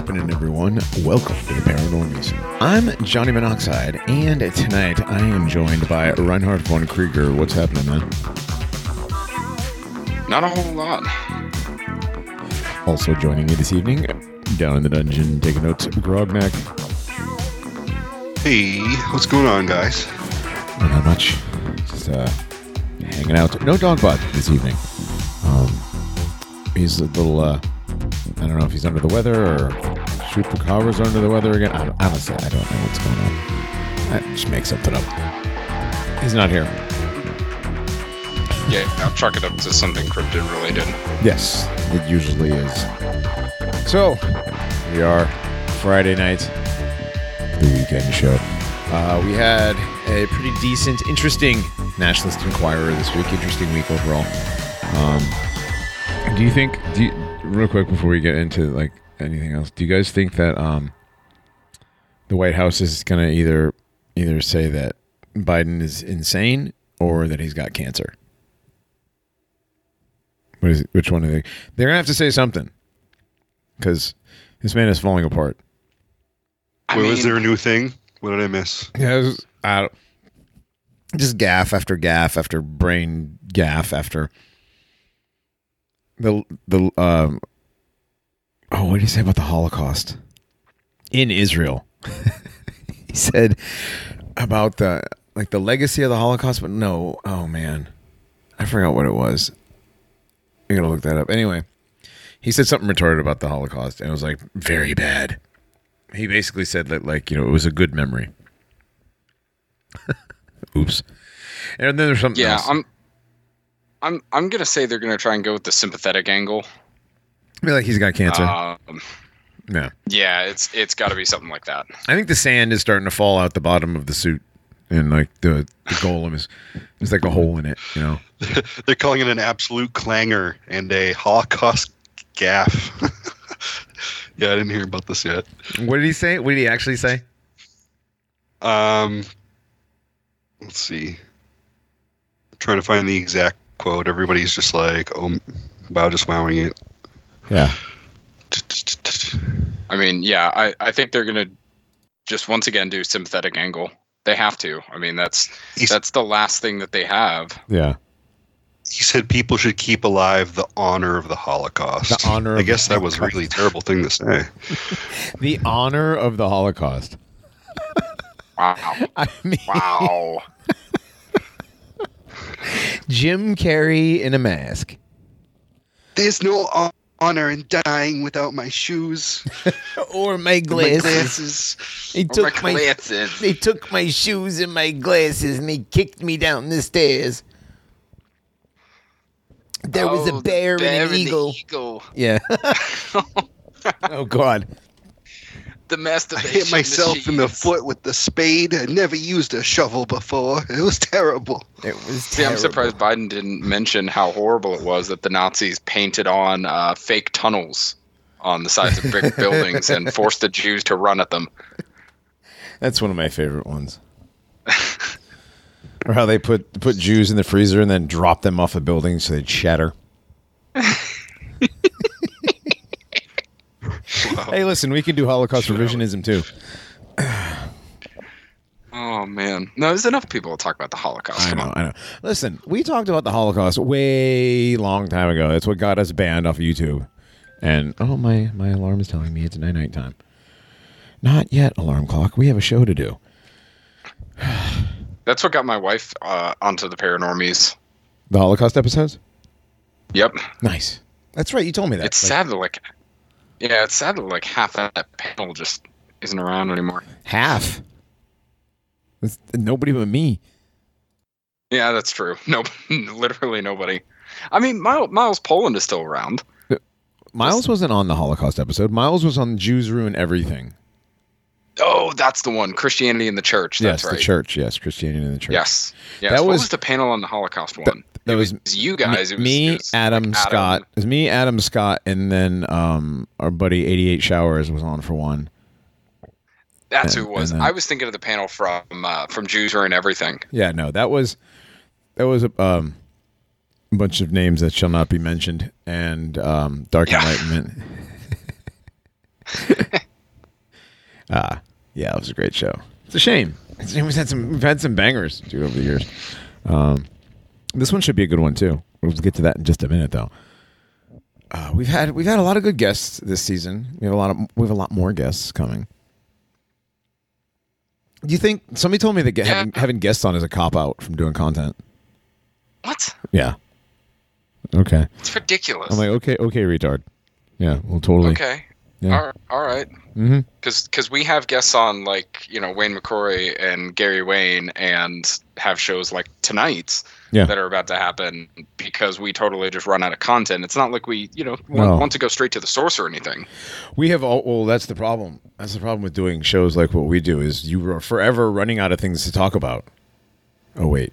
What's happening, everyone? Welcome to the Paranormies. I'm Johnny Monoxide, and tonight I am joined by Reinhard von Krieger. What's happening, man? Not a whole lot. Also joining me this evening, down in the dungeon, taking notes, Grognak. Hey, what's going on, guys? Not much. Just uh, hanging out. No Dogbot this evening. Um, he's a little, uh, I don't know if he's under the weather or covers under the weather again. I don't, honestly, I don't know what's going on. I just make something up. He's not here. Yeah, I'll chalk it up to something cryptid related. Yes, it usually is. So, we are Friday night, the weekend show. Uh, we had a pretty decent, interesting Nationalist Inquirer this week. Interesting week overall. Um, do you think? Do you, real quick before we get into like anything else? Do you guys think that um, the White House is going to either either say that Biden is insane or that he's got cancer? What is it? Which one are they? They're gonna have to say something because this man is falling apart. I Wait, mean, was there a new thing? What did I miss? Yeah, it was, I just gaff after gaff after brain gaff after the the um. Oh, what did he say about the Holocaust in Israel? he said about the like the legacy of the Holocaust, but no. Oh man, I forgot what it was. I gotta look that up. Anyway, he said something retarded about the Holocaust, and it was like very bad. He basically said that like you know it was a good memory. Oops. And then there's something yeah, else. I'm, I'm, I'm gonna say they're gonna try and go with the sympathetic angle. I feel like he's got cancer. Um, yeah. yeah, it's it's got to be something like that. I think the sand is starting to fall out the bottom of the suit, and like the the golem is there's like a hole in it. You know. They're calling it an absolute clangor and a Holocaust gaff. yeah, I didn't hear about this yet. What did he say? What did he actually say? Um, let's see. trying to find the exact quote. Everybody's just like, "Oh, wow, just wowing it." Yeah. I mean, yeah, I, I think they're gonna just once again do sympathetic angle. They have to. I mean, that's He's- that's the last thing that they have. Yeah. He said people should keep alive the honor of the Holocaust. The honor I guess the that was a really terrible thing to say. The honor of the Holocaust. Wow, I mean, wow. Jim Carrey in a mask. There's no hon- honor in dying without my shoes, Or my my glasses. glasses. They Oh, took my my glasses. they took my shoes and my glasses and they kicked me down the stairs. There was Oh, a the bear, bear and an eagle. eagle. Yeah. oh God. The I hit myself in the foot with the spade. I never used a shovel before. It was terrible. It was. See, I'm surprised Biden didn't mention how horrible it was that the Nazis painted on uh, fake tunnels on the sides of brick buildings and forced the Jews to run at them. That's one of my favorite ones. or how they put put Jews in the freezer and then drop them off a building so they'd shatter. Hey, listen, we can do Holocaust revisionism too. Oh man, no, there's enough people to talk about the Holocaust. I Come know, on. I know. Listen, we talked about the Holocaust way long time ago. That's what got us banned off of YouTube. And oh my my alarm is telling me it's night night time. Not yet, alarm clock. We have a show to do. That's what got my wife uh, onto the Paranormies. The Holocaust episodes? Yep, Nice. That's right, you told me that. it's Like, sad like, yeah, it's sad that like half that panel just isn't around anymore. Half. It's nobody but me. Yeah, that's true. No, literally nobody. I mean, Miles, Miles Poland is still around. Uh, Miles wasn't on the Holocaust episode. Miles was on Jews ruin everything. Oh, that's the one. Christianity in the church. That's yes, right. the church. Yes, Christianity in the church. Yes. Yes. That what was- was the panel on the Holocaust one? That It was was you guys. me, it was, me, Adam like, Scott. It was me, Adam Scott, and then um, our buddy Eighty Eight Showers was on for one. That's and- who it was. then- I was thinking of the panel from uh, from Jews and everything. Yeah, no, that was that was a um, bunch of names that shall not be mentioned, and um, Dark Yeah. Enlightenment. Ah, yeah, it was a great show. It's a shame. It's a shame We've had some we've had some bangers too over the years. Um, this one should be a good one too. We'll get to that in just a minute though. Uh, we've had we've had a lot of good guests this season. We have a lot of we have a lot more guests coming. Do you think somebody told me that Yeah. having, having guests on is a cop out from doing content? What? Yeah. Okay. It's ridiculous. I'm like, okay, okay, retard. Yeah, well, totally. okay. Yeah. All right. Right. Mm-hmm. Because we have guests on like you know Wayne McCrory and Gary Wayne and have shows like tonight's Yeah. that are about to happen because we totally just run out of content. It's not like we you know No. want, want to go straight to the source or anything. We have all. Well, that's the problem. That's the problem with doing shows like what we do is you are forever running out of things to talk about. Oh wait,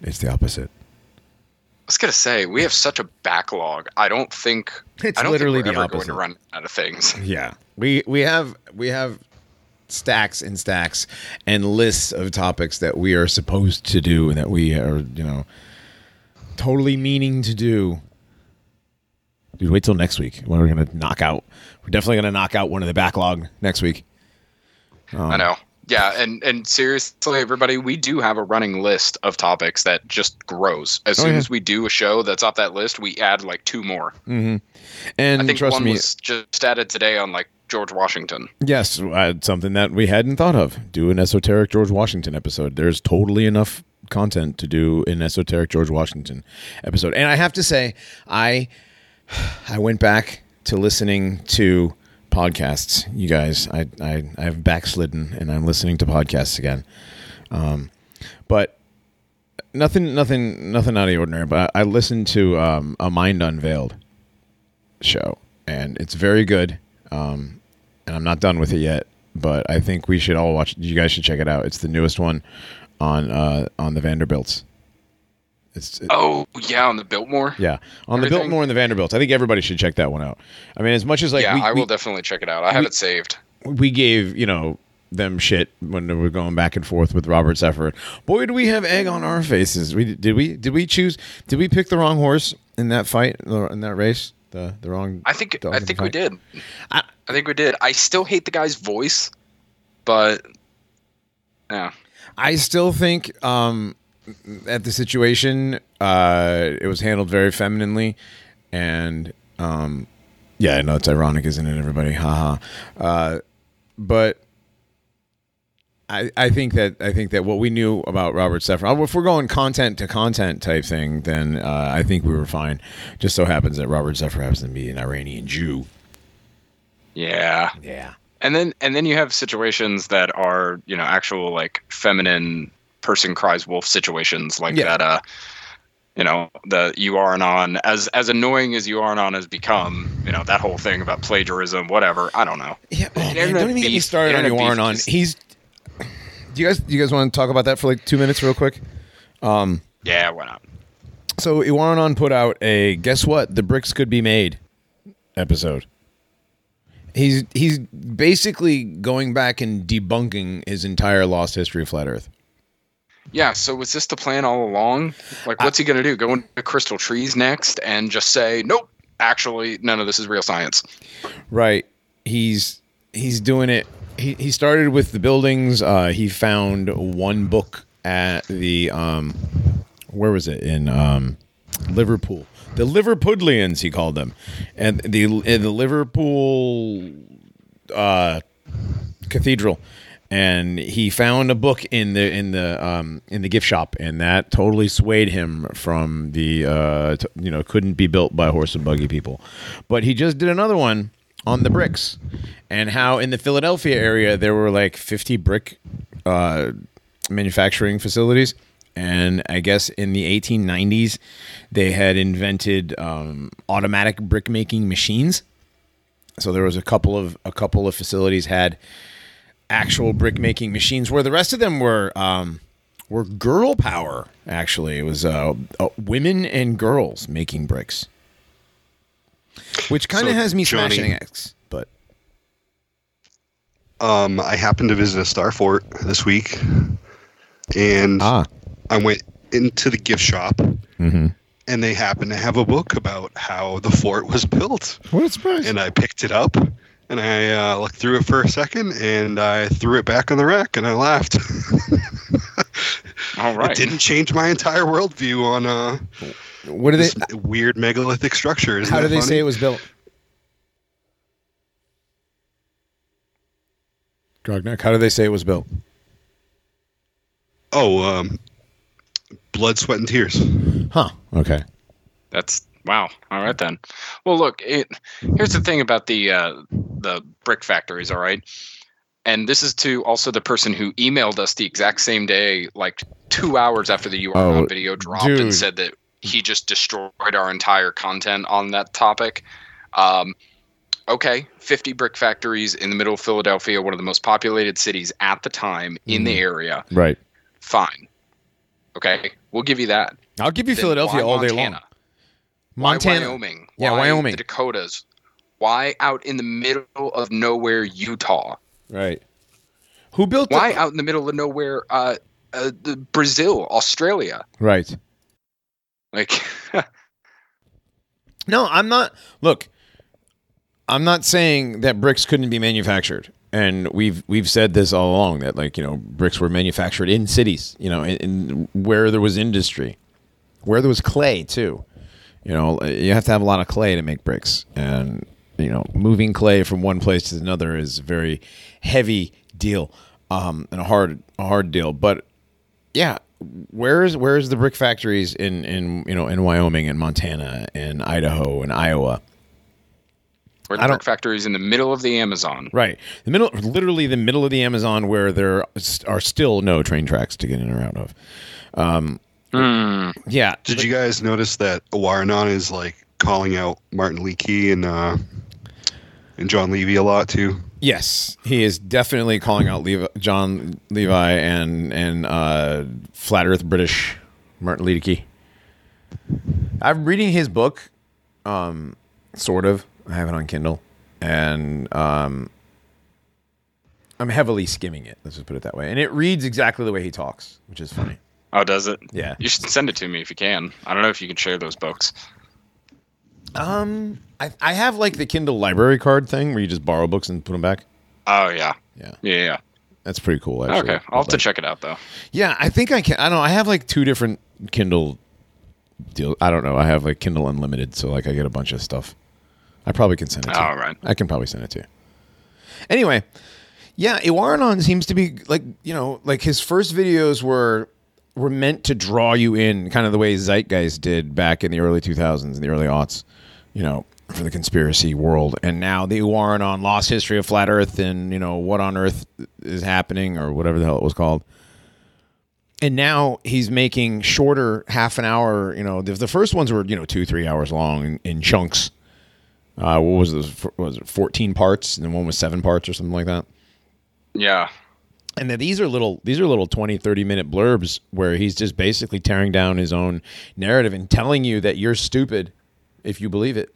it's the opposite. I was gonna say we have such a backlog. I don't think It's I don't literally think we're ever going to run out of things. Yeah, we we have we have stacks and stacks and lists of topics that we are supposed to do and that we are you know totally meaning to do. Dude, wait till next week when we're gonna knock out. We're definitely gonna knock out one of the backlog next week. Um, I know. Yeah, and and seriously, everybody, we do have a running list of topics that just grows. As Oh, soon yeah. as we do a show that's off that list, we add like two more. Mm-hmm. And I think trust one me, was just added today on like George Washington. Yes, something that we hadn't thought of. Do an esoteric George Washington episode. There's totally enough content to do an esoteric George Washington episode. And I have to say, I I went back to listening to podcasts. You guys, I I I've backslidden and I'm listening to podcasts again. Um, but nothing nothing nothing out of the ordinary. But I, listened to um, a Mind Unveiled show, and it's very good. Um, and I'm not done with it yet, but I think we should all watch. You guys should check it out. It's the newest one on uh, on the Vanderbilts. It's it- Oh yeah, on the Biltmore. yeah on the? Biltmore and the Vanderbilts. I think everybody should check that one out. I mean, as much as like yeah, we, I will we, definitely check it out. I have it saved. we gave you know them shit when they were going back and forth with Robert Sepehr. Boy, do we have egg on our faces. We did we did we choose? Did we pick the wrong horse in that fight in that race? The the wrong. I think I think we did. I- I think we did. I still hate the guy's voice, but yeah, I still think um, at the situation, uh, it was handled very femininely, and um, yeah, I know it's ironic, isn't it? Everybody, haha. Uh, but I, I think that I think that what we knew about Robert Sepehr, if we're going content to content type thing, then uh, I think we were fine. Just so happens that Robert Sepehr happens to be an Iranian Jew. yeah. Yeah. And then and then you have situations that are you know actual like feminine person cries wolf situations like Yeah. that. Uh, you know the Ewaranon as as annoying as Ewaranon has become. You know that whole thing about plagiarism, whatever. I don't know. Yeah, oh, man, don't even get me started on internet beef Ewaranon. just- He's. Do you guys do you guys want to talk about that for like two minutes, real quick? Yeah, why not? So Ewaranon put out a guess what the bricks could be made episode. He's he's basically going back and debunking his entire lost history of flat Earth. Yeah, so was this the plan all along? Like, what's he gonna do? Go into crystal trees next and just say, nope, actually, none of this is real science. Right. He's he's doing it. He he started with the buildings. Uh, he found one book at the um, where was it in um, Liverpool? The Liverpudlians, he called them, and the in the Liverpool uh, cathedral. And he found a book in the in the um, in the gift shop, and that totally swayed him from the uh, t- you know couldn't be built by horse and buggy people. But he just did another one on the bricks, and how in the Philadelphia area there were like fifty brick uh, manufacturing facilities, and I guess in the 1890s they had invented um, automatic brick making machines. So there was a couple of a couple of facilities had actual brick making machines, where the rest of them were um, were girl power. Actually, it was uh, uh, women and girls making bricks, which kind of So, has me Johnny- smashing X. But Um, I happened to visit a Star Fort this week, and ah, I went into the gift shop, mm-hmm. and they happened to have a book about how the fort was built. what a surprise! And I picked it up, and I uh, looked through it for a second, and I threw it back on the rack, and I laughed. All right. It didn't change my entire worldview on uh, What do they? weird megalithic structure. Isn't How that do they funny? say it was built? Grognak, how do they say it was built? Oh, um, blood, sweat, and tears. Huh. Okay. That's wow. All right then. Well, look. It, here's the thing about the uh, the brick factories. All right, and this is to also the person who emailed us the exact same day, like two hours after the URL Oh, video dropped, dude. and said that he just destroyed our entire content on that topic. Um, okay, 50 brick factories in the middle of Philadelphia, one of the most populated cities at the time in the area. Right. Fine. Okay, we'll give you that. I'll give you Then Philadelphia all day Montana? Why. Wyoming? Yeah, Why Wyoming. The Dakotas. Why out in the middle of nowhere, Utah? Right. Who built Why the out in the middle of nowhere, uh, uh the Brazil, Australia? Right. Like, No, I'm not. Look, I'm not saying that bricks couldn't be manufactured, and we've we've said this all along that like you know bricks were manufactured in cities, you know, in, in where there was industry, where there was clay too. You know, you have to have a lot of clay to make bricks, and you know, moving clay from one place to another is a very heavy deal, um, and a hard a hard deal. But yeah, where's where's the brick factories in in you know in Wyoming and Montana and Idaho and Iowa? where I the don't- brick factories in the middle of the Amazon. Right, the middle, literally the middle of the Amazon, where there are still no train tracks to get in or out of. Hmm. Yeah, Did you guys notice that Ewaranon is like calling out Martin Liedtke and uh, and Jon Levi a lot too? Yes, he is definitely calling out Levi, Jon Levi and and uh, flat Earth British Martin Liedtke. I'm reading his book, um, sort of. I have it on Kindle, and um, I'm heavily skimming it. Let's just put it that way. And it reads exactly the way he talks, which is funny. Oh, does it? Yeah. You should send it to me if you can. I don't know if you can share those books. Um, I I have like the Kindle library card thing where you just borrow books and put them back. Oh yeah. Yeah, Yeah. yeah. that's pretty cool. Actually. Okay, I'll have to check it out though. Yeah, I think I can. I don't know. I have like two different Kindle deal. I don't know. I have like Kindle Unlimited, so like I get a bunch of stuff. I probably can send it to All you. right. I can probably send it to you. Anyway, yeah, Ewaranon seems to be like you know like his first videos were were meant to draw you in, kind of the way Zeitgeist did back in the early 2000s, in the early aughts. You know, for the conspiracy world, and now the on Lost History of Flat Earth and you know what on Earth is happening or whatever the hell it was called and now he's making shorter half an hour you know the, the first ones were you know two three hours long in, in chunks uh, what was what was it 14 parts and then one was seven parts or something like that Yeah. And then these are little these are little 20 30 minute blurbs where he's just basically tearing down his own narrative and telling you that you're stupid if you believe it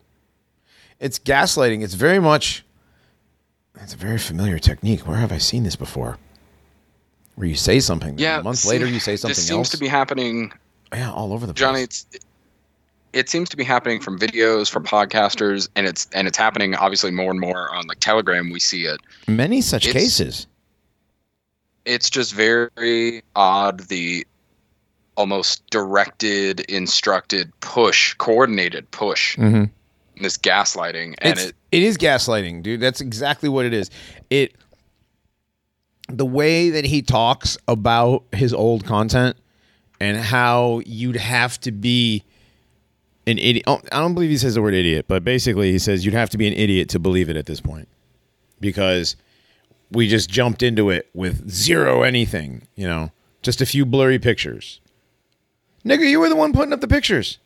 it's gaslighting it's very much it's a very familiar technique where have i seen this before where you say something Yeah. a month see, later you say something This seems else to be happening yeah all over the place Johnny, it's it seems to be happening from videos from podcasters, and it's and it's happening obviously more and more on like Telegram. We see it. Many such It's- cases. It's just very odd the almost directed, instructed push, coordinated push, Mm-hmm. this gaslighting, and It's, it it is gaslighting, dude. That's exactly what it is. It the way that he talks about his old content and how you'd have to be an idiot. oh, I don't believe he says the word idiot, but basically he says you'd have to be an idiot to believe it at this point because we just jumped into it with zero anything, you know, just a few blurry pictures. Nigga, you were the one putting up the pictures.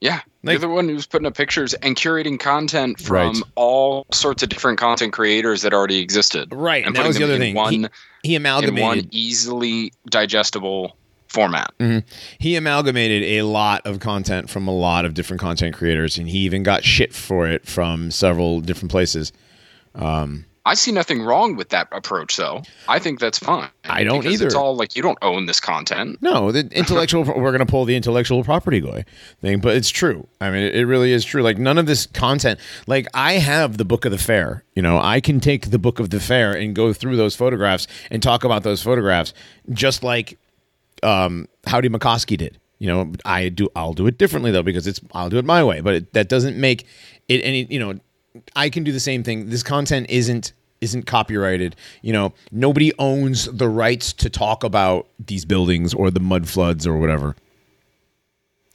Yeah, Like- you're the one who's putting up pictures and curating content from Right. all sorts of different content creators that already existed. Right, and and that was the other thing. One, He, he amalgamated. one easily digestible format. Mm-hmm. he amalgamated a lot of content from a lot of different content creators, and he even got shit for it from several different places. I I see nothing wrong with that approach, though. I think that's fine. I don't either. It's all like you don't own this content. No, the intellectual. we're going to pull the intellectual property guy thing, but it's true. I mean, it really is true. Like none of this content. Like I have the book of the fair. You know, I can take the book of the fair and go through those photographs and talk about those photographs, just like um, Howdy McCoskey did. You know, I do. I'll do it differently though because it's. I'll do it my way, but it, that doesn't make it any. You know, I can do the same thing. This content isn't isn't copyrighted. You know, nobody owns the rights to talk about these buildings or the mud floods or whatever.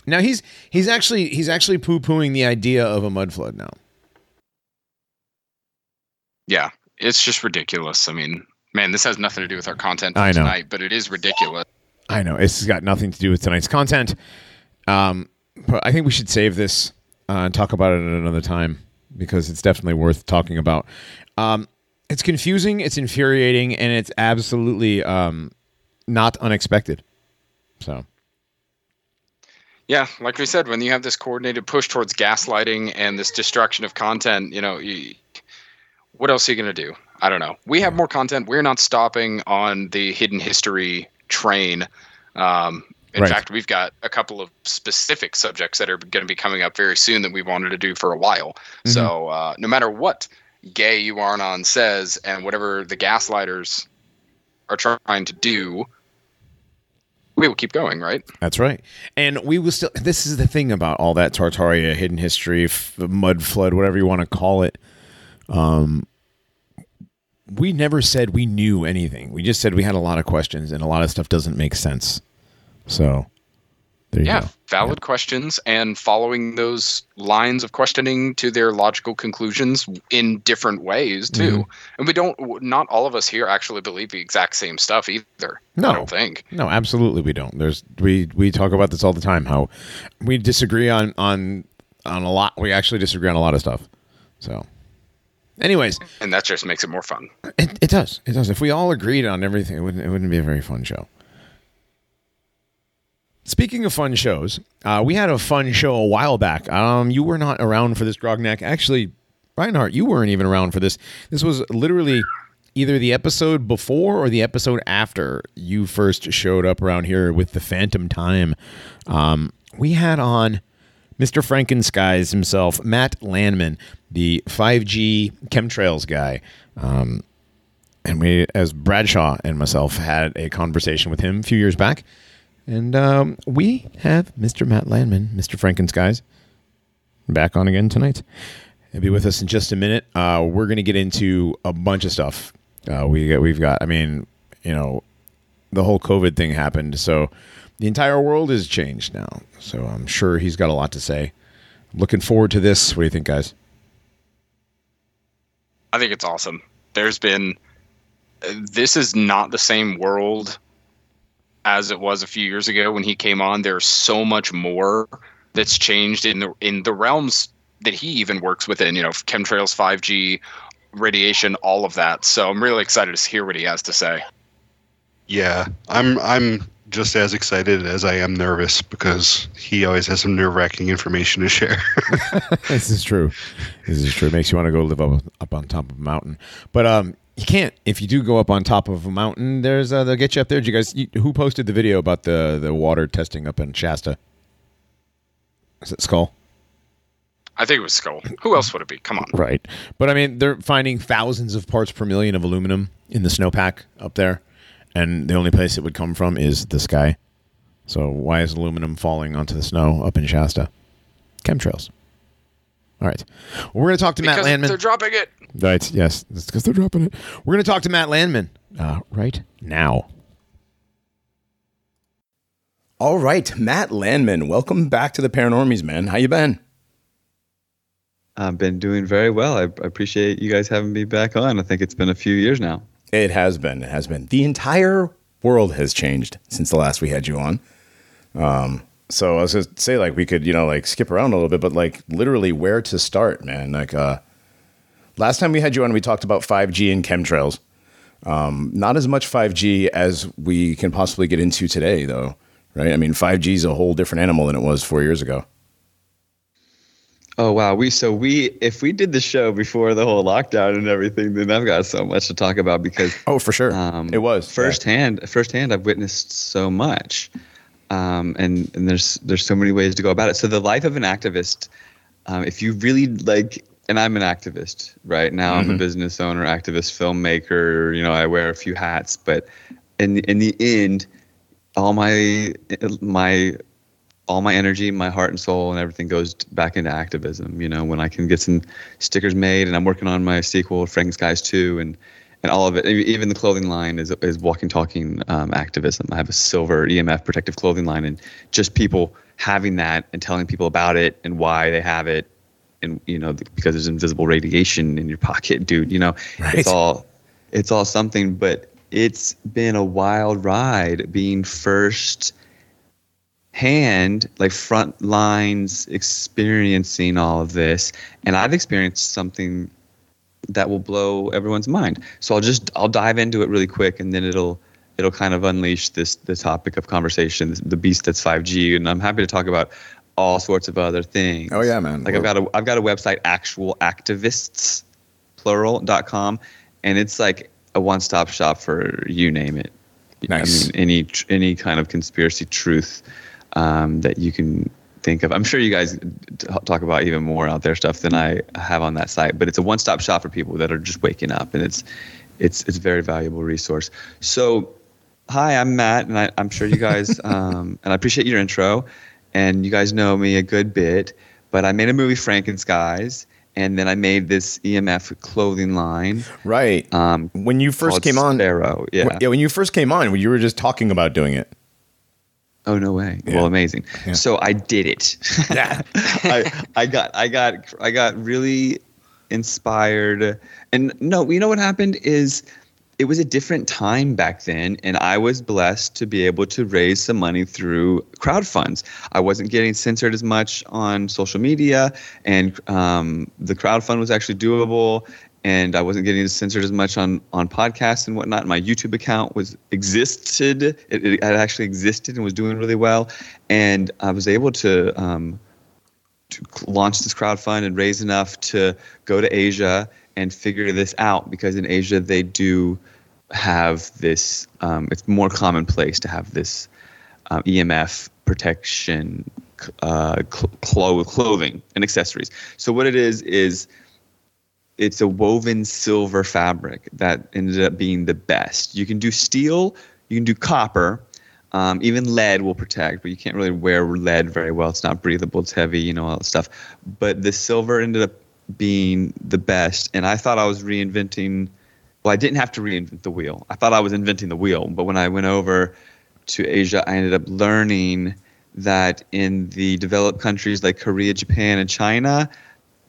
Now he's he's actually he's actually poo pooing the idea of a mud flood now. Yeah, it's just ridiculous. I mean, man, this has nothing to do with our content I know. tonight, but it is ridiculous. I know it's got nothing to do with tonight's content. Um, but I think we should save this uh, and talk about it at another time because it's definitely worth talking about. Um, it's confusing, it's infuriating, and it's absolutely um, not unexpected. So Yeah, like we said, when you have this coordinated push towards gaslighting and this destruction of content, you know, you, what else are you going to do? I don't know. We have more content. We're not stopping on the hidden history train. Um, in Right. fact, we've got a couple of specific subjects that are going to be coming up very soon that we wanted to do for a while. So, uh, no matter what gay you aren't on says, and whatever the gaslighters are trying to do, we will keep going, right? That's right. And we will still. This is the thing about all that Tartaria, hidden history, f- mud flood, whatever you want to call it. Um, we never said we knew anything. We just said we had a lot of questions, and a lot of stuff doesn't make sense. So, there you yeah, go. valid questions and following those lines of questioning to their logical conclusions in different ways too. Mm-hmm. And we don't not all of us here actually believe the exact same stuff either. No. I don't think. No, absolutely we don't. There's we we talk about this all the time. How we disagree on on on a lot. We actually disagree on a lot of stuff. So, anyways, And that just makes it more fun. It, it does. It does. If we all agreed on everything, it wouldn't, it wouldn't be a very fun show. Speaking of fun shows, uh, we had a fun show a while back. Um, you were not around for this, Grognak. Actually, Reinhardt, you weren't even around for this. This was literally either the episode before or the episode after you first showed up around here with the Phantom Time. Um, we had on Mr. Frankenskies himself, Matt Landman, the 5G chemtrails guy. Um, and we, as Bradshaw and myself, had a conversation with him a few years back. And um, we have Mr. Matt Landman, Mr. Frankenskies, back on again tonight. He'll be with us in just a minute. Uh, we're going to get into a bunch of stuff. Uh, we got, we've got, I mean, you know, the whole COVID thing happened, so the entire world has changed now. So I'm sure he's got a lot to say. Looking forward to this. What do you think, guys? I think it's awesome. There's been this is not the same world as it was a few years ago when he came on. There's so much more that's changed in the in the realms that he even works within. You know, chemtrails, 5G, radiation, all of that. So I'm really excited to hear what he has to say. Yeah, I'm I'm just as excited as I am nervous because he always has some nerve wracking information to share. this is true. This is true. It makes you want to go live up, up on top of a mountain. But um, you can't. If you do go up on top of a mountain, there's uh, they'll get you up there. Did you guys? You, who posted the video about the the water testing up in Shasta? Is it Skull? I think it was Skull. Who else would it be? Come on. Right. But I mean, they're finding thousands of parts per million of aluminum in the snowpack up there, and the only place it would come from is the sky. So why is aluminum falling onto the snow up in Shasta? Chemtrails. All right. Well, we're going to talk to Matt Landman. they're dropping it. Right. Yes. That's because they're dropping it. We're going to talk to Matt Landman uh, right now. All right, Matt Landman, welcome back to the Paranormies, man. How you been? I've been doing very well. I I appreciate you guys having me back on. I think it's been a few years now. It has been. It has been. The entire world has changed since the last we had you on. Um, so I was gonna say, like, we could, you know, like skip around a little bit, but like, literally, where to start, man? Like, uh, last time we had you on, we talked about 5G and chemtrails. Um, not as much 5G as we can possibly get into today, though, right? I mean, 5G is a whole different animal than it was four years ago. Oh wow, we so we if we did the show before the whole lockdown and everything, then I've got so much to talk about because Oh, for sure. um, it was firsthand. Firsthand, I've witnessed so much, um, and and there's there's so many ways to go about it. So the life of an activist, um, if you really like, and I'm an activist right now. I'm a Mhm. business owner, activist, filmmaker. You know, I wear a few hats, but in in the end, all my my all my energy, my heart and soul, and everything goes back into activism. You know, when I can get some stickers made, and I'm working on my sequel, Frankenskies 2, and and all of it, even the clothing line is is walking, talking um, activism. I have a silver EMF protective clothing line, and just people having that and telling people about it and why they have it, and you know, because there's invisible radiation in your pocket, dude. You know, Right. it's all it's all something, but it's been a wild ride being first hand, like front lines, experiencing all of this. And I've experienced something that will blow everyone's mind. So I'll just I'll dive into it really quick, and then it'll it'll kind of unleash this the topic of conversation, the beast that's 5G. And I'm happy to talk about all sorts of other things. Oh, yeah, man. Like I've got a I've got a website, actual activists plural.com and it's like a one-stop shop for you name it Nice. i mean any any kind of conspiracy truth um, that you can think of i'm sure you guys talk about even more out there stuff than i have on that site but it's a one-stop shop for people that are just waking up and it's it's it's a very valuable resource so hi i'm matt and I, i'm sure you guys um, and i appreciate your intro and you guys know me a good bit but i made a movie frankenskies and Skies and then i made this emf clothing line right. um, when you first came on, Sparrow. Yeah. yeah, when you first came on, you were just talking about doing it. Oh no way! Yeah. Well, amazing. Yeah. So I did it. Yeah. I I got I got I got really inspired. And no, you know what happened is it was a different time back then, and I was blessed to be able to raise some money through crowd funds. I wasn't getting censored as much on social media, and um, the crowd fund was actually doable. And I wasn't getting censored as much on on podcasts and whatnot. My YouTube account was existed; it, it actually existed and was doing really well. And I was able to um, launch this crowdfund and raise enough to go to Asia and figure this out because in Asia they do have this. Um, it's more commonplace to have this um, EMF protection uh, cl- clo- clothing and accessories. So what it is is it's a woven silver fabric that ended up being the best. You can do steel, you can do copper, um, even lead will protect, but you can't really wear lead very well. It's not breathable, it's heavy, you know, all that stuff. But the silver ended up being the best. And I thought I was reinventing, well, I didn't have to reinvent the wheel. I thought I was inventing the wheel. But when I went over to Asia, I ended up learning that in the developed countries like Korea, Japan, and China,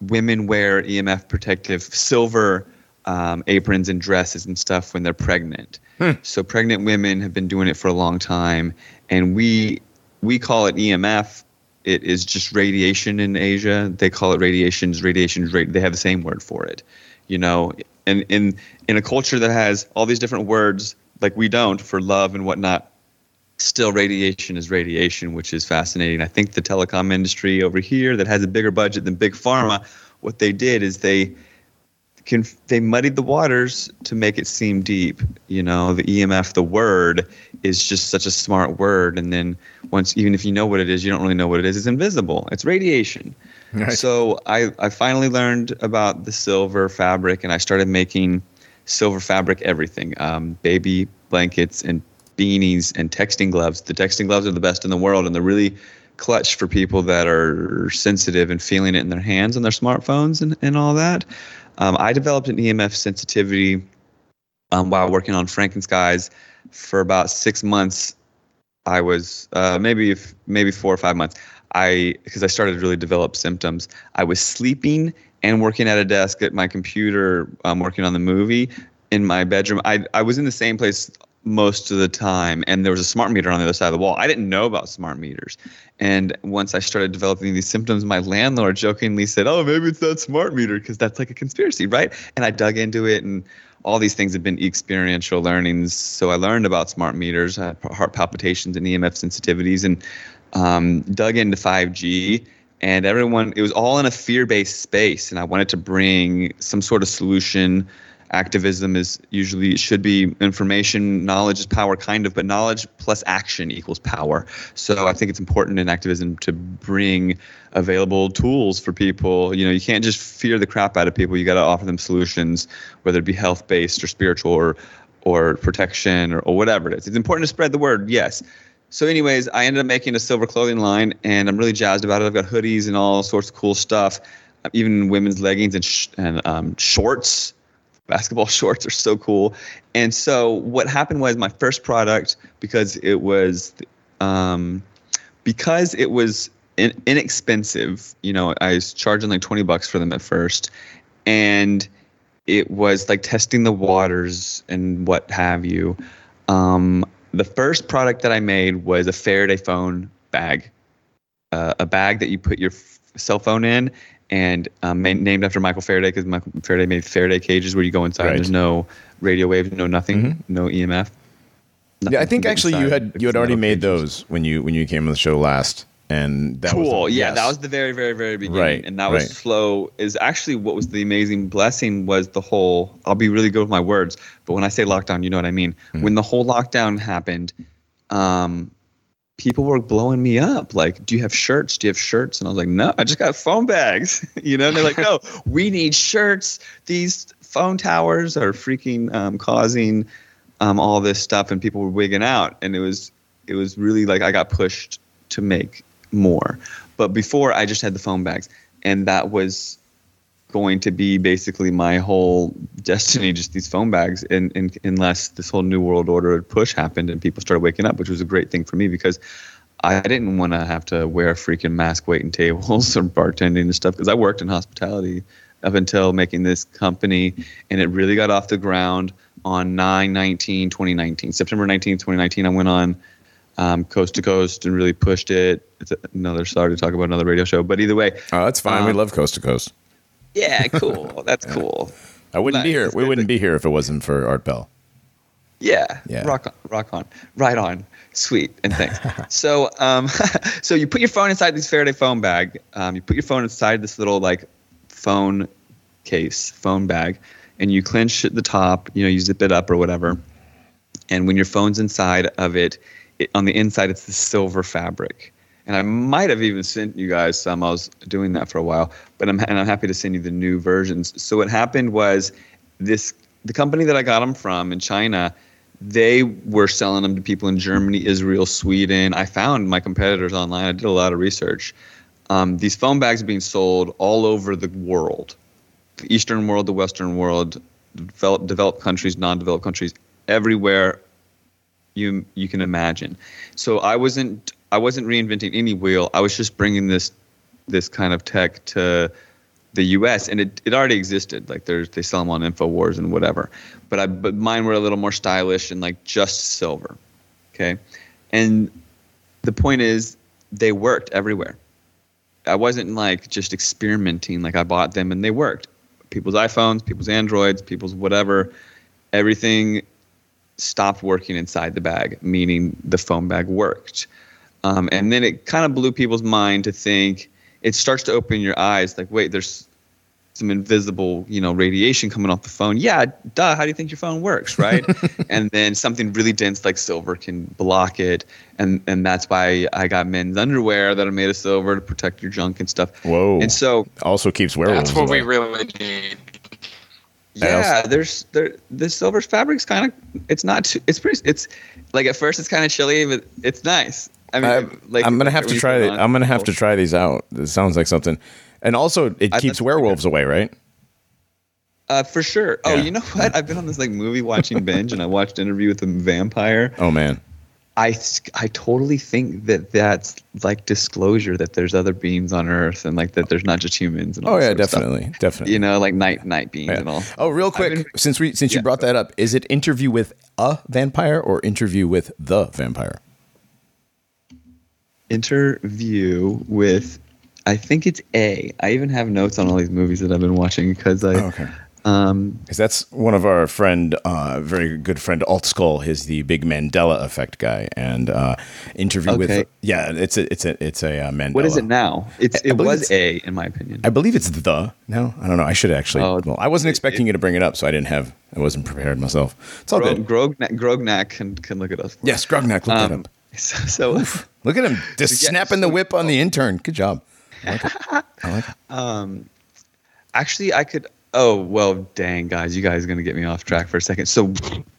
women wear EMF protective silver um, aprons and dresses and stuff when they're pregnant. So pregnant women have been doing it for a long time, and we we call it EMF. It is just radiation in Asia. They call it radiations. Radiations. Ra- they have the same word for it. You know, and in in a culture that has all these different words like we don't for love and whatnot, still radiation is radiation, which is fascinating. I think the telecom industry over here that has a bigger budget than big pharma, what they did is they can they muddied the waters to make it seem deep. You know, the EMF, the word is just such a smart word, and then once even if you know what it is, you don't really know what it is. It's invisible. It's radiation. Right. So I I finally learned about the silver fabric, and I started making silver fabric everything, um, baby blankets and beanies and texting gloves. The texting gloves are the best in the world, and they're really clutch for people that are sensitive and feeling it in their hands and their smartphones and, and all that. Um, I developed an EMF sensitivity um, while working on Frankenskies for about six months. I was uh, maybe maybe four or five months. I because I started to really develop symptoms. I was sleeping and working at a desk at my computer, um, working on the movie in my bedroom. I I was in the same place most of the time, and there was a smart meter on the other side of the wall. I didn't know about smart meters, and once I started developing these symptoms, my landlord jokingly said, "Oh, maybe it's that smart meter because that's like a conspiracy, right?" And I dug into it, and all these things have been experiential learnings. So I learned about smart meters, uh, heart palpitations, and EMF sensitivities, and um, dug into 5G. and everyone it was all in a fear-based space and i wanted to bring some sort of solution activism is usually should be information knowledge is power kind of but knowledge plus action equals power. So i think it's important in activism to bring available tools for people. You know you can't just fear the crap out of people. You got to offer them solutions whether it be health based or spiritual or or protection or, or whatever it is. It's important to spread the word yes. So anyways i ended up making a silver clothing line and i'm really jazzed about it. I've got hoodies and all sorts of cool stuff even women's leggings and, sh- and um, shorts basketball shorts are so cool. And so what happened was my first product because it was um, because it was in, inexpensive. You know, I was charging like twenty bucks for them at first, and it was like testing the waters and what have you. Um, the first product that I made was a Faraday phone bag, uh, a bag that you put your f- cell phone in, and um, named after Michael Faraday because Michael Faraday made Faraday cages where you go inside. Right. There's no radio waves, no nothing, Mhm. no EMF. Yeah, I think actually you had you had already made cages. those when you when you came on the show last, and that was cool. the- yeah, yes. that was the very, very, very beginning, Right, and that was right. slow. Is actually what was the amazing blessing was the whole. I'll be really good with my words, but when I say lockdown, you know what I mean. Mhm. When the whole lockdown happened, um, people were blowing me up. Like, do you have shirts? Do you have shirts? And I was like, no, I just got phone bags. you know, and they're like, no, we need shirts. These phone towers are freaking um, causing um, all this stuff, and people were wigging out, and it was it was really like I got pushed to make more. But before, I just had the phone bags, and that was going to be basically my whole destiny just these phone bags and, and unless this whole new world order push happened and people started waking up which was a great thing for me because i didn't want to have to wear a freaking mask waiting tables or bartending and stuff because i worked in hospitality up until making this company and it really got off the ground on 9 19 2019 september 19 2019 i went on um, coast to coast and really pushed it it's another sorry to talk about another radio show but either way Oh, that's fine. we Um, love coast to coast. Yeah cool that's cool I wouldn't be here. We wouldn't be here if it wasn't for Art Bell. Yeah, Yeah. rock on, rock on, right on, sweet, and thanks. so, um, so you put your phone inside this Faraday phone bag. Um, you put your phone inside this little like phone case, phone bag, and you clench the top. You know, you zip it up or whatever. And when your phone's inside of it, it on the inside it's the silver fabric. And I might have even sent you guys some. I was doing that for a while, but I'm and I'm happy to send you the new versions. So what happened was this the company that I got them from in China, they were selling them to people in Germany, Israel, Sweden. I found my competitors online. I did a lot of research. Um, these phone bags are being sold all over the world, the Eastern world, the Western world, developed developed countries, non-developed countries, everywhere you you can imagine. So I wasn't I wasn't reinventing any wheel. I was just bringing this this kind of tech to the U.S. and it, it already existed. Like there's they sell them on Infowars and whatever. But I but mine were a little more stylish and like just silver. Okay, and the point is they worked everywhere. I wasn't like just experimenting. Like I bought them and they worked. People's iPhones, people's Androids, people's whatever. Everything stopped working inside the bag, meaning the phone bag worked. Um, and then it kind of blew people's mind to think it starts to open your eyes like, wait, there's some invisible, you know, radiation coming off the phone. Yeah, duh. How do you think your phone works, right? and then something really dense like silver can block it, and and that's why I got men's underwear that are made of silver to protect your junk and stuff. Whoa. And so also keeps werewolves. That's what we really need. yeah, there's there the silver fabric's kind of it's not too, it's pretty it's like at first it's kind of chilly, but it's nice. I mean, I- like I'm gonna have to try put it. it on, I'm gonna have to try these out. It sounds like something. And also, it I- keeps werewolves away, right? Uh, for sure. Oh, you know what? I've been on this like movie watching binge, and I watched Interview with a Vampire. Oh man. I I totally think that that's like disclosure that there's other beings on Earth, and like that there's not just humans. And all Oh yeah, definitely, definitely. You know, like night night beings Yeah. and all. Oh, real quick, been- since we since you brought that up, is it interview with a vampire or interview with the vampire? Interview with, I think it's A. I even have notes on all these movies that I've been watching because I Oh, okay. Um, Because that's one of our friend, uh, very good friend, Alt Skull. Is the big Mandela effect guy, and uh, interview Okay. with yeah, it's a it's a it's a uh, Mandela. what is it now? It's it was it's- A in my opinion. I believe it's the no. I don't know. I should actually. Oh, well, I wasn't it- expecting you to bring it up, so I didn't have. I wasn't prepared myself. It's all good. Grognak, Grognak can can look at us. Yes, Grognak, look it. at Um, him. so, so Look at him, just Yeah, snapping the whip on the intern. Good job. I like it. I like it. Um, actually, I could. Oh well, dang guys, you guys are gonna get me off track for a second. So,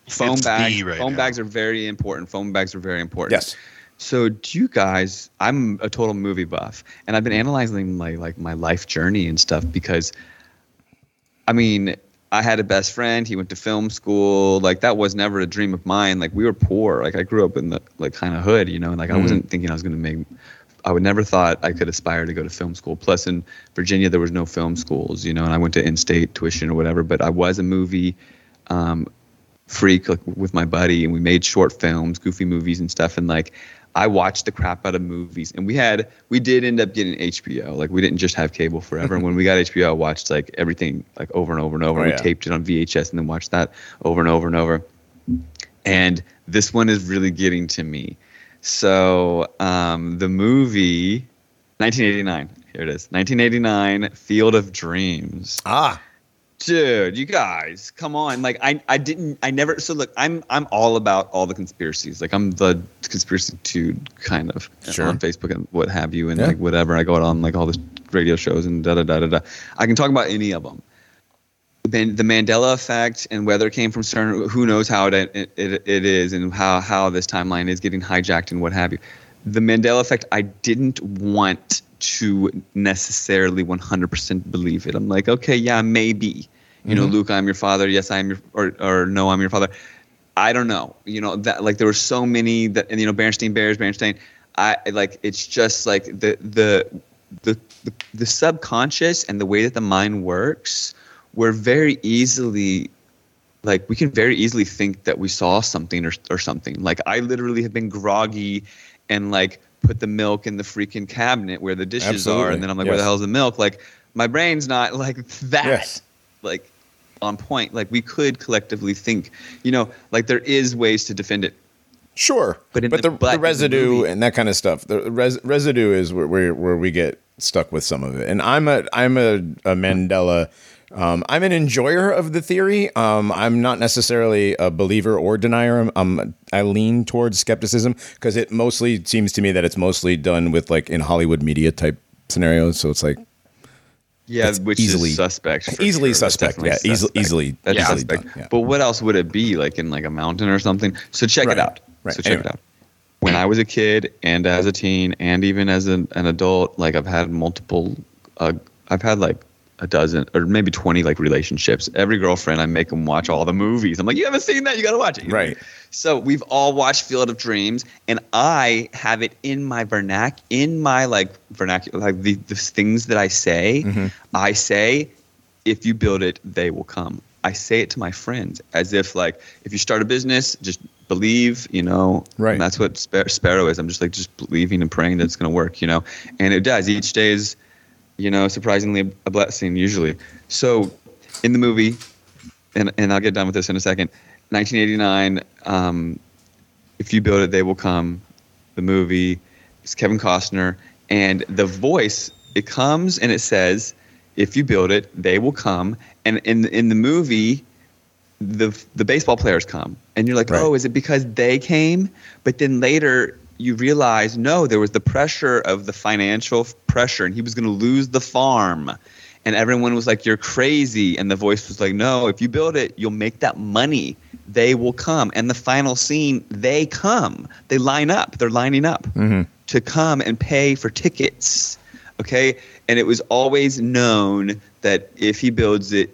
foam It's bags. me right phone now. bags are very important. Foam bags are very important. Yes. So, do you guys? I'm a total movie buff, and I've been analyzing my like my life journey and stuff because, I mean, I had a best friend. He went to film school. Like that was never a dream of mine. Like we were poor. Like I grew up in the like kind of hood, you know. And like I wasn't thinking I was gonna make. I would never thought I could aspire to go to film school. Plus, in Virginia, there was no film schools, you know. And I went to in-state tuition or whatever. But I was a movie. Um, freak like, with my buddy and we made short films goofy movies and stuff and like i watched the crap out of movies. And we had we did end up getting hbo like we didn't just have cable forever. And when we got hbo i watched like everything like over and over and over. Oh, we yeah. taped it on vhs and then watched that over and over and over. And this one is really getting to me. So um, the movie 1989 here it is. 1989 field of dreams. Ah, dude you guys come on. Like i i didn't i never so look i'm i'm all about all the conspiracies. Like i'm the conspiracy dude kind of Sure. on facebook and what have you and Yeah. like whatever. I go out on like all the radio shows and da da da da da. I can talk about any of them then the mandela effect and whether it came from certain who knows how it, it, it, it is and how how this timeline is getting hijacked and what have you the mandela effect i didn't want to necessarily 100% believe it. I'm like okay yeah maybe. You know mm-hmm. luke i'm your father. Yes i am your or, or no i'm your father. I don't know. You know that like there were so many that and you know bernstein bears bernstein. I like it's just like the the the the, the subconscious and the way that the mind works we're very easily like we can very easily think that we saw something or, or something. Like i literally have been groggy and like put the milk in the freaking cabinet where the dishes are and then i'm like where the hell's the milk like my brain's not like that Yes. like on point like we could collectively think you know like there is ways to defend it sure. But but the- the, the in the residue movie- and that kind of stuff, the res, residue is where, where where we get stuck with some of it. And I'm a I'm a, a Mandela. Um, I'm an enjoyer of the theory. Um, I'm not necessarily a believer or denier. Um, I lean towards skepticism because it mostly seems to me that it's mostly done with like in Hollywood media type scenarios. So it's like yeah which easily- is suspect easily sure. Suspect. Yeah, easily suspect. easily That's Yeah. easily suspect. done. Yeah. But what else would it be like in like a mountain or something? So check Right, it out. right. So check it out. When I was a kid and as a teen and even as an, an adult, like I've had multiple, uh, I've had like a dozen or maybe 20 like relationships. Every girlfriend, I make them watch all the movies. I'm like, you haven't seen that? You got to watch it. you know? Right. So we've all watched Field of Dreams, and I have it in my vernac, in my like vernacular, like the, the things that I say. Mm-hmm. I say, if you build it, they will come. I say it to my friends as if like, if you start a business, just believe, you know. Right. And that's what Spar- Spero is. I'm just like just believing and praying that it's going to work, you know. And it does. Each day is, you know, surprisingly a blessing usually. So, in the movie, and and I'll get done with this in a second. 1989. Um, if you build it, they will come. The movie is Kevin Costner, and the voice it comes and it says, "If you build it, they will come." And in in the movie, the the baseball players come, and you're like, Right. "Oh, is it because they came?" But then later you realize, no, there was the pressure of the financial pressure, and he was going to lose the farm. And everyone was like, "You're crazy," and the voice was like, "No, if you build it, you'll make that money. They will come." And the final scene, they come. They line up. They're lining up mm-hmm. to come and pay for tickets. Okay, and it was always known that if he builds it,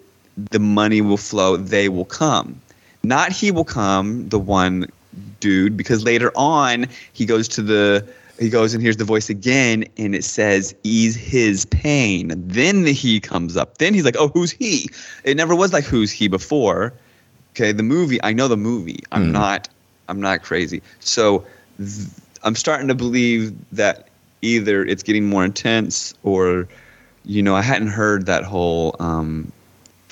the money will flow. They will come. Not he will come, the one dude, because later on he goes to the he goes and hears the voice again and it says ease his pain. Then the he comes up. Then he's like oh who's he? It never was like who's he before? Okay the movie i know the movie. I'm not i'm not crazy. So th- i'm starting to believe that either it's getting more intense or you know i hadn't heard that whole um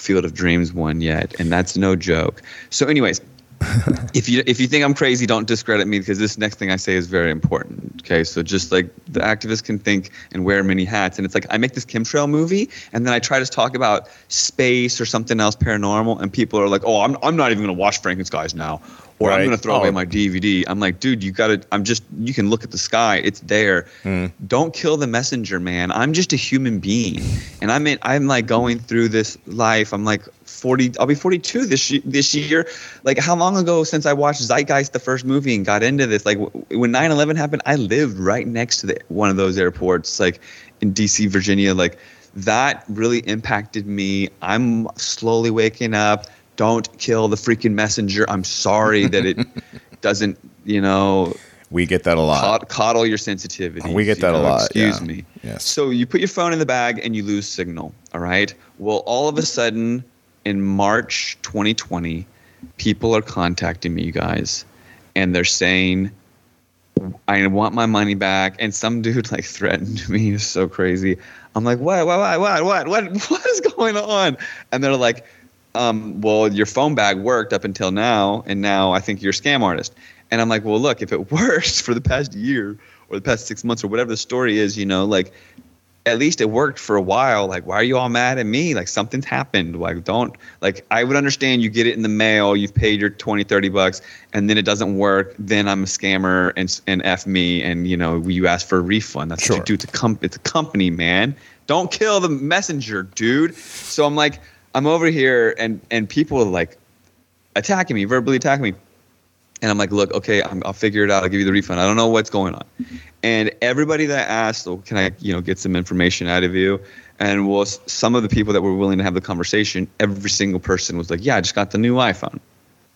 Field of Dreams one yet, and that's no joke. So, anyways, if you if you think I'm crazy, don't discredit me because this next thing I say is very important. Okay, so just like the activist can think and wear many hats, and it's like I make this chemtrail movie, and then I try to talk about space or something else paranormal, and people are like, "Oh, I'm I'm not even gonna watch Frankenskies now." Or I'm gonna throw away Oh. my DVD. I'm like, dude, you gotta. I'm just. You can look at the sky. It's there. Hmm. Don't kill the messenger, man. I'm just a human being, and I'm in, I'm like going through this life. I'm like 40. I'll be 42 this year, this year. Like, how long ago since I watched Zeitgeist, the first movie, and got into this? Like, when 9/11 happened, I lived right next to the, one of those airports, like in D.C., Virginia. Like, that really impacted me. I'm slowly waking up. Don't kill the freaking messenger. I'm sorry that it doesn't, you know, We get that a lot. coddle your sensitivity. We get that a lot, Excuse yeah. me. Yes. So you put your phone in the bag and you lose signal. All right. Well, all of a sudden, in March 2020, people are contacting me, you guys, and they're saying, "I want my money back." And some dude like threatened me. It's so crazy. I'm like, "What? What? What? What? What? What? What is going on?" And they're like, um, well, your phone bag worked up until now, and now I think you're a scam artist. And I'm like, well, look, if it worked for the past year or the past six months or whatever the story is, you know, like at least it worked for a while. Like, why are you all mad at me? Like something's happened. Like, don't like I would understand you get it in the mail, you've paid your 20, 30 bucks, and then it doesn't work. Then I'm a scammer and and F me and you know, you ask for a refund. That's Sure. what you do. It's a com- it's a company, man. Don't kill the messenger, dude. So I'm like, I'm over here and and people are like attacking me, verbally attacking me. And I'm like, look, okay, I'm, I'll figure it out. I'll give you the refund. I don't know what's going on. And everybody that asked, oh, can I, you know, get some information out of you? And well, s- some of the people that were willing to have the conversation, every single person was like, yeah, I just got the new iPhone.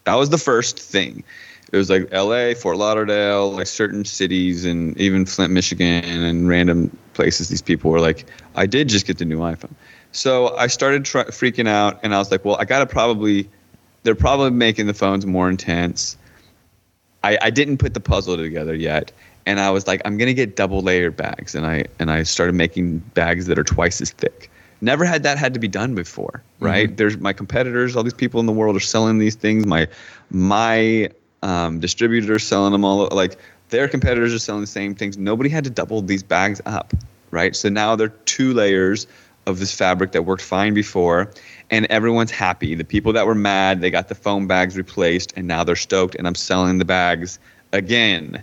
That was the first thing. It was like L.A., Fort Lauderdale, like certain cities, and even Flint, Michigan, and random places. These people were like, I did just get the new iPhone. So I started freaking out, and I was like, well, I gotta probably, they're probably making the phones more intense. I, I didn't put the puzzle together yet and i was like i'm going to get double layered bags and i and i started making bags that are twice as thick. Never had that had to be done before right? There's my competitors all these people in the world are selling these things. My my um, distributors selling them all like their competitors are selling the same things. Nobody had to double these bags up right? So now they're two layers of this fabric that worked fine before and everyone's happy the people that were mad they got the foam bags replaced and now they're stoked and i'm selling the bags again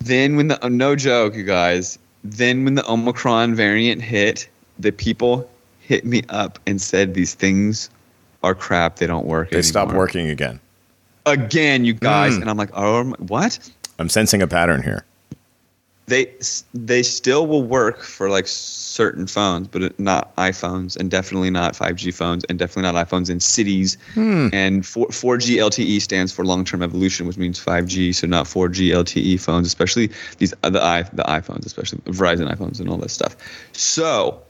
then when the no joke you guys then when the omicron variant hit the people hit me up and said these things are crap they don't work They stop anymore." working again. again you guys Mm. and i'm like oh what I'm sensing a pattern here. They they still will work for like certain phones, but not iPhones, and definitely not 5G phones, and definitely not iPhones in cities. And 4, 4G LTE stands for long-term evolution, which means 5G, so not 4G LTE phones, especially these uh, the i the iPhones, especially Verizon iPhones and all that stuff. So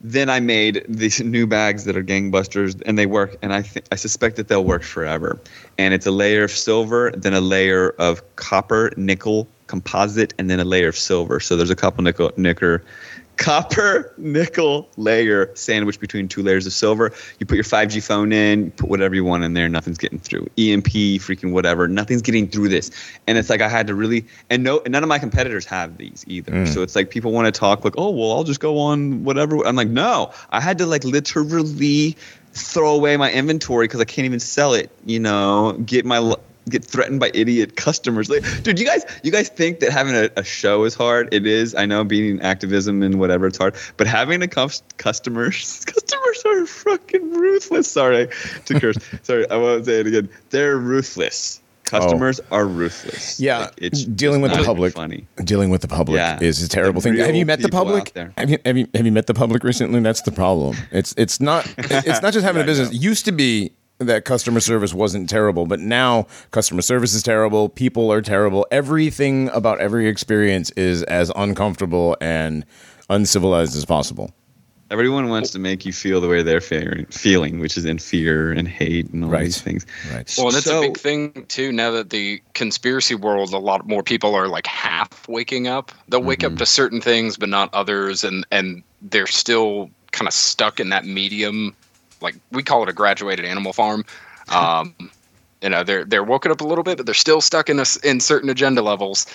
then I made these new bags that are gangbusters, and they work. And I th- I suspect that they'll work forever. And it's a layer of silver, then a layer of copper, nickel, composite, and then a layer of silver. So there's a couple nickel, copper, nickel layer sandwiched between two layers of silver. You put your 5G phone in, put whatever you want in there, nothing's getting through. EMP, freaking whatever, nothing's getting through this. And it's like I had to really, and no, and none of my competitors have these either. Mm. So it's like people want to talk like, oh well, I'll just go on whatever. I'm like, no, I had to like literally throw away my inventory because I can't even sell it. You know, get my get threatened by idiot customers. Like, dude, you guys, you guys think that having a, a show is hard? It is. I know being in activism and whatever it's hard, but having a cus- customers, customers are fucking ruthless. Sorry to curse. Sorry, I won't say it again. They're ruthless. Customers oh. are ruthless. Yeah, Like, it's dealing with the public. Funny. Dealing with the public Yeah. is a terrible thing. Have you met the public? Have you, have you have you met the public recently? That's the problem. It's it's not it's not just having a business. It used to be that customer service wasn't terrible, but now customer service is terrible. People are terrible. Everything about every experience is as uncomfortable and uncivilized as possible. Everyone wants to make you feel the way they're fe- feeling, which is in fear and hate and all Right. these things. Right. Well, and that's So- a big thing too. Now that the conspiracy world, a lot more people are like half waking up. They'll wake Mm-hmm. up to certain things, but not others, and and they're still kind of stuck in that medium like we call it a graduated animal farm. Um, you know, they're they're woken up a little bit, but they're still stuck in a in certain agenda levels.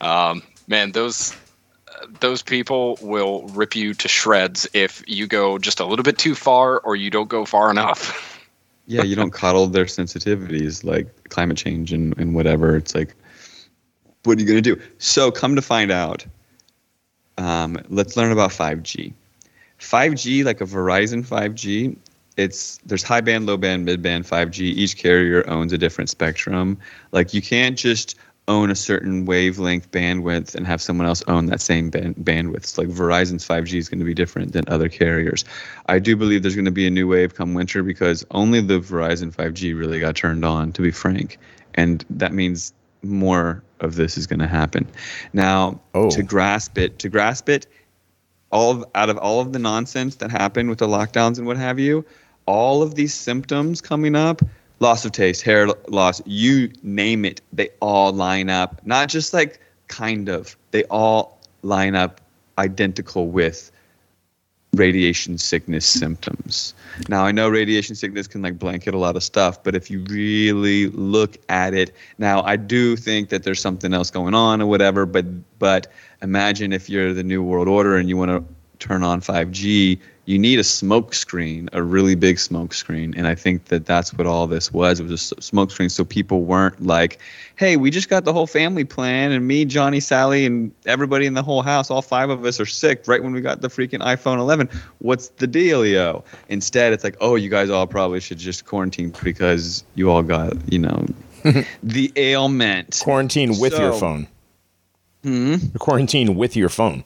Um, man, those those people will rip you to shreds if you go just a little bit too far or you don't go far enough. yeah, you don't coddle their sensitivities like climate change and, and whatever. It's like, what are you going to do? So, come to find out, um, let's learn about 5G. 5G, like a Verizon 5G, it's there's high band, low band, mid band 5G. Each carrier owns a different spectrum. Like you can't just own a certain wavelength bandwidth and have someone else own that same band- bandwidth. It's like Verizon's 5G is going to be different than other carriers. I do believe there's going to be a new wave come winter because only the Verizon 5G really got turned on, to be frank. And that means more of this is going to happen. Now, Oh. to grasp it, to grasp it, all of, out of all of the nonsense that happened with the lockdowns and what have you, all of these symptoms coming up loss of taste, hair loss, you name it, they all line up. Not just like kind of, they all line up identical with radiation sickness symptoms. Now, I know radiation sickness can like blanket a lot of stuff, but if you really look at it, now I do think that there's something else going on or whatever, but but imagine if you're the new world order and you want to turn on 5G, you need a smoke screen, a really big smoke screen. And I think that that's what all this was. It was a smoke screen. So people weren't like, hey, we just got the whole family plan, and me, Johnny, Sally, and everybody in the whole house, all five of us are sick right when we got the freaking iPhone 11. What's the dealio? Instead, it's like, oh, you guys all probably should just quarantine because you all got, you know, the ailment. Quarantine with your phone. Hmm? Quarantine with your phone.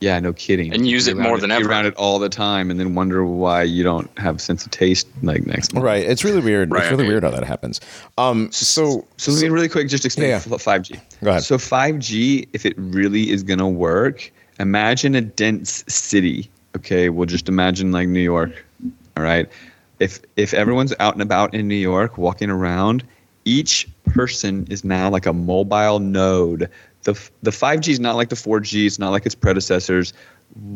Yeah, no kidding. And use it around more than be ever. around it all the time, and then wonder why you don't have sense of taste like next month. Right. It's really weird. Right. It's really weird how that happens. Um. So. So let me really quick just explain Yeah, 5G. Go ahead. So 5G, if it really is going to work, imagine a dense city. Okay, we'll just imagine like New York. All right. If if everyone's out and about in New York, walking around, each person is now like a mobile node. The the 5G is not like the 4G. It's not like its predecessors.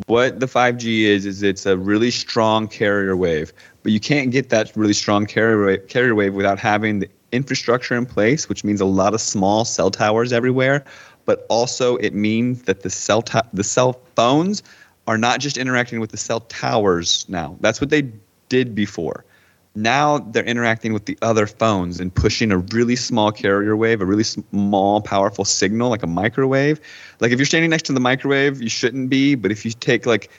What the 5G is is it's a really strong carrier wave, but you can't get that really strong carrier wave, carrier wave without having the infrastructure in place, which means a lot of small cell towers everywhere. But also, it means that the cell to- the cell phones are not just interacting with the cell towers now. That's what they did before. Now they're interacting with the other phones and pushing a really small carrier wave, a really small, powerful signal, like a microwave. Like if you're standing next to the microwave, you shouldn't be. But if you take like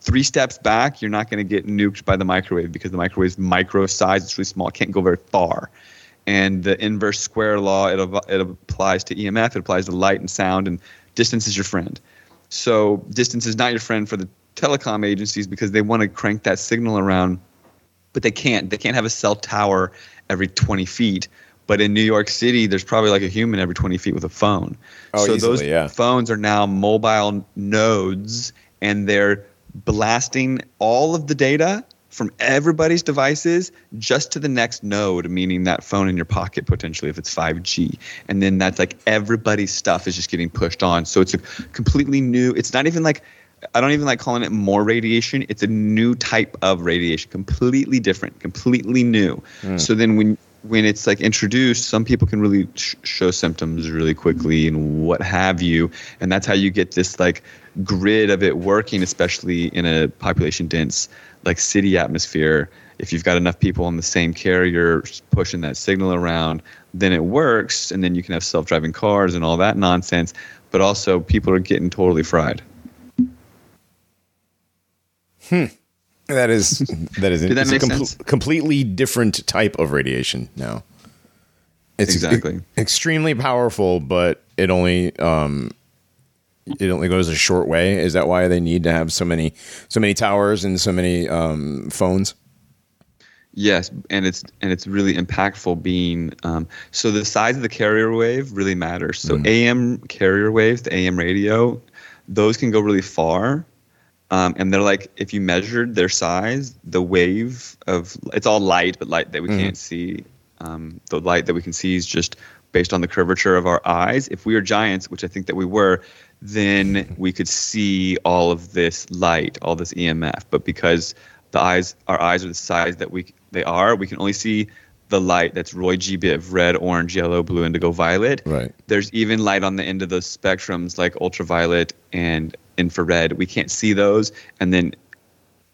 three steps back, you're not going to get nuked by the microwave because the microwave's micro size, it's really small, can't go very far. And the inverse square law, it, it applies to EMF, it applies to light and sound, and distance is your friend. So distance is not your friend for the telecom agencies because they want to crank that signal around, but they can't. They can't have a cell tower every 20 feet. But in New York City, there's probably like a human every 20 feet with a phone. Oh, so easily, those yeah. phones are now mobile nodes, and they're blasting all of the data from everybody's devices just to the next node, meaning that phone in your pocket potentially if it's 5G. And then that's like everybody's stuff is just getting pushed on. So it's a completely new, it's not even like, I don't even like calling it more radiation. It's a new type of radiation, completely different, completely new. Hmm. So then when when it's like introduced, some people can really sh- show symptoms really quickly and what have you, and that's how you get this like grid of it working, especially in a population dense like city atmosphere. If you've got enough people on the same carrier pushing that signal around, then it works, and then you can have self driving cars and all that nonsense. But also, people are getting totally fried. That is that is Did that it's a make compl- sense? completely different type of radiation now. It's ex- Exactly. extremely powerful, but it only um it only goes a short way. Is that why they need to have so many so many towers and so many um phones? Yes, and it's and it's really impactful. Being um, so the size of the carrier wave really matters. So AM carrier waves, the AM radio, those can go really far, um, and they're like if you measured their size, the wave of it's all light, but light that we can't see. Um, the light that we can see is just based on the curvature of our eyes. If we were giants, which I think that we were, then we could see all of this light, all this EMF. But because the eyes our eyes are the size that we they are. We can only see the light that's Roy G. Biv, red, orange, yellow, blue, indigo, violet. Right. There's even light on the end of those spectrums like ultraviolet and infrared. We can't see those. And then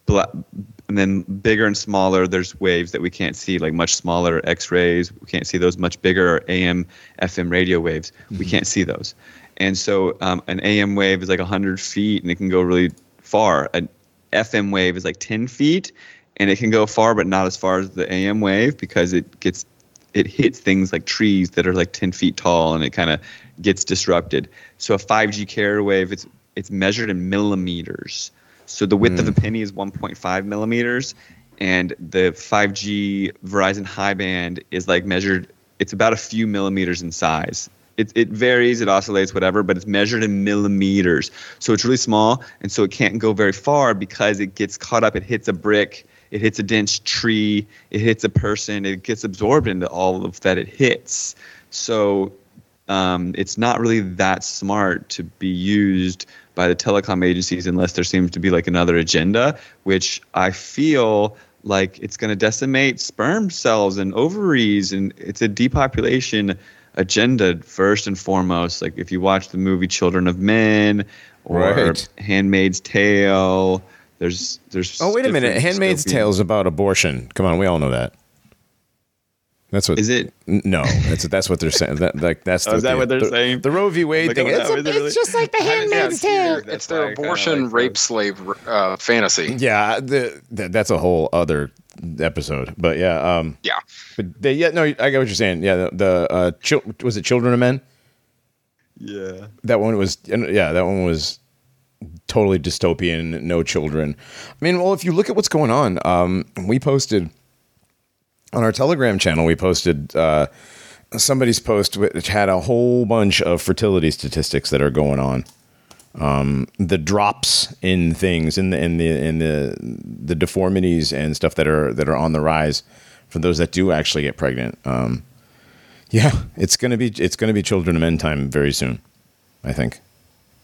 and then bigger and smaller there's waves that we can't see like much smaller x-rays. We can't see those much bigger am fm radio waves. We can't see those. And so um, an am wave is like 100 feet and it can go really far. An fm wave is like 10 feet and it can go far but not as far as the am wave because it gets it hits things like trees that are like 10 feet tall and it kind of gets disrupted. So a 5g carrier wave it's it's measured in millimeters so the width of a hmm. penny is 1.5 millimeters, and the 5G Verizon high band is like measured. It's about a few millimeters in size. It, it varies, it oscillates, whatever, but it's measured in millimeters. So it's really small, and so it can't go very far because it gets caught up. It hits a brick, it hits a dense tree, it hits a person, it gets absorbed into all of that it hits. So um, it's not really that smart to be used by the telecom agencies unless there seems to be like another agenda, which I feel like it's going to decimate sperm cells and ovaries, and it's a depopulation agenda first and foremost. Like if you watch the movie Children of Men or Right. Handmaid's Tale, there's there's. Oh wait a minute, Handmaid's Tale is about abortion. Come on, we all know that. That's what Is it? No, that's that's what they're saying. That like that's Oh, the, is that the- what they're the- saying? The Roe v. Wade Like, thing. oh, It's, a- is it really? just like the Handmaid's Tale. either. it's That's their abortion like rape those. slave uh, fantasy. Yeah, the, the that's a whole other episode. But yeah, um, Yeah. but they, yeah, no, I get what you're saying. Yeah, the, the uh, chil- was it Children of Men? Yeah. That one was, yeah, that one was totally dystopian. No children. I mean, well, if you look at what's going on, um, we posted on our Telegram channel. We posted uh, somebody's post which had a whole bunch of fertility statistics that are going on. Um, the drops in things in the in the in the the deformities and stuff that are that are on the rise for those that do actually get pregnant. Um, yeah, it's gonna be it's gonna be children of men time very soon. I think.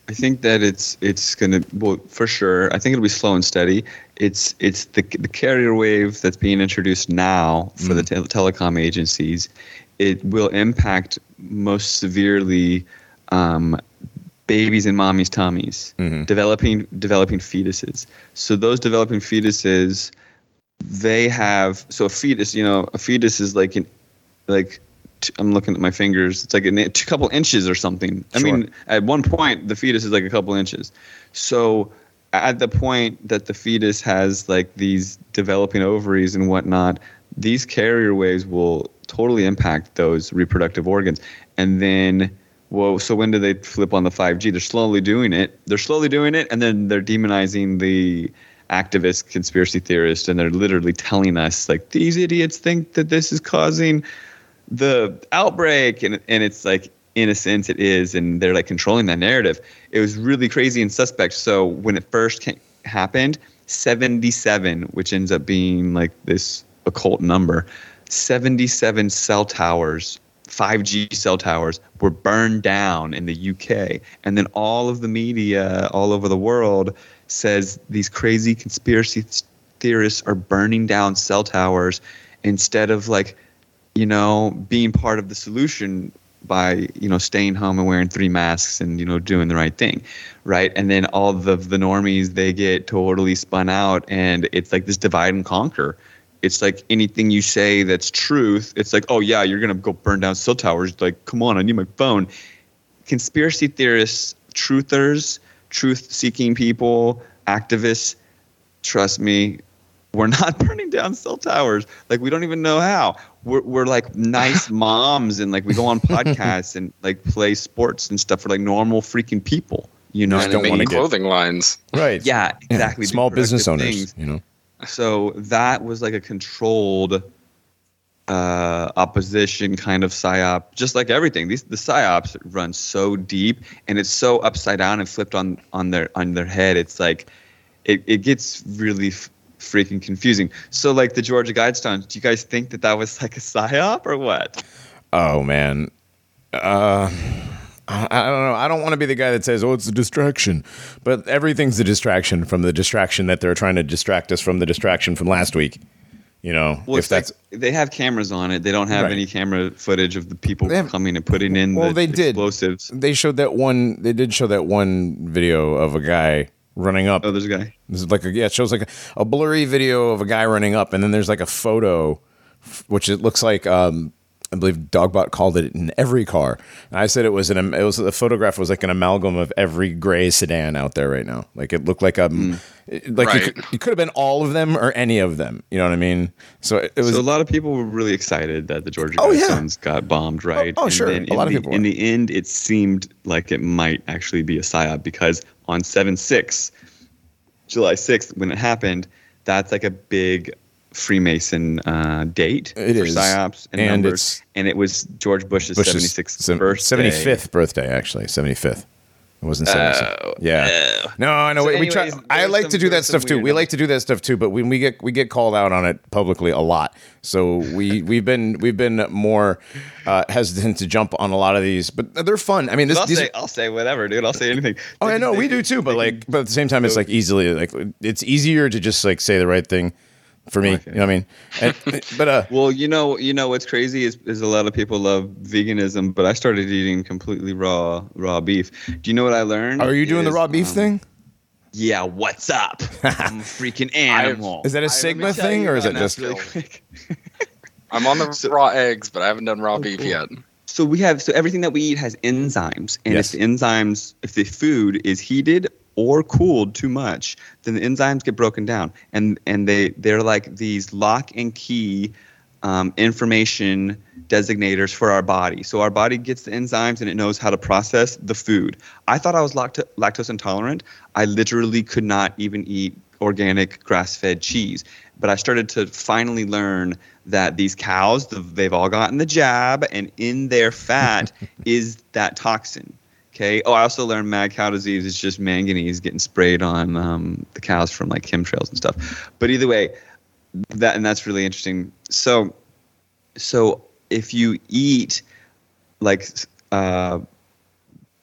I think that it's it's gonna well for sure. I think it'll be slow and steady. It's it's the the carrier wave that's being introduced now for the tel- telecom agencies. It will impact most severely um, babies and mommy's tummies, developing developing fetuses. So those developing fetuses, they have so a fetus. You know, a fetus is like an like t- I'm looking at my fingers. It's like a couple inches or something. I mean, at one point, the fetus is like a couple inches. So at the point that the fetus has like these developing ovaries and whatnot, these carrier waves will totally impact those reproductive organs. And then, well, so when do they flip on the 5G? They're slowly doing it. They're slowly doing it, and then they're demonizing the activist conspiracy theorists, and they're literally telling us like these idiots think that this is causing the outbreak and and it's like in a sense it is and they're like controlling that narrative it was really crazy and suspect. So when it first came, happened 77 which ends up being like this occult number 77 cell towers 5G cell towers were burned down in the UK and then all of the media all over the world says these crazy conspiracy theorists are burning down cell towers instead of like you know, being part of the solution by, you know, staying home and wearing three masks and, you know, doing the right thing. Right. And then all the the normies they get totally spun out and it's like this divide and conquer. It's like anything you say that's truth, it's like, oh yeah, you're gonna go burn down cell towers. Like, come on, I need my phone. Conspiracy theorists, truthers, truth seeking people, activists, trust me, we're not burning down cell towers. Like we don't even know how. We're we're like nice moms and like we go on podcasts and like play sports and stuff We're like normal freaking people. You know, Just and don't wanna get- clothing lines. Right. yeah, exactly. do Small business owners. things. You know. So that was like a controlled uh, opposition kind of psyop, just like everything. These the psyops run so deep and it's so upside down and flipped on on their on their head. It's like it, it gets really f- freaking confusing. So like the Georgia Guidestones, do you guys think that that was like a psyop or what? Oh man, uh, I I don't know. I don't want to be the guy that says, "Oh, it's a distraction," but everything's a distraction from the distraction that they're trying to distract us from the distraction from last week. You know, Well, if it's like that's they have cameras on it. They don't have Right. any camera footage of the people have- coming and putting in Well, the they did. explosives. they showed that one. They did show that one video of a guy running up. Oh, there's a guy. This is like a, yeah, it shows like a, a blurry video of a guy running up, and then there's like a photo, which it looks like um, I believe Dogbot called it in every car. And I said it was an it was the photograph was like an amalgam of every gray sedan out there right now. Like it looked like a it- like Right. it, could, it could have been all of them or any of them. You know what I mean? So it, it was so a lot of people were really excited that the Georgia Oh, yeah. Got bombed, right? oh, sure. then A lot in of the, people In the end, it seemed like it might actually be a psyop because on seven six, July sixth, when it happened, that's like a big Freemason uh, date It for is. psyops and, And numbers, and it was George Bush's seventy sixth birthday. seventy fifth birthday actually seventy fifth. It wasn't. Oh, yeah. No, I know. So we, we try. I like some- to do that stuff too. We like to do that stuff too, but when we get we get called out on it publicly a lot, so we we've been we've been more uh, hesitant to jump on a lot of these, but they're fun. I mean, this, I'll these, say, I'll say whatever, dude. I'll say anything. oh, I know we do too, but like, but at the same time, it's like easily like it's easier to just like say the right thing for me. Okay. You know what I mean? And, but uh, Well, you know, you know what's crazy is, is a lot of people love veganism, but I started eating completely raw raw beef. Do you know what I learned? are you doing the raw beef um, thing? Yeah, what's up? I'm a freaking animal. Is that a Sigma tell thing, or is it that just- really quick? I'm on the So- raw eggs, but I haven't done raw beef cool. yet. So we have so everything that we eat has enzymes, and Yes. if the enzymes, if the food is heated or cooled too much, then the enzymes get broken down, and and they they're like these lock and key um, information designators for our body. So our body gets the enzymes and it knows how to process the food. I thought I was lacto- lactose intolerant. I literally could not even eat organic grass-fed cheese. But I started to finally learn that these cows, the, they've all gotten the jab, and in their fat is that toxin. Okay. Oh, I also learned mad cow disease is just manganese getting sprayed on um, the cows from like chemtrails and stuff. But either way, that and that's really interesting. So, so if you eat like uh,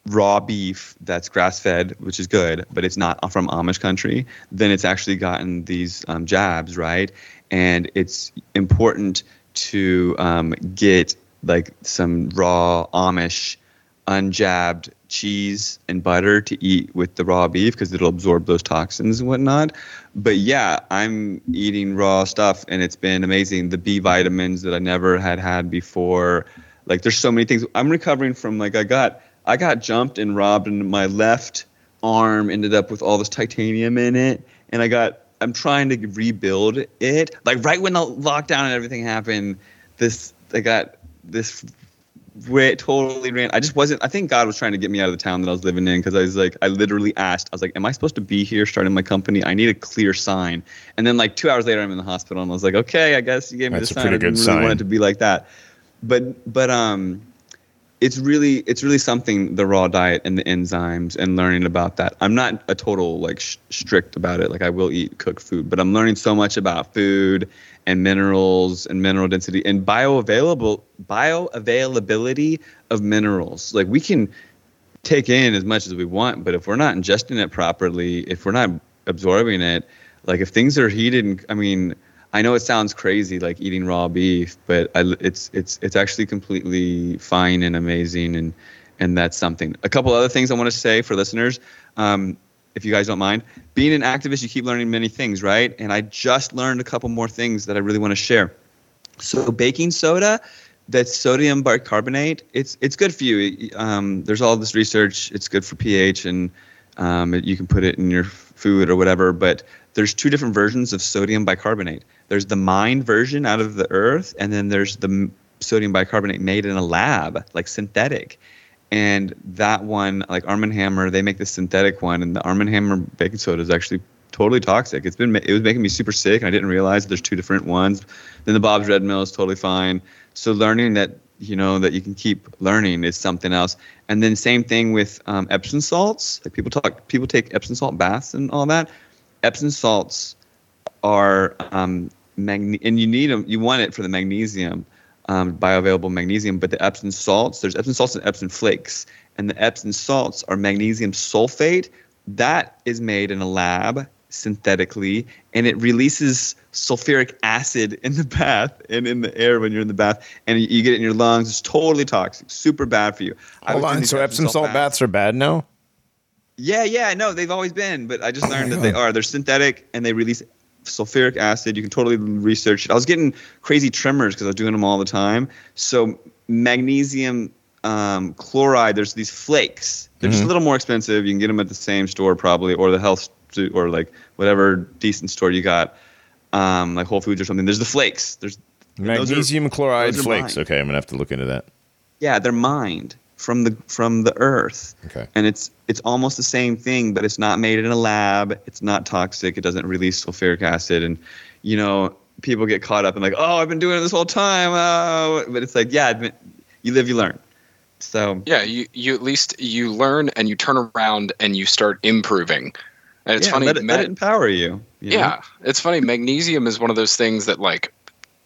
raw beef that's grass fed, which is good, but it's not from Amish country, then it's actually gotten these um, jabs, right? And it's important to um, get like some raw Amish unjabbed cheese and butter to eat with the raw beef because it'll absorb those toxins and whatnot. But yeah, I'm eating raw stuff and it's been amazing. The B vitamins that I never had had before. Like there's so many things. I'm recovering from like I got I got jumped and robbed and my left arm ended up with all this titanium in it and I got I'm trying to rebuild it. Like right when the lockdown and everything happened, this I got this way totally ran. I just wasn't. I think God was trying to get me out of the town that I was living in because I was like, I literally asked, I was like, "Am I supposed to be here starting my company? I need a clear sign." And then like two hours later, I'm in the hospital, and I was like, "Okay, I guess you gave me That's the a sign. pretty I didn't good really sign. want it to be like that." But but um, it's really it's really something the raw diet and the enzymes and learning about that. I'm not a total like sh- strict about it. Like I will eat cooked food, but I'm learning so much about food and minerals and mineral density and bioavailable bioavailability of minerals. Like we can take in as much as we want, but if we're not ingesting it properly, if we're not absorbing it, like if things are heated, and, I mean, I know it sounds crazy like eating raw beef, but I, it's it's it's actually completely fine and amazing, and and that's something. A couple other things I want to say for listeners, um, if you guys don't mind. Being an activist, you keep learning many things, right? And I just learned a couple more things that I really want to share. So baking soda, that's sodium bicarbonate. It's it's good for you. Um, there's all this research. It's good for pH, and um, you can put it in your food or whatever. But there's two different versions of sodium bicarbonate. There's the mined version out of the earth, and then there's the sodium bicarbonate made in a lab, like synthetic. And that one, like Arm and Hammer, they make the synthetic one, and the Arm and Hammer baking soda is actually totally toxic. It's been it was making me super sick, and I didn't realize there's two different ones. Then the Bob's Red Mill is totally fine. So learning that you know that you can keep learning is something else. And then same thing with um, Epsom salts. Like people talk, people take Epsom salt baths and all that. Epsom salts are um, magne- and you need them. You want it for the magnesium. Um, bioavailable magnesium. But the Epsom salts, there's Epsom salts and Epsom flakes, and the Epsom salts are magnesium sulfate. That is made in a lab synthetically, and it releases sulfuric acid in the bath and in the air when you're in the bath, and you get it in your lungs. It's totally toxic, super bad for you. I Hold on. So Epsom salt baths are bad now? Yeah, yeah, no, they've always been, but I just Oh learned my that they are. They're synthetic and they release sulfuric acid. You can totally research it. I was getting crazy tremors because I was doing them all the time. So magnesium um, chloride, there's these flakes. They're just a Mhm. little more expensive. You can get them at the same store probably, or the health stu- or like whatever decent store you got, um, like Whole Foods or something. There's the flakes. There's those are- Magnesium chloride flakes. mine. Okay, I'm gonna have to look into that. yeah, they're mined from the from the earth. Okay. And it's it's almost the same thing, but it's not made in a lab. It's not toxic. It doesn't release sulfuric acid. And you know, people get caught up in like, oh, I've been doing it this whole time. Oh. But it's like, yeah, admit- you live, you learn. So Yeah, you you at least you learn and you turn around and you start improving. And it's yeah, funny. let it, ma- let it empower you. you know? yeah, it's funny. Magnesium is one of those things that like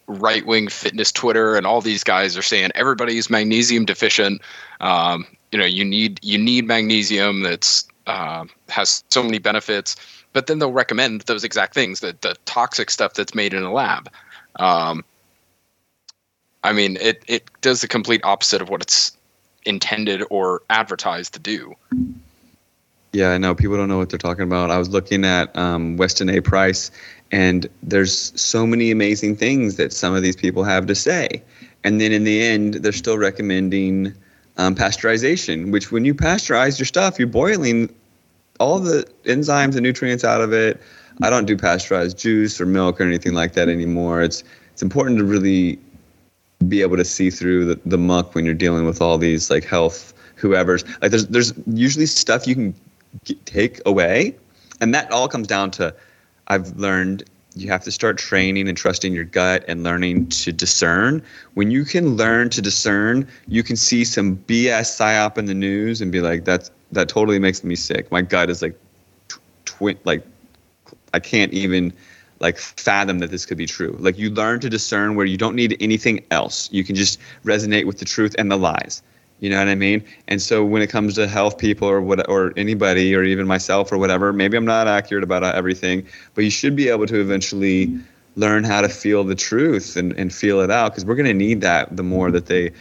right wing fitness Twitter and all these guys are saying everybody's magnesium deficient. Um, you know, you need you need magnesium that's uh, has so many benefits, but then they'll recommend those exact things, the the toxic stuff that's made in a lab. Um, I mean, it it does the complete opposite of what it's intended or advertised to do. Yeah, I know. People don't know what they're talking about. I was looking at um, Weston A. Price, and there's so many amazing things that some of these people have to say. And then in the end, they're still recommending um, pasteurization, which when you pasteurize your stuff, you're boiling all the enzymes and nutrients out of it. I don't do pasteurized juice or milk or anything like that anymore. It's it's important to really be able to see through the, the muck when you're dealing with all these like health whoever's like there's there's usually stuff you can get, take away and that all comes down to i've learned you have to start training and trusting your gut and learning to discern when you can learn to discern you can see some bs psyop in the news and be like that's that totally makes me sick my gut is like tw- twi- like i can't even like fathom that this could be true. Like you learn to discern where you don't need anything else. You can just resonate with the truth and the lies. You know what I mean? And so when it comes to health people or what or anybody or even myself or whatever, maybe I'm not accurate about everything, but you should be able to eventually learn how to feel the truth and, and feel it out because we're going to need that the more that they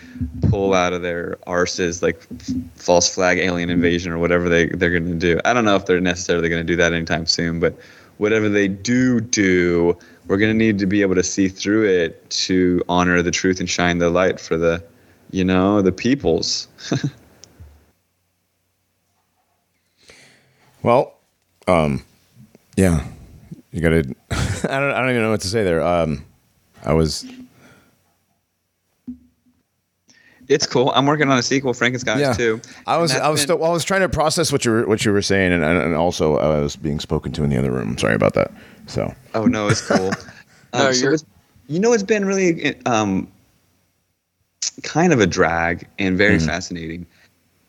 pull out of their arses like false flag alien invasion or whatever they, they're going to do. I don't know if they're necessarily going to do that anytime soon, but whatever they do do, we're going to need to be able to see through it to honor the truth and shine the light for the, you know, the peoples. Well, um, yeah, you got to. I don't. I don't even know what to say there. Um, I was. it's cool. I'm working on a sequel, Frankenskies Yeah. too. I was. I was been- still. Well, I was trying to process what you were what you were saying, and, and also I was being spoken to in the other room. Sorry about that. So Oh no, it's cool. No, um, so you're- it's, you know, it's been really um, kind of a drag and very Mhm. fascinating.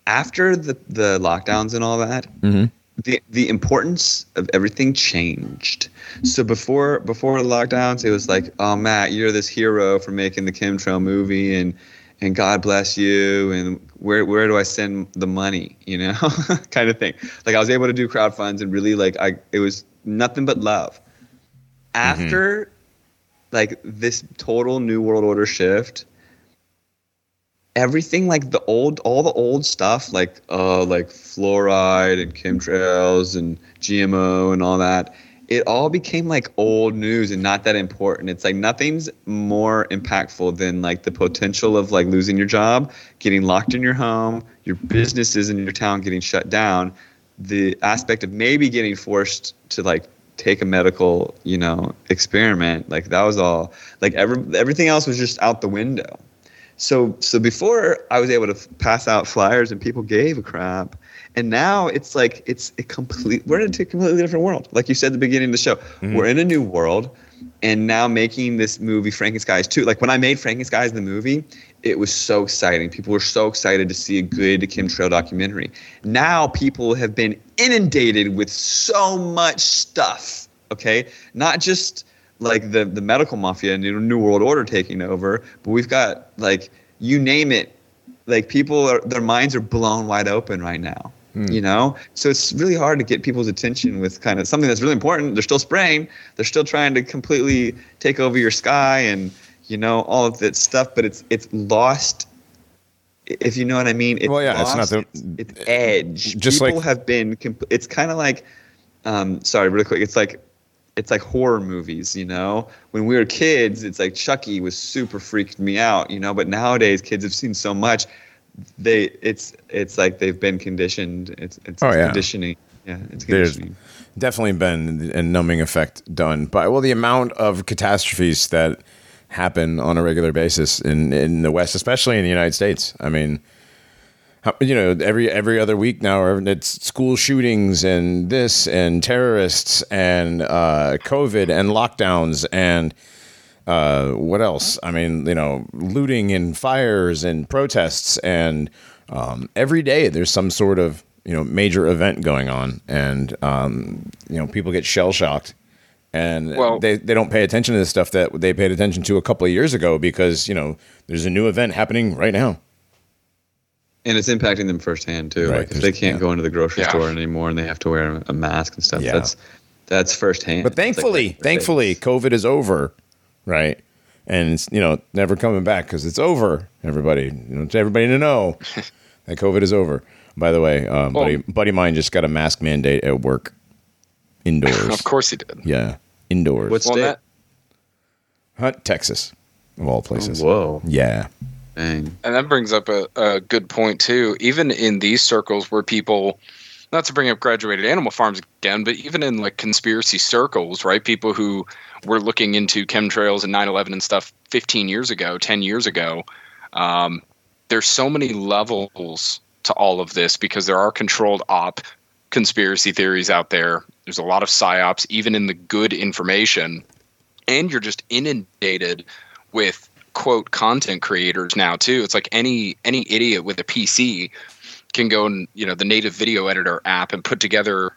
After the the lockdowns and all that, Mhm. the the importance of everything changed. So before before the lockdowns, it was like, oh Matt, you're this hero for making the Kim chemtrail movie, and and God bless you, and where where do I send the money, you know, kind of thing. Like I was able to do crowd funds and really like I it was nothing but love. After like this total new world order shift, everything like the old all the old stuff like uh like fluoride and chemtrails and gmo and all that it all became like old news and not that important. It's like nothing's more impactful than like the potential of like losing your job getting locked in your home your businesses in your town getting shut down the aspect of maybe getting forced to like take a medical you know experiment like that was all like every, everything else was just out the window so so before I was able to pass out flyers and people gave a crap, and now it's like it's a complete. We're in a completely different world. Like you said at the beginning of the show, mm-hmm. we're in a new world, and now making this movie Frankenskies too. Like when I made Frankenskies the movie, it was so exciting. People were so excited to see a good chemtrail documentary. Now people have been inundated with so much stuff. Okay, not just like the the medical mafia and new, new world order taking over, but we've got like you name it, like people are their minds are blown wide open right now. You know, so it's really hard to get people's attention with kind of something that's really important. They're still spraying. They're still trying to completely take over your sky and you know all of that stuff. But it's it's lost. If you know what I mean. It's Well, yeah, it's not the- its, its edge. Just People like- have been. Comp- it's kind of like, um, sorry, really quick. It's like it's like horror movies, you know. When we were kids, it's like Chucky was super freaked me out, you know. But nowadays, kids have seen so much, they it's it's like they've been conditioned. It's it's, Oh, it's yeah. conditioning. Yeah, it's There's definitely been a numbing effect done by well the amount of catastrophes that happen on a regular basis in in the West, especially in the United States. I mean, you know, every every other week now, it's school shootings and this and terrorists and uh, COVID and lockdowns and uh, what else? I mean, you know, looting and fires and protests and um, every day there's some sort of you know major event going on and um, you know people get shell shocked and Well- they, they don't pay attention to the stuff that they paid attention to a couple of years ago because you know there's a new event happening right now. And it's impacting them firsthand too. Right, Like if they can't yeah. go into the grocery Yeah. store anymore and they have to wear a mask and stuff. Yeah. That's that's firsthand. But It's like thankfully, right- thankfully, COVID is over, right? And it's you know never coming back because it's over. Everybody, you know, to everybody to know that COVID is over. By the way, um, Well- buddy, buddy of mine just got a mask mandate at work, indoors. Of course he did. yeah, indoors. What's Well, that, Hunt, Texas, of all places. Whoa. Yeah, Dang. And that brings up a, a good point too. Even in these circles where people, not to bring up graduated animal farms again, but even in like conspiracy circles, right? People who were looking into chemtrails and 9/11 and stuff 15 years ago, 10 years ago. Um, there's so many levels to all of this because there are controlled op conspiracy theories out there. There's a lot of psyops, even in the good information, and you're just inundated with quote content creators now too. It's like any any idiot with a PC can go and you know the native video editor app and put together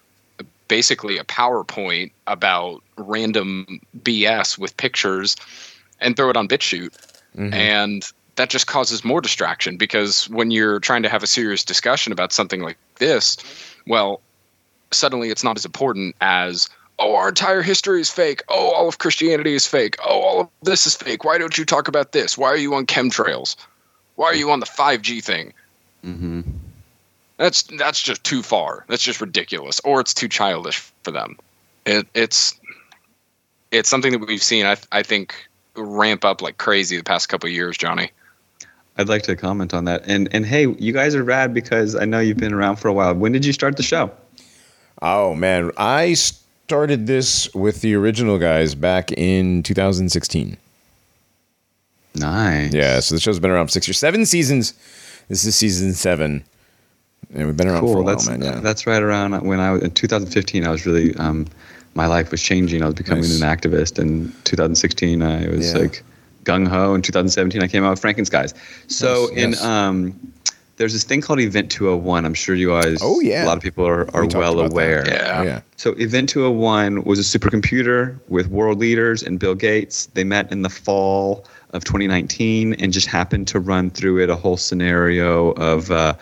basically a PowerPoint about random BS with pictures and throw it on BitChute. Mm-hmm. And that just causes more distraction because when you're trying to have a serious discussion about something like this, well, suddenly it's not as important as oh our entire history is fake. Oh all of christianity is fake. Oh all of this is fake. Why don't you talk about this? Why are you on chemtrails? Why are you on the 5g thing? Hmm that's that's just too far. That's just ridiculous. Or it's too childish for them. It, it's it's something that we've seen I, I think ramp up like crazy the past couple of years johnny. I'd like to comment on that. And and hey, you guys are rad because I know you've been around for a while. When did you start the show? Oh man, I started this with the original guys back in 2016. Nice. Yeah, so the show's been around six years, seven seasons. This is season seven, and we've been around for a Cool. while, That's man. Yeah, that's right around when I was in 2015. I was really um, my life was changing. I was becoming Nice. an activist. In 2016, I was Yeah. like gung ho. In 2017, I came out with Frankenskies. So Nice, in yes. um, there's this thing called Event 201. I'm sure you guys. Oh, yeah. A lot of people are, are We well about that. aware. Yeah. Yeah. So Event 201 was a supercomputer with world leaders and Bill Gates. They met in the fall of 2019 and just happened to run through it a whole scenario of uh,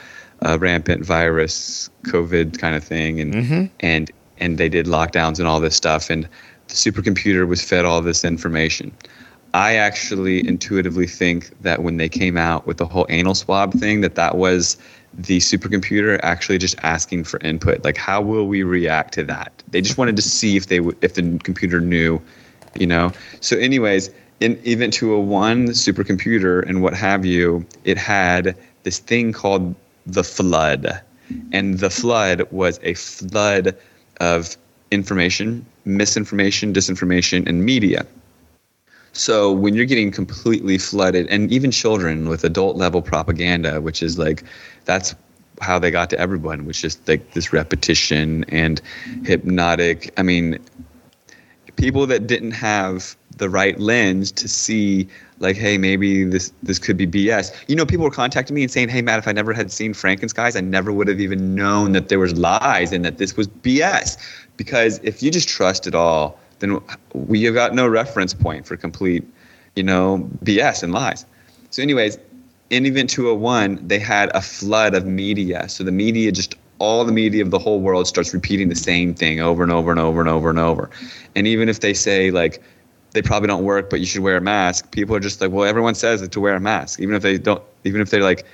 a rampant virus, COVID kind of thing, and and and they did lockdowns and all this stuff, and the supercomputer was fed all this information. I actually intuitively think that when they came out with the whole anal swab thing, that that was the supercomputer actually just asking for input. Like, how will we react to that? They just wanted to see if they would, if the computer knew, you know. So, anyways, in Event 201, the supercomputer and what have you, it had this thing called the flood, and the flood was a flood of information, misinformation, disinformation, and media. So when you're getting completely flooded, and even children with adult level propaganda, which is like, that's how they got to everyone, which is like this repetition and hypnotic. I mean, people that didn't have the right lens to see like hey maybe this this could be bs you know people were contacting me and saying hey matt if i never had seen frankenskies i never would have even known that there was lies and that this was bs because if you just trust it all then we have got no reference point for complete, you know, BS and lies. So, anyways, in Event 201, they had a flood of media. So the media just all the media of the whole world starts repeating the same thing over and over and over and over and over. And even if they say like they probably don't work, but you should wear a mask, people are just like, well, everyone says to wear a mask, even if they don't, even if they like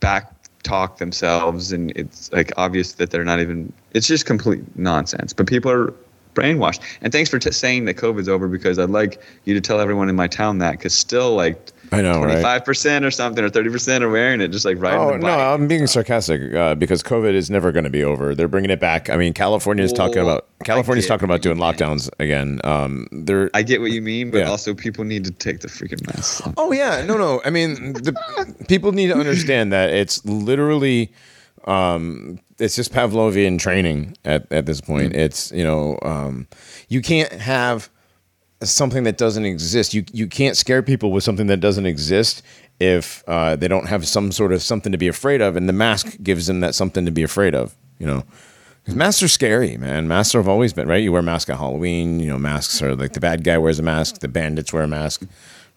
back talk themselves, and it's like obvious that they're not even. It's just complete nonsense. But people are brainwashed. And thanks for t- saying that COVID's over because I'd like you to tell everyone in my town that because still like I know, 25% or something or 30% are wearing it just like right Oh no, I'm being sarcastic uh, because COVID is never going to be over. They're bringing it back. I mean, California's talking Well, about California's talking about doing lockdowns again. Um, they're I get what you mean, but Yeah. also people need to take the freaking mask. Oh yeah, no, no. I mean, the people need to understand that it's literally, um, it's just Pavlovian training at at this point. It's you know, um, you can't have something that doesn't exist. You you can't scare people with something that doesn't exist if uh, they don't have some sort of something to be afraid of, and the mask gives them that something to be afraid of. You know. Because masks are scary, man. Masks have always been right. You wear a mask at Halloween. You know, masks are like the bad guy wears a mask, the bandits wear a mask,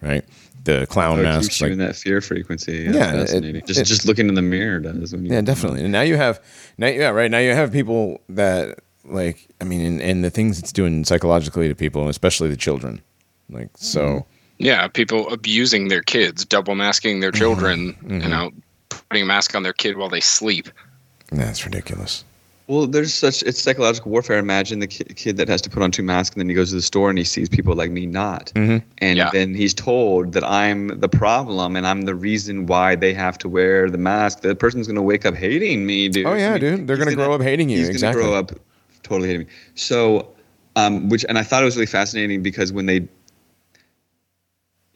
right? The clown oh, Or mask. keeps you like- in that fear frequency. Yeah, Yeah, that's it- just it- just looking in the mirror does. When you, Yeah, definitely. And now you have now yeah, right. Now you have people that like I mean and, and the things it's doing psychologically to people, especially the children. Like so mm-hmm. Yeah, people abusing their kids, double masking their mm-hmm. children, you mm-hmm. know, putting a mask on their kid while they sleep. that's ridiculous. Well, there's such it's psychological warfare. Imagine the ki- kid that has to put on two masks, and then he goes to the store and he sees people like me not, Mhm. and Yeah. then he's told that I'm the problem and I'm the reason why they have to wear the mask. The person's gonna wake up hating me, dude. Oh yeah, I mean, dude. They're he's gonna, grow up hating you. He's exactly. gonna grow up totally hating me. So, um, which and I thought it was really fascinating because when they,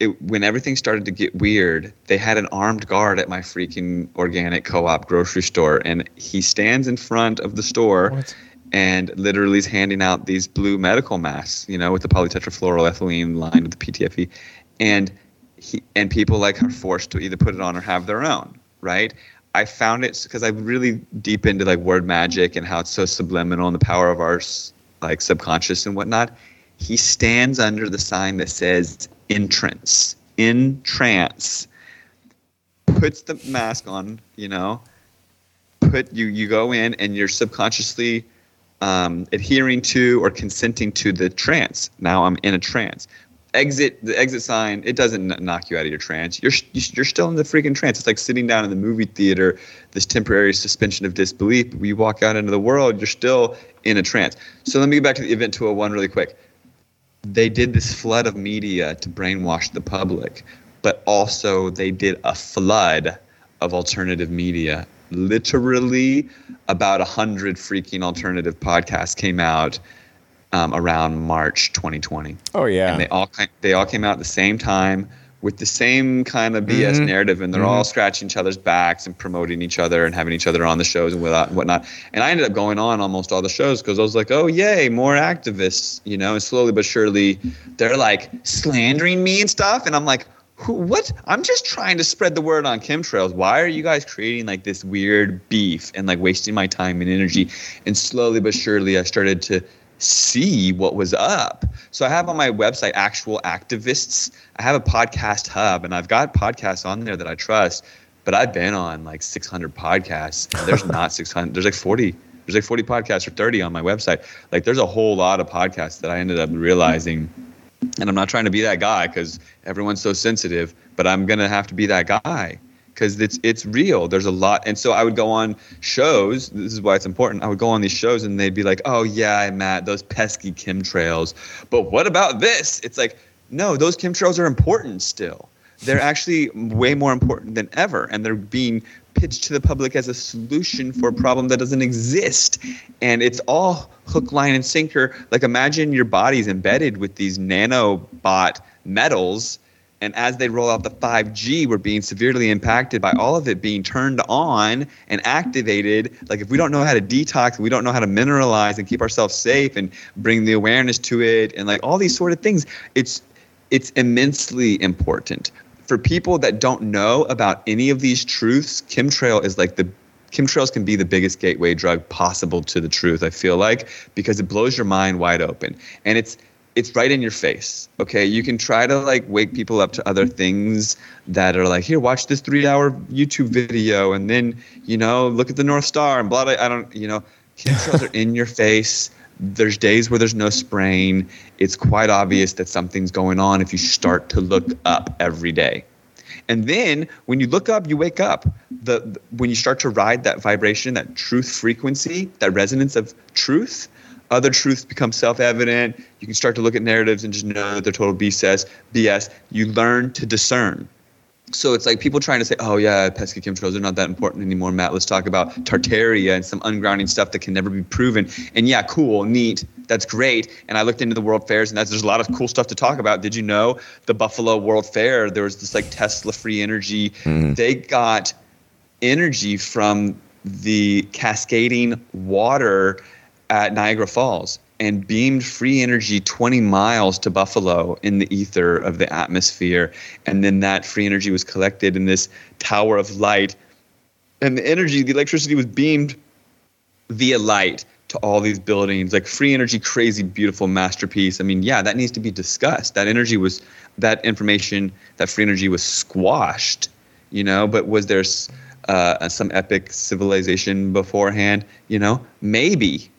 it when everything started to get weird, they had an armed guard at my freaking organic co-op grocery store, and he stands in front of the store. What? And literally is handing out these blue medical masks, you know, with the polytetrafluoroethylene lined with the PTFE, and he and people like are forced to either put it on or have their own, right? I found it because I'm really deep into like word magic and how it's so subliminal and the power of our like subconscious and whatnot. He stands under the sign that says entrance, in trance, puts the mask on, you know, put you you go in and you're subconsciously um, adhering to or consenting to the trance. Now I'm in a trance. Exit the exit sign. It doesn't knock you out of your trance. You're you're still in the freaking trance. It's like sitting down in the movie theater. This temporary suspension of disbelief. You walk out into the world, you're still in a trance. So let me get back to the event 201 really quick. They did this flood of media to brainwash the public, but also they did a flood of alternative media. Literally, about a hundred freaking alternative podcasts came out um, around March 2020, Oh yeah. and they all they all came out at the same time with the same kind of BS Mhm. narrative, and they're all scratching each other's backs and promoting each other and having each other on the shows and whatnot. whatnot. And I ended up going on almost all the shows because I was like, oh yay, more activists, you know. And slowly but surely, they're like slandering me and stuff, and I'm like. Who, what? I'm just trying to spread the word on chemtrails. Why are you guys creating like this weird beef and like wasting my time and energy? And slowly but surely, I started to see what was up. So I have on my website actual activists. I have a podcast hub and I've got podcasts on there that I trust, but I've been on like 600 podcasts. and There's not 600. There's like 40. There's like 40 podcasts or 30 on my website. Like there's a whole lot of podcasts that I ended up realizing and I'm not trying to be that guy because everyone's so sensitive, but I'm gonna have to be that guy because it's it's real. There's a lot, and so I would go on shows. This is why it's important. I would go on these shows, and they'd be like, "Oh yeah, Matt, those pesky chemtrails." But what about this? It's like, no, those chemtrails are important still. They're actually way more important than ever, and they're being pitched to the public as a solution for a problem that doesn't exist. And it's all hook, line, and sinker. Like imagine your body's embedded with these nanobot metals, and as they roll out the 5G, we're being severely impacted by all of it being turned on and activated. Like if we don't know how to detox, we don't know how to mineralize and keep ourselves safe and bring the awareness to it, and like all these sort of things, it's it's immensely important for people that don't know about any of these truths. Chemtrail is like the chemtrails can be the biggest gateway drug possible to the truth. I feel like because it blows your mind wide open, and it's it's right in your face. Okay, you can try to like wake people up to other things that are like, here, watch this three-hour YouTube video, and then you know, look at the North Star and blah blah. I don't, you know, chemtrails are in your face. There's days where there's no spraying. It's quite obvious that something's going on if you start to look up every day. And then when you look up, you wake up. The, the when you start to ride that vibration, that truth frequency, that resonance of truth, other truths become self-evident. You can start to look at narratives and just know that they're total BS. BS. You learn to discern. So it's like people trying to say, "Oh yeah, pesky chemtrails are not that important anymore." Matt, let's talk about Tartaria and some ungrounding stuff that can never be proven. And yeah, cool, neat, that's great. And I looked into the World Fairs, and that's, there's a lot of cool stuff to talk about. Did you know the Buffalo World Fair? There was this like Tesla free energy. Mhm. They got energy from the cascading water at Niagara Falls and beamed free energy 20 miles to Buffalo in the ether of the atmosphere. And then that free energy was collected in this tower of light. And the energy, the electricity was beamed via light to all these buildings, like free energy, crazy, beautiful masterpiece. I mean, yeah, that needs to be discussed. That energy was, that information, that free energy was squashed, you know, but was there uh, some epic civilization beforehand? You know, maybe.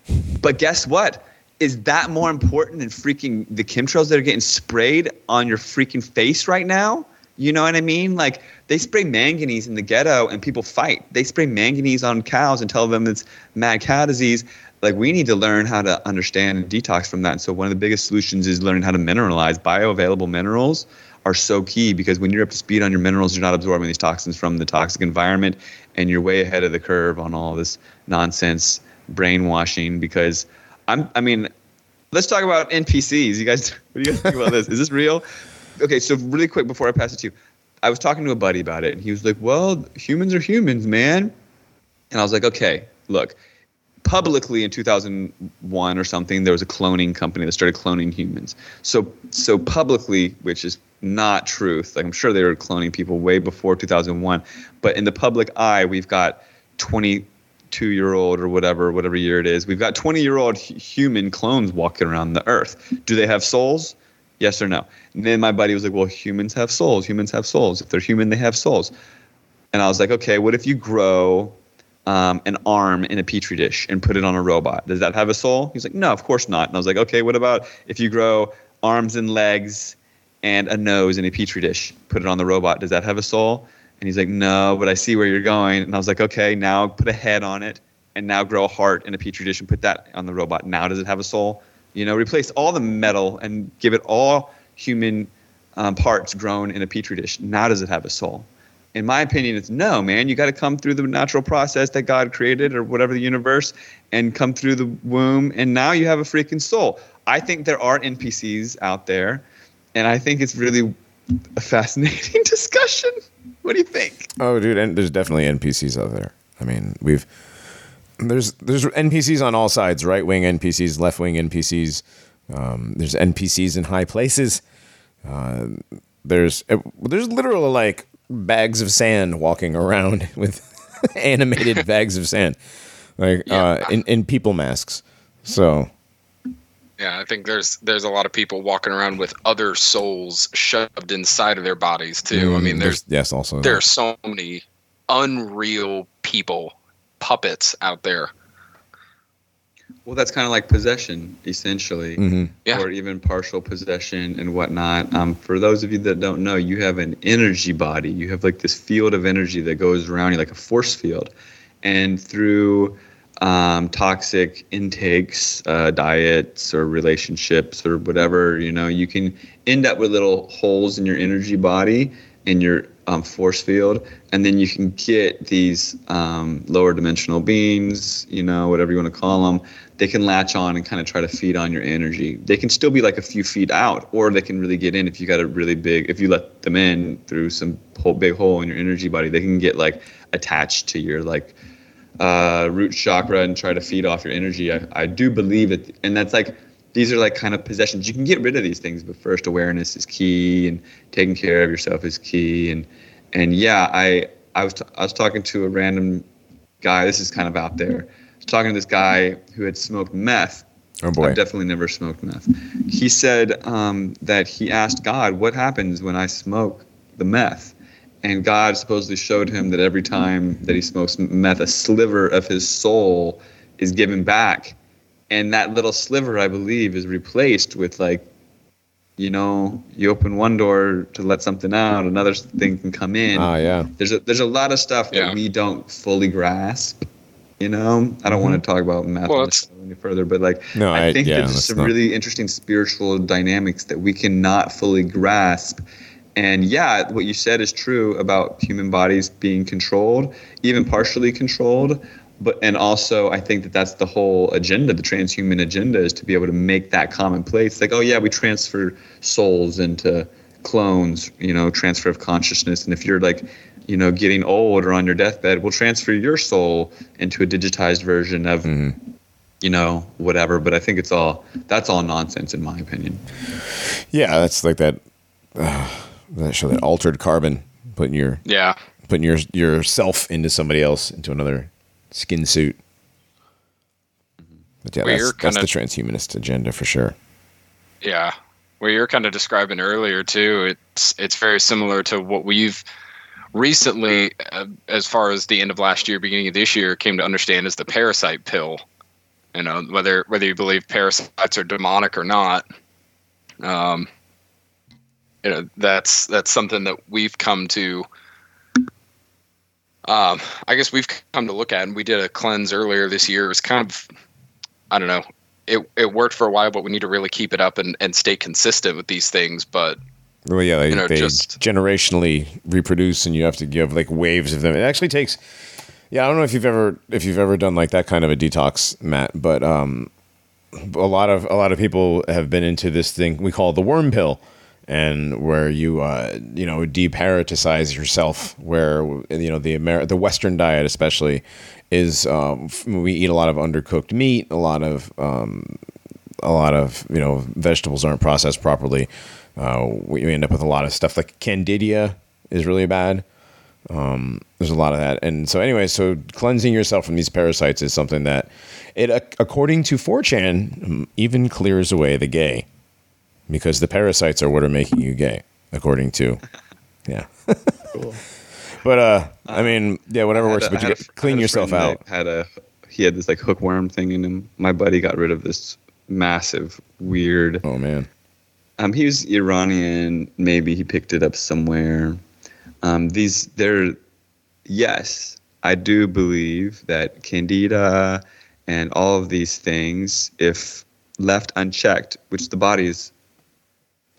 But guess what? Is that more important than freaking the chemtrails that are getting sprayed on your freaking face right now? You know what I mean? Like they spray manganese in the ghetto and people fight. They spray manganese on cows and tell them it's mad cow disease. Like we need to learn how to understand and detox from that. And so one of the biggest solutions is learning how to mineralize. Bioavailable minerals are so key because when you're up to speed on your minerals, you're not absorbing these toxins from the toxic environment and you're way ahead of the curve on all this nonsense brainwashing because I'm I mean, let's talk about NPCs. You guys what do you guys think about this? Is this real? Okay, so really quick before I pass it to you. I was talking to a buddy about it and he was like, "Well, humans are humans, man." And I was like, "Okay, look, publicly in 2001 or something there was a cloning company that started cloning humans so so publicly which is not truth like i'm sure they were cloning people way before 2001 but in the public eye we've got 22 year old or whatever whatever year it is we've got 20 year old human clones walking around the earth do they have souls yes or no and then my buddy was like well humans have souls humans have souls if they're human they have souls and i was like okay what if you grow um, an arm in a petri dish and put it on a robot. Does that have a soul? He's like, no, of course not. And I was like, okay, what about if you grow arms and legs and a nose in a petri dish, put it on the robot? Does that have a soul? And he's like, no, but I see where you're going. And I was like, okay, now put a head on it and now grow a heart in a petri dish and put that on the robot. Now does it have a soul? You know, replace all the metal and give it all human um, parts grown in a petri dish. Now does it have a soul? in my opinion, it's no, man. You got to come through the natural process that God created or whatever the universe and come through the womb. And now you have a freaking soul. I think there are NPCs out there. And I think it's really a fascinating discussion. What do you think? Oh, dude, and there's definitely NPCs out there. I mean, we've there's there's NPCs on all sides, right wing NPCs, left wing NPCs. Um, there's NPCs in high places. Uh, there's uh, there's literally like bags of sand walking around with animated bags of sand, like uh, in in people masks. So Yeah, I think there's there's a lot of people walking around with other souls shoved inside of their bodies too. I mean, there's yes, also there are so many unreal people, puppets out there. Well, that's kind of like possession, essentially, Mhm. Yeah. or even partial possession and whatnot. Um, for those of you that don't know, you have an energy body. You have like this field of energy that goes around you, like a force field. And through um, toxic intakes, uh, diets, or relationships, or whatever, you know, you can end up with little holes in your energy body in your um, force field, and then you can get these um, lower dimensional beings, you know, whatever you want to call them. They can latch on and kind of try to feed on your energy. They can still be like a few feet out, or they can really get in if you got a really big. If you let them in through some whole big hole in your energy body, they can get like attached to your like uh, root chakra and try to feed off your energy. I, I do believe it, and that's like these are like kind of possessions. You can get rid of these things, but first awareness is key, and taking care of yourself is key. And and yeah, I I was t- I was talking to a random guy. This is kind of out there. I was Talking to this guy who had smoked meth. Oh boy. I've definitely never smoked meth. He said um, that he asked God, "What happens when I smoke the meth?" And God supposedly showed him that every time that he smokes meth, a sliver of his soul is given back, and that little sliver, I believe, is replaced with like you know, you open one door to let something out, another thing can come in. Ah, yeah. There's a there's a lot of stuff that we don't fully grasp. You know, I don't want to talk about meth Well, on the it's- show any further, but like No, I, I- think yeah, there's some not. really interesting spiritual dynamics that we cannot fully grasp. And yeah, what you said is true about human bodies being controlled, even partially controlled. But and also, I think that that's the whole agenda. The transhuman agenda is to be able to make that commonplace. Like, oh yeah, we transfer souls into clones. You know, transfer of consciousness. And if you're like, you know, getting old or on your deathbed, we'll transfer your soul into a digitized version of you know, whatever. But I think it's all that's all nonsense in my opinion. Yeah, that's like that. Uh, that show that altered carbon, putting your Yeah. putting your yourself into somebody else, into another skin suit. But yeah, that's, you're that's the transhumanist agenda for sure. Yeah. What you're kind of describing earlier too, it's it's very similar to what we've recently, uh, as far as the end of last year, beginning of this year, came to understand as the parasite pill. You know, whether whether you believe parasites are demonic or not, um, you know, that's that's something that we've come to. Um, I guess we've come to look at, and we did a cleanse earlier this year. It was kind of, I don't know, it it worked for a while, but we need to really keep it up and, and stay consistent with these things. But Well, yeah, they, You know, they just- generationally reproduce, and you have to give like waves of them. It actually takes. Yeah, I don't know if you've ever if you've ever done like that kind of a detox, Matt, but um, a lot of a lot of people have been into this thing we call the worm pill, and where you uh, you know deparasitize yourself. Where you know the Amer- the Western diet especially is um, we eat a lot of undercooked meat, a lot of um, a lot of you know vegetables aren't processed properly. Uh, we end up with a lot of stuff like candida is really bad. Um, there's a lot of that, and so anyway, so cleansing yourself from these parasites is something that it, according to 4chan, mm, even clears away the gay, because the parasites are what are making you gay, according to, yeah. But uh, I mean, yeah, whatever works. a- But you had a get, clean yourself out. Had a he had this like hookworm thing in him. My buddy got rid of this massive weird. Oh man, Um, he was Iranian. Maybe he picked it up somewhere. Um, these they're yes, I do believe that candida and all of these things, if left unchecked, which the body is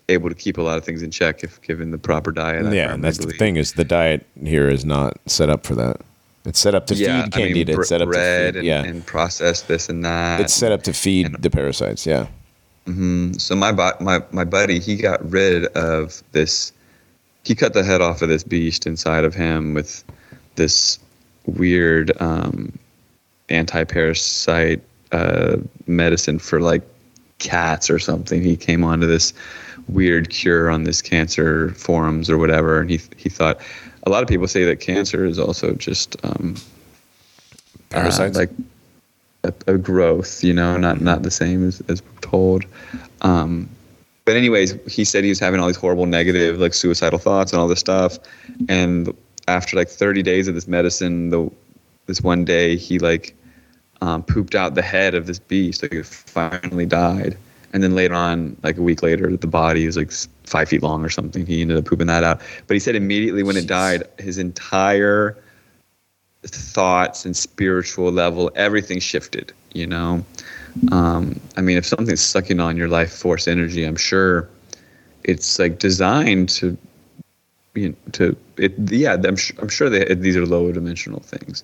able to keep a lot of things in check if given the proper diet. I yeah, and that's the thing is the diet here is not set up for that. It's set up to yeah, feed candida. I mean, it's set up to feed, and, yeah. and process this and that. it's set up to feed and- the parasites. Yeah. Mhm. So my my my buddy, he got rid of this. He cut the head off of this beast inside of him with this weird um, anti-parasite uh, medicine for like cats or something. He came onto this weird cure on this cancer forums or whatever, and he he thought. A lot of people say that cancer is also just um, uh, like a, a growth, you know, not not the same as, as we're told. Um, but anyways, he said he was having all these horrible negative, like suicidal thoughts and all this stuff. And after like 30 days of this medicine, the this one day he like um, pooped out the head of this beast. Like it finally died. And then later on, like a week later, the body was like five feet long or something. He ended up pooping that out. But he said immediately when it died, his entire thoughts and spiritual level, everything shifted, you know? Um, I mean, if something's sucking on your life force energy, I'm sure it's like designed to, you know, to, it, yeah, I'm, su- I'm sure that these are lower dimensional things.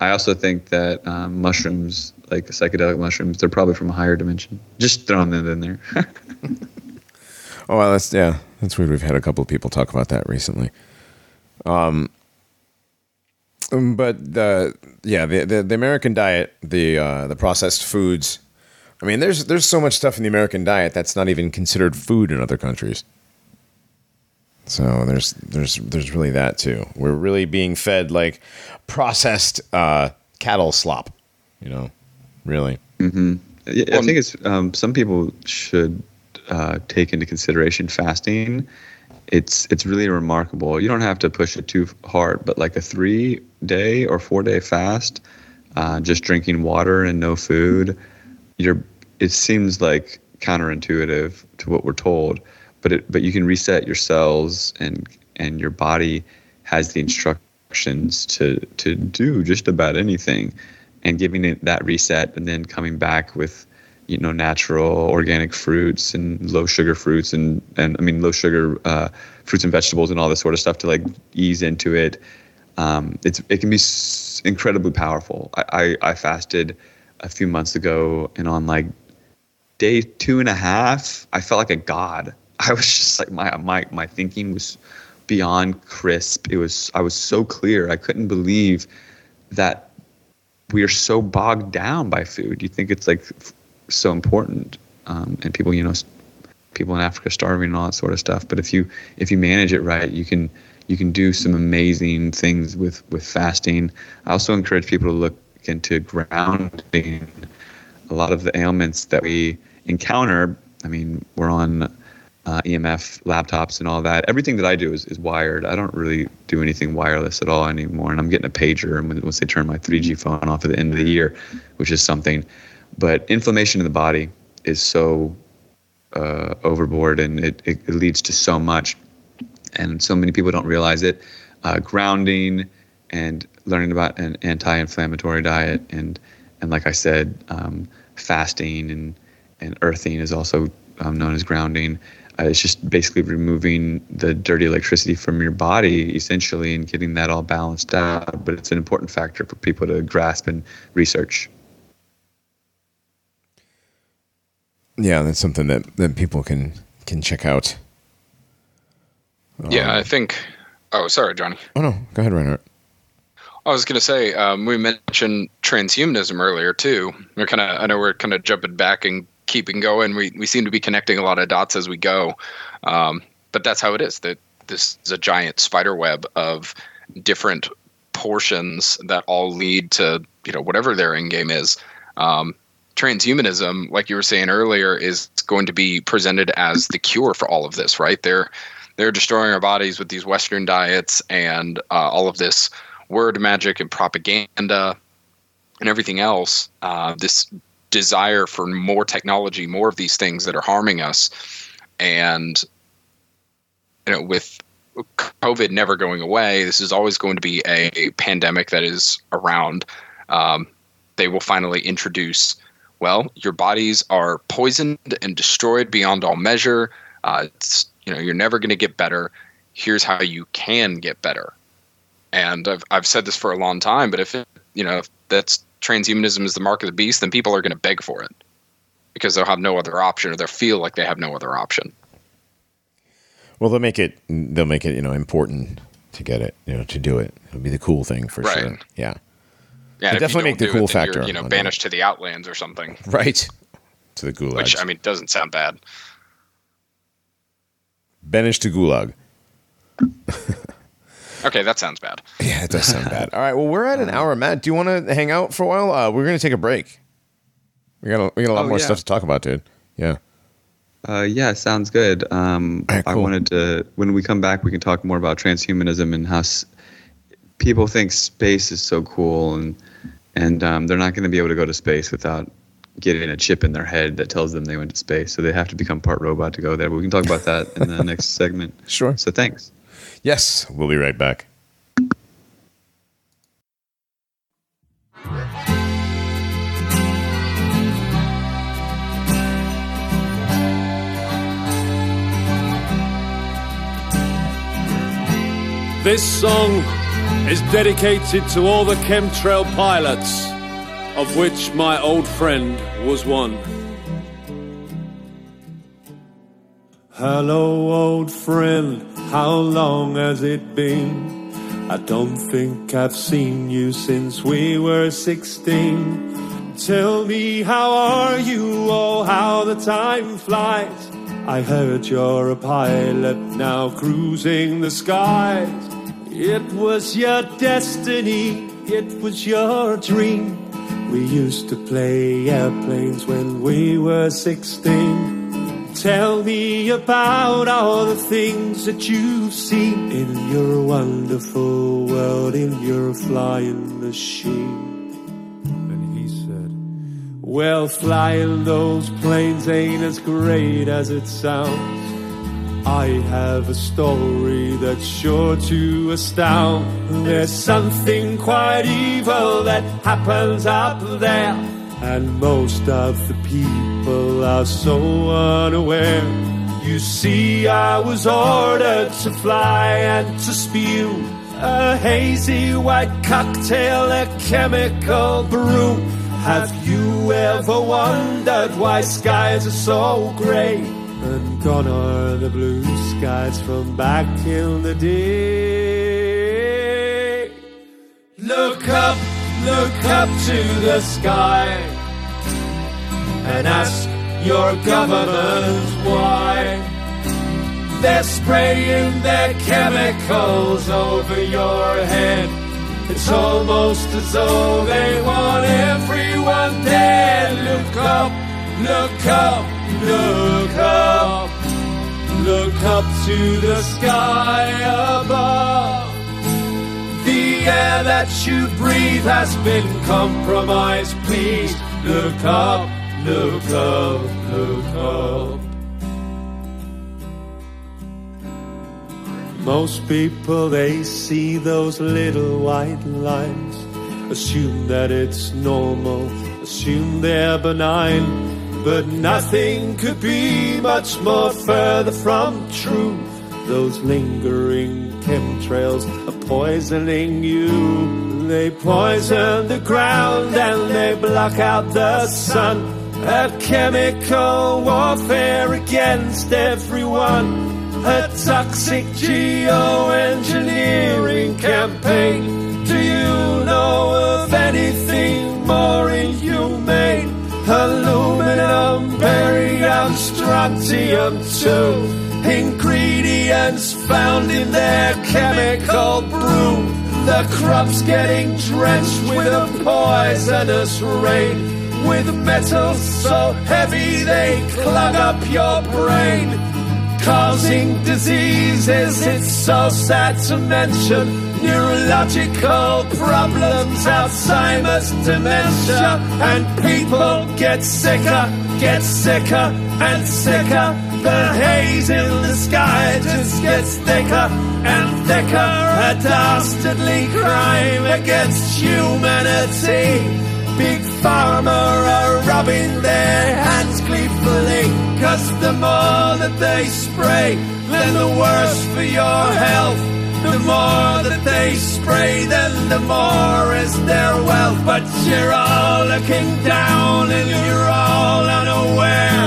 I also think that um, mushrooms, like psychedelic mushrooms, they're probably from a higher dimension. Just throwing that in there. Oh, well, that's yeah, that's weird. We've had a couple of people talk about that recently. Um, but the yeah, the, the the American diet, the uh, the processed foods. I mean, there's there's so much stuff in the American diet that's not even considered food in other countries. So there's there's there's really that too. We're really being fed like processed uh, cattle slop. You know, really. Yeah, I Well, think it's um, some people should uh, take into consideration fasting. It's it's really remarkable. You don't have to push it too hard, but like a three day or four day fast, uh, just drinking water and no food, you're. It seems like counterintuitive to what we're told, but it but you can reset your cells and and your body has the instructions to to do just about anything and giving it that reset and then coming back with you know natural organic fruits and low sugar fruits and and I mean low sugar uh, fruits and vegetables and all this sort of stuff to like ease into it. Um, it's it can be s- incredibly powerful. I, I I fasted a few months ago and on like day two and a half, I felt like a god. I was just like my my my thinking was beyond crisp. It was I was so clear. I couldn't believe that we are so bogged down by food. You think it's like so important, um, and people, you know, people in Africa starving and all that sort of stuff. But if you if you manage it right, you can you can do some amazing things with with fasting. I also encourage people to look into grounding. A lot of the ailments that we encounter. I mean, we're on uh, EMF laptops and all that. Everything that I do is, is wired. I don't really do anything wireless at all anymore. And I'm getting a pager and once they turn my 3G phone off at the end of the year, which is something. But inflammation in the body is so uh, overboard and it, it, it leads to so much. And so many people don't realize it. Uh, grounding and learning about an anti-inflammatory diet and and like I said, um, fasting and and earthing is also um, known as grounding. Uh, it's just basically removing the dirty electricity from your body, essentially, and getting that all balanced out. But it's an important factor for people to grasp and research. Yeah, that's something that, that people can can check out. Yeah, I think. Oh, sorry, Johnny. Oh no, go ahead, Reinhardt. I was going to say um, we mentioned transhumanism earlier too. We're kind of I know we're kind of jumping back and keeping going. We we seem to be connecting a lot of dots as we go, um, but that's how it is. That this is a giant spider web of different portions that all lead to you know whatever their end game is. Um, transhumanism, like you were saying earlier, is going to be presented as the cure for all of this. Right? They're they're destroying our bodies with these Western diets and uh, all of this word magic and propaganda and everything else, uh, this desire for more technology, more of these things that are harming us, and you know, with COVID never going away, this is always going to be a pandemic that is around. Um, they will finally introduce, well, your bodies are poisoned and destroyed beyond all measure. Uh, you know, you're never going to get better. Here's how you can get better and I've I've said this for a long time, but if it, you know if that's transhumanism is the mark of the beast, then people are going to beg for it because they'll have no other option, or they'll feel like they have no other option. Well, they'll make it. They'll make it. You know, important to get it. You know, to do it. It'll be the cool thing for Right. sure. Yeah. Yeah, definitely make the cool it, factor You're, know, banished to the outlands or something, Right. To the gulag. which I mean doesn't sound bad. Banished to gulag. Okay, that sounds bad. Yeah, it does sound bad. All right. Well, we're at an hour, Matt. Do you want to hang out for a while? Uh, we're going to take a break. We got a, we got a lot Oh, more yeah. stuff to talk about, dude. Yeah. Uh, yeah, sounds good. Um, All right, I wanted to, when we come back, we can talk more about transhumanism and how s- people think space is so cool, and and um, they're not going to be able to go to space without getting a chip in their head that tells them they went to space. So they have to become part robot to go there. But we can talk about that in the next segment. Sure. So thanks. Yes. We'll be right back. This song is dedicated to all the chemtrail pilots, of which my old friend was one. Hello, old friend, how long has it been? I don't think I've seen you since we were 16. Tell me, how are you? Oh, how the time flies. I heard you're a pilot now cruising the skies. It was your destiny, it was your dream. We used to play airplanes when we were 16. Tell me about all the things that you've seen in your wonderful world, in your flying machine. And he said, Well, flying those planes ain't as great as it sounds. I have a story that's sure to astound. There's something quite evil that happens up there, and most of the people are so unaware. You see, I was ordered to fly and to spew a hazy white cocktail, a chemical brew. Have you ever wondered why skies are so grey? And gone are the blue skies from back in the day. Look up, look up to the sky and ask your government why. They're spraying their chemicals over your head. It's almost as though they want everyone dead. Look up, look up, look up. Look up to the sky above. The air that you breathe has been compromised. Please look up, look up, look up. Most people, they see those little white lines, assume that it's normal, assume they're benign. But nothing could be much more further from truth. Those lingering chemtrails are poisoning you. They poison the ground and they block out the sun. A chemical warfare against everyone. A toxic geoengineering campaign. Do you know of anything more inhumane? Aluminum, barium, strontium too. Ingredients found in their chemical brew. The crops getting drenched with a poisonous rain. With metals so heavy they clog up your brain. Causing diseases, it's so sad to mention. Neurological problems, Alzheimer's, dementia, and people get sicker, get sicker and sicker. The haze in the sky just gets thicker and thicker. A dastardly crime against humanity. Big Pharma are rubbing their hands gleefully. Cause the more that they spray, then the worse for your health. The more that they spray, then the more is their wealth. But you're all looking down and you're all unaware.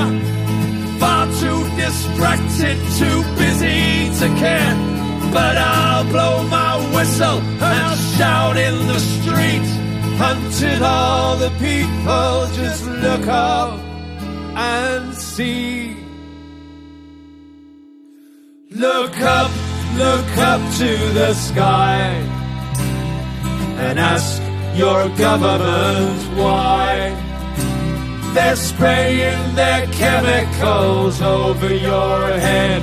Distracted, too busy to care. But I'll blow my whistle and I'll shout in the street until all the people just look up and see. Look up, look up to the sky and ask your government why. They're spraying their chemicals over your head.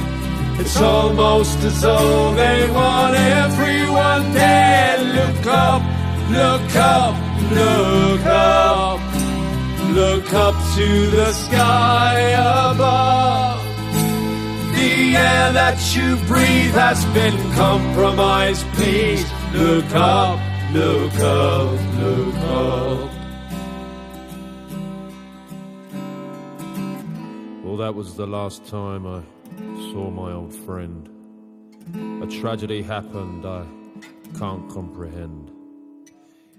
It's almost as though they want everyone dead. Look up, look up, look up. Look up to the sky above. The air that you breathe has been compromised. Please look up, look up, look up. That was the last time I saw my old friend. A tragedy happened I can't comprehend.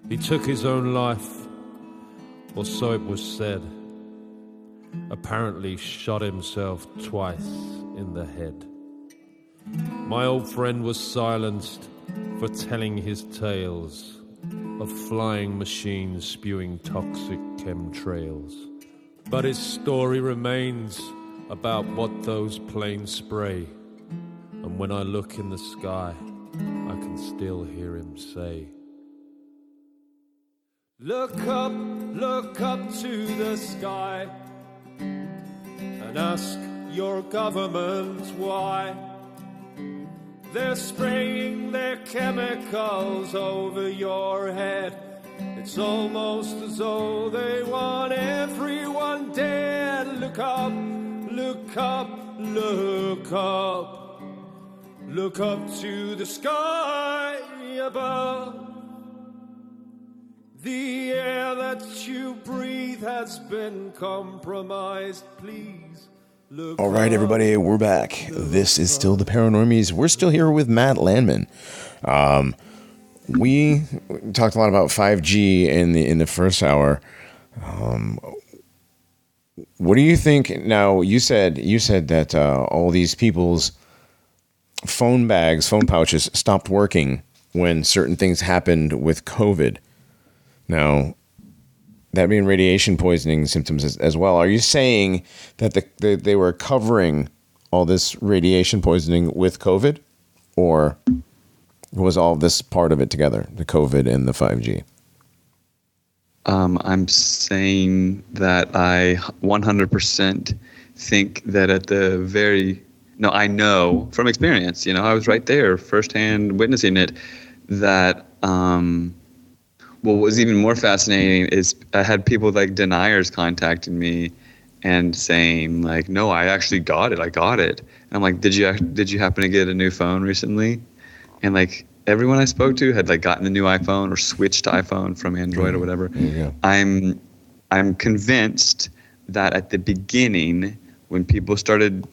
He took his own life, or so it was said. Apparently, shot himself twice in the head. My old friend was silenced for telling his tales of flying machines spewing toxic chemtrails. But his story remains about what those planes spray. And when I look in the sky, I can still hear him say, Look up, look up to the sky and ask your government why. They're spraying their chemicals over your head. It's almost as though they want everyone dead. Look up, look up, look up. Look up to the sky above. The air that you breathe has been compromised. Please look All right, everybody, we're back. This is still the Paranormies. We're still here with Matt Landman. Um, we talked a lot about 5G in the in the first hour. Um, what do you think? Now, you said you said that uh, all these people's phone bags, phone pouches stopped working when certain things happened with COVID. Now, that being radiation poisoning symptoms as, as well. Are you saying that the, the, they were covering all this radiation poisoning with COVID, or was all this part of it together, the COVID and the 5G? Um, I'm saying that I 100% think that at the very no, I know from experience. You know, I was right there, firsthand witnessing it. That um, what was even more fascinating is I had people like deniers contacting me and saying like, "No, I actually got it. I got it." And I'm like, "Did you did you happen to get a new phone recently?" And like everyone I spoke to had like gotten a new iPhone or switched to iPhone from Android or mm-hmm. whatever. go. I'm I'm convinced that at the beginning when people started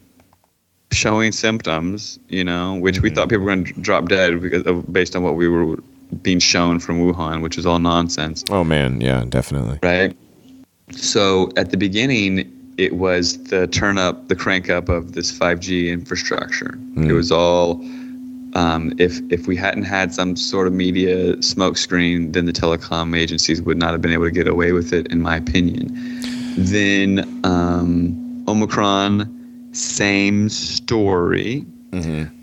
showing symptoms, you know, which we mm-hmm. thought people were going to drop dead because of, based on what we were being shown from Wuhan, which was all nonsense, Oh man, yeah, definitely. right? So at the beginning, it was the turn up, the crank up of this 5G infrastructure. It mm. was all. Um, if if we hadn't had some sort of media smokescreen, then the telecom agencies would not have been able to get away with it, in my opinion. Then um, Omicron, same story.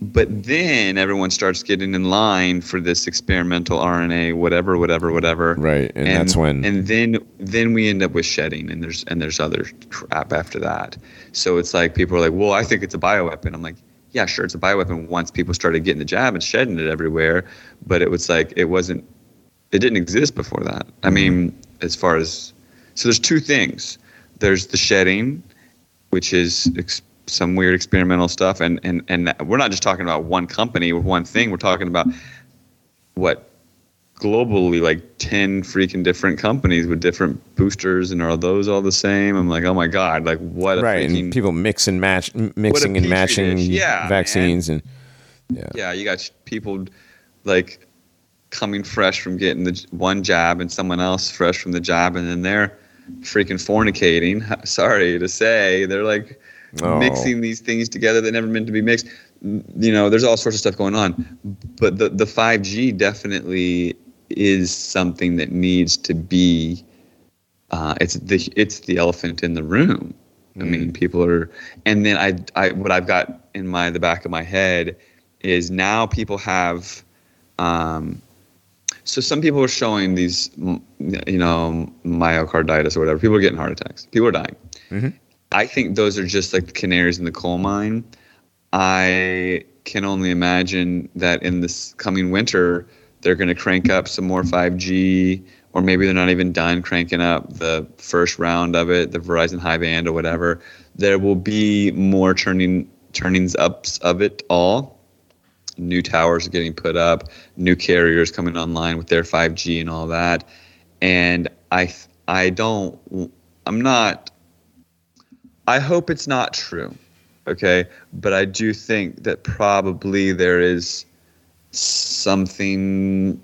But then everyone starts getting in line for this experimental RNA, whatever, whatever, whatever. Right, and that's when- And then then we end up with shedding, and there's and there's other crap after that. So it's like people are like, well, I think it's a bioweapon. I'm like, yeah, sure, it's a bioweapon. Once people started getting the jab and shedding it everywhere, but it was like it wasn't. It didn't exist before that. I mm-hmm. mean, as far as so, there's two things. There's the shedding, which is ex- some weird experimental stuff, and and and we're not just talking about one company with one thing. We're talking about what globally like 10 freaking different companies with different boosters and are those all the same i'm like oh my god like what a Right, freaking, and people mix and match, m- mixing and matching. Yeah, man. vaccines, and yeah you got people like coming fresh from getting the one jab and someone else fresh from the jab and then they're freaking fornicating sorry to say they're like Oh. mixing these things together that never meant to be mixed you know there's all sorts of stuff going on but the, the 5g definitely is something that needs to be uh, it's the it's the elephant in the room I mean, people are, and then I, I, what I've got in my the back of my head is now people have, um, so some people are showing these, you know, myocarditis or whatever. People are getting heart attacks. People are dying. I think those are just like the canaries in the coal mine. I can only imagine that in this coming winter, they're going to crank up some more 5G, or maybe they're not even done cranking up the first round of it, the Verizon high band or whatever. There will be more turning turnings ups of it all. New towers getting put up, new carriers coming online with their 5G and all that. And I, I don't, I'm not I hope it's not true. Okay. But I do think that probably there is something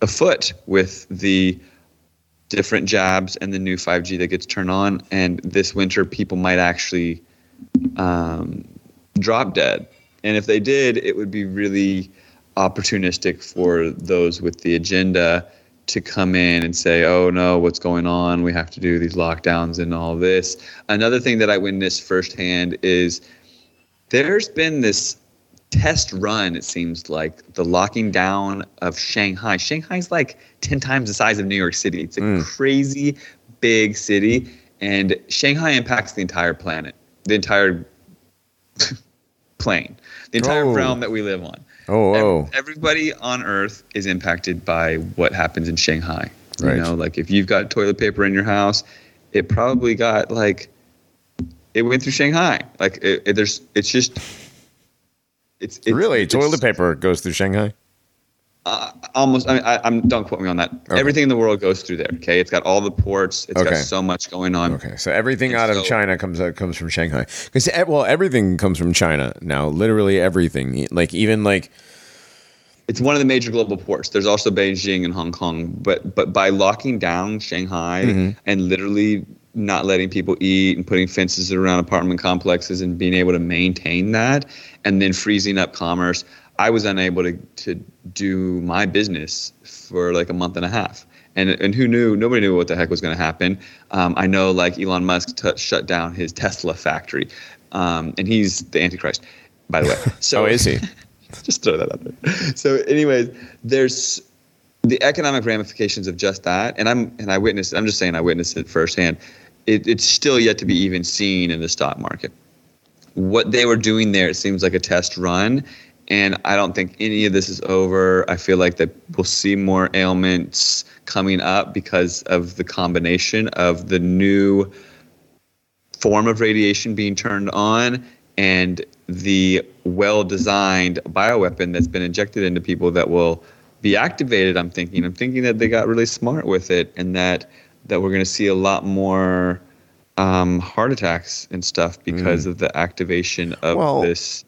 afoot with the different jabs and the new 5G that gets turned on. And this winter, people might actually um, drop dead. And if they did, it would be really opportunistic for those with the agenda to come in and say, oh no, what's going on? We have to do these lockdowns and all this. Another thing that I witnessed firsthand is there's been this test run. It seems like the locking down of Shanghai. Shanghai's like ten times the size of New York City. It's a Mm. crazy big city, and Shanghai impacts the entire planet, the entire plane, the entire Oh. realm that we live on. Oh, oh. Everybody on Earth is impacted by what happens in Shanghai. Right. You know, like if you've got toilet paper in your house, it probably got like it went through Shanghai. Like it, it- there's, it's just, it's, it's really, it's, toilet paper goes through Shanghai. Uh, almost. I mean, I, I'm don't quote me on that. Okay. Everything in the world goes through there. Okay, it's got all the ports. It's Okay. got so much going on. Okay, so everything And out of China comes out comes from Shanghai. Because well, everything comes from China now. Literally everything. Like even like It's one of the major global ports. There's also Beijing and Hong Kong, but but by locking down Shanghai Mm-hmm. and literally not letting people eat and putting fences around apartment complexes and being able to maintain that and then freezing up commerce, I was unable to to do my business for like a month and a half. And, and who knew? Nobody knew what the heck was going to happen. Um, I know, like Elon Musk t- shut down his Tesla factory, um, and he's the Antichrist, by the way. So oh, is he? just throw that out there. So, anyways, there's the economic ramifications of just that, and I'm and I witnessed. I'm just saying I witnessed it firsthand. It, it's still yet to be even seen in the stock market. What they were doing there, it seems like a test run, and I don't think any of this is over. I feel like that we'll see more ailments coming up because of the combination of the new form of radiation being turned on and the well-designed bioweapon that's been injected into people that will be activated i'm thinking i'm thinking that they got really smart with it and that that we're going to see a lot more um, heart attacks and stuff because of the activation of Well, this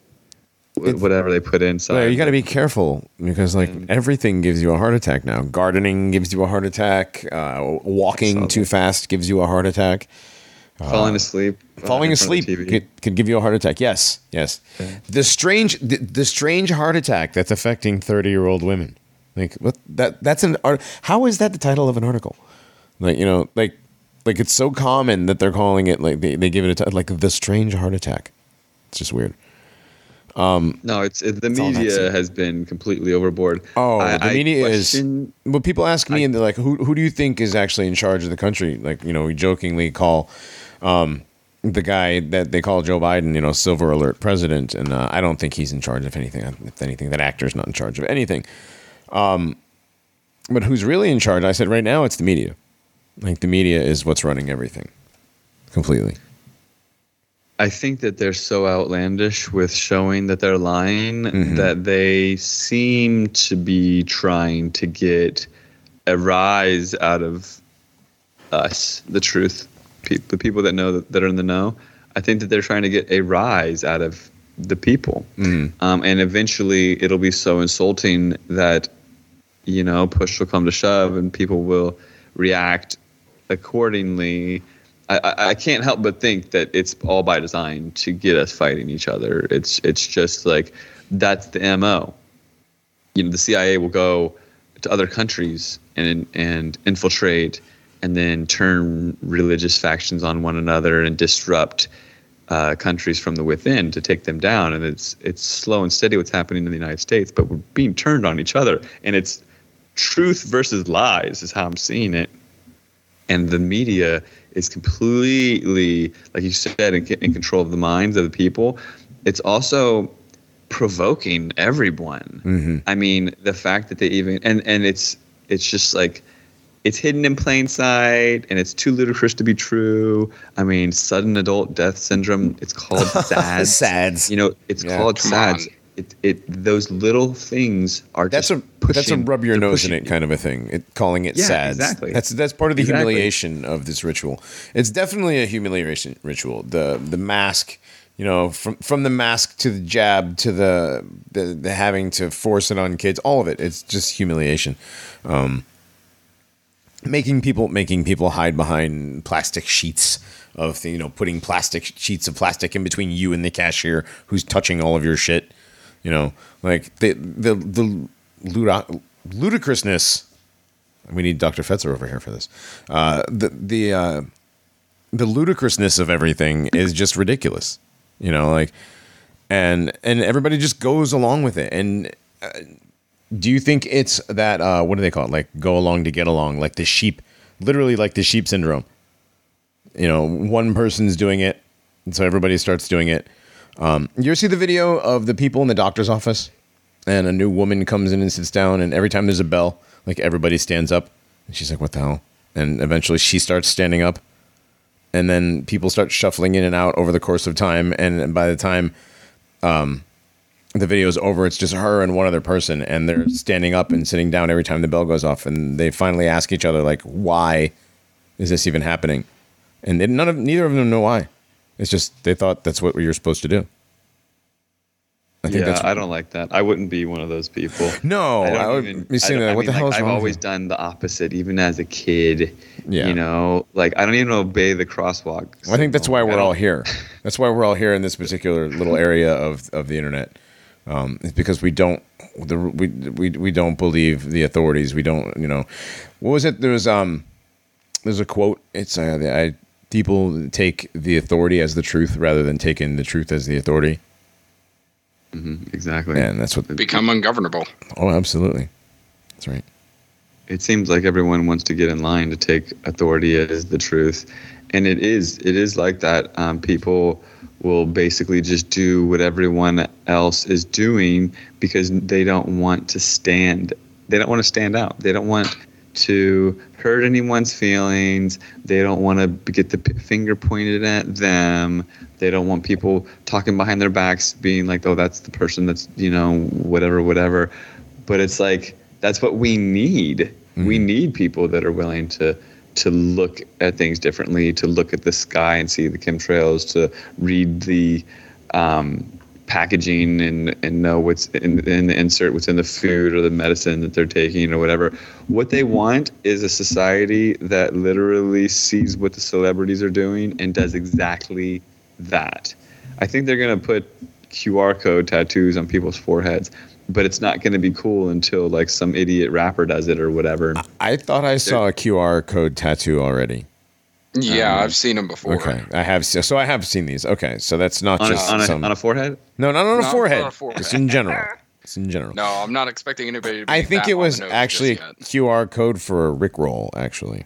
whatever they put inside Well, you got to be careful because like everything gives you a heart attack now. Gardening gives you a heart attack. Uh, walking too fast gives you a heart attack. falling asleep uh, Falling in front of asleep could, could give you a heart attack. Yes, yes. The strange, the, the strange heart attack that's affecting thirty-year-old women. Like what? That that's an art. How is that the title of an article? Like you know, like like it's so common that they're calling it like they, they give it a t- like the strange heart attack. It's just weird. No, it's it, the all media has been completely overboard. Oh, I- the I media question- is. Well, people ask me, and they're like, "Who who do you think is actually in charge of the country?" Like, you know, we jokingly call um, the guy that they call Joe Biden, you know, silver alert president, and uh, I don't think he's in charge of anything. If anything, that actor's not in charge of anything. Um, but who's really in charge? I said right now it's the media. Like the media is what's running everything, completely. I think that they're so outlandish with showing that they're lying Mm-hmm. that they seem to be trying to get a rise out of us, the truth, pe- the people that know that, that are in the know. I think that they're trying to get a rise out of the people, Mm-hmm. um, and eventually it'll be so insulting that you know push will come to shove, and people will react accordingly. I, I, can't help but think that it's all by design to get us fighting each other. It's it's just like that's the mo. You know, the CIA will go to other countries and and infiltrate, and then turn religious factions on one another and disrupt uh, countries from the within to take them down. And it's it's slow and steady what's happening in the United States, but we're being turned on each other, and it's truth versus lies is how I'm seeing it and the media is completely, like you said, in, in control of the minds of the people. It's also provoking everyone. Mm-hmm. I mean, the fact that they even and and it's it's just like it's hidden in plain sight and it's too ludicrous to be true. I mean, sudden adult death syndrome. It's called SADS. SADS. You know, it's Yeah. called SADS. on. It, it those little things are That's a that's a rub your nose in pushing it kind of a thing. It, calling it Yeah, sad. exactly. That's that's part of the Exactly. humiliation of this ritual. It's definitely a humiliation ritual. The the mask, you know, from from the mask to the jab to the the, the having to force it on kids, all of it. It's just humiliation. Um, making people making people hide behind plastic sheets of you know putting plastic sheets of plastic in between you and the cashier who's touching all of your shit you know like the the the ludicrousness we need dr fetzer over here for this uh the the uh the ludicrousness of everything is just ridiculous you know like and and everybody just goes along with it. And uh, do you think it's that uh, what do they call it? Like go along to get along, like the sheep, literally like the sheep syndrome. You know, one person's doing it, and so everybody starts doing it. Um, you ever see the video of the people in the doctor's office, and a new woman comes in and sits down, and every time there's a bell, like everybody stands up, and she's like, "What the hell?" And eventually she starts standing up, and then people start shuffling in and out over the course of time, and by the time um, the video is over, it's just her and one other person, and they're standing up and sitting down every time the bell goes off, and they finally ask each other like, "Why is this even happening?" And they, none of neither of them know why. It's just they thought that's what you're supposed to do. I think yeah, that's I don't like that. I wouldn't be one of those people. No, I, I would even, be saying that. What mean, the hell like, is I've wrong? I've always done the opposite, even as a kid. Yeah. You know, like I don't even obey the crosswalk. Well, I think that's why we're all here. That's why we're all here in this particular little area of, of the internet. Um, it's because we don't the, we, we we don't believe the authorities. We don't you know what was it? There was um there's a quote. It's uh, I people take the authority as the truth rather than taking the truth as the authority. Mm-hmm, exactly. And that's what become ungovernable. Oh, absolutely. That's right. It seems like everyone wants to get in line to take authority as the truth, and it is. It is like that. Um, people will basically just do what everyone else is doing because they don't want to stand. They don't want to stand out. They don't want to hurt anyone's feelings. They don't want to get the finger pointed at them. They don't want people talking behind their backs, being like, "Oh, that's the person that's you know whatever, whatever." But it's like that's what we need. Mm-hmm. We need people that are willing to to look at things differently, to look at the sky and see the chemtrails, to read the um, packaging and, and know what's in, in the insert, what's in the food or the medicine that they're taking or whatever. What they want is a society that literally sees what the celebrities are doing and does exactly that. I think they're going to put QR code tattoos on people's foreheads, but it's not going to be cool until like some idiot rapper does it or whatever. I thought I saw a QR code tattoo already. Yeah, um, I've seen them before. Okay, I have. So I have seen these. Okay, so that's not on just a, on, a, on a forehead. No, not on a, Not forehead. on a forehead. Just in general. It's in general. No, I'm not expecting anybody to. Be I think that it was actually a just yet. QR code for a Rickroll. Actually,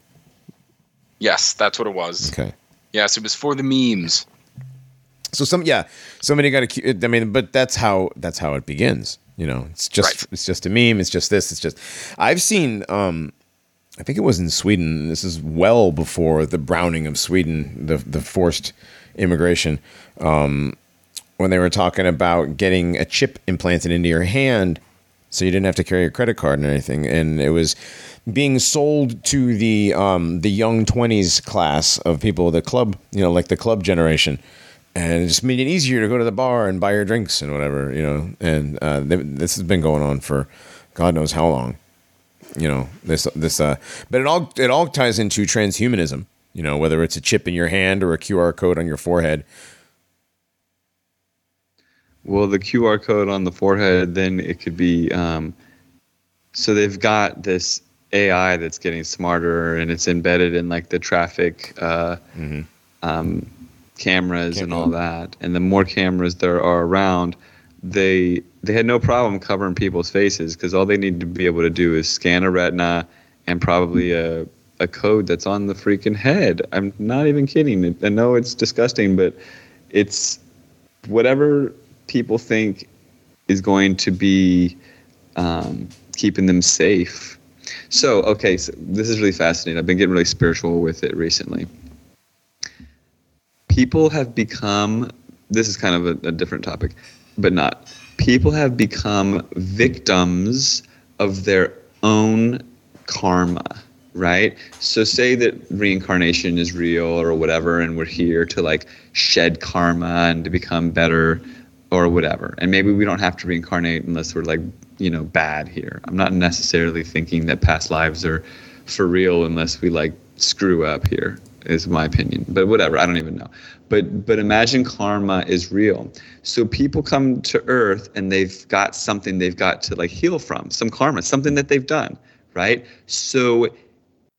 Yes, that's what it was. okay. Yes, it was for the memes. So some yeah, somebody got a. Q- I mean, but that's how that's how it begins. You know, it's just Right. it's just a meme. It's just this. It's just. I've seen. um I think it was in Sweden. This is well before the browning of Sweden, the the forced immigration. Um, when they were talking about getting a chip implanted into your hand, so you didn't have to carry a credit card and anything, and it was being sold to the um, the young twenties class of people, the club, you know, like the club generation, and it just made it easier to go to the bar and buy your drinks and whatever, you know. And uh, th- this has been going on for God knows how long, you know. This this, uh, but it all it all ties into transhumanism, you know, whether it's a chip in your hand or a QR code on your forehead. Well, the QR code on the forehead, then it could be. Um, so they've got this AI that's getting smarter, and it's embedded in like the traffic uh, um, cameras and all that. And the more cameras there are around, they they had no problem covering people's faces because all they need to be able to do is scan a retina and probably a a code that's on the freaking head. I'm not even kidding. I know it's disgusting, but it's whatever people think is going to be um, keeping them safe. So, okay, so this is really fascinating. I've been getting really spiritual with it recently. People have become, this is kind of a, a different topic, but not. People have become victims of their own karma, right? So, say that reincarnation is real or whatever, and we're here to like shed karma and to become better or whatever. And maybe we don't have to reincarnate unless we're like, you know, bad here. I'm not necessarily thinking that past lives are for real unless we like screw up here is my opinion. But whatever, I don't even know. But but imagine karma is real. So people come to earth and they've got something they've got to like heal from, some karma, something that they've done, right? So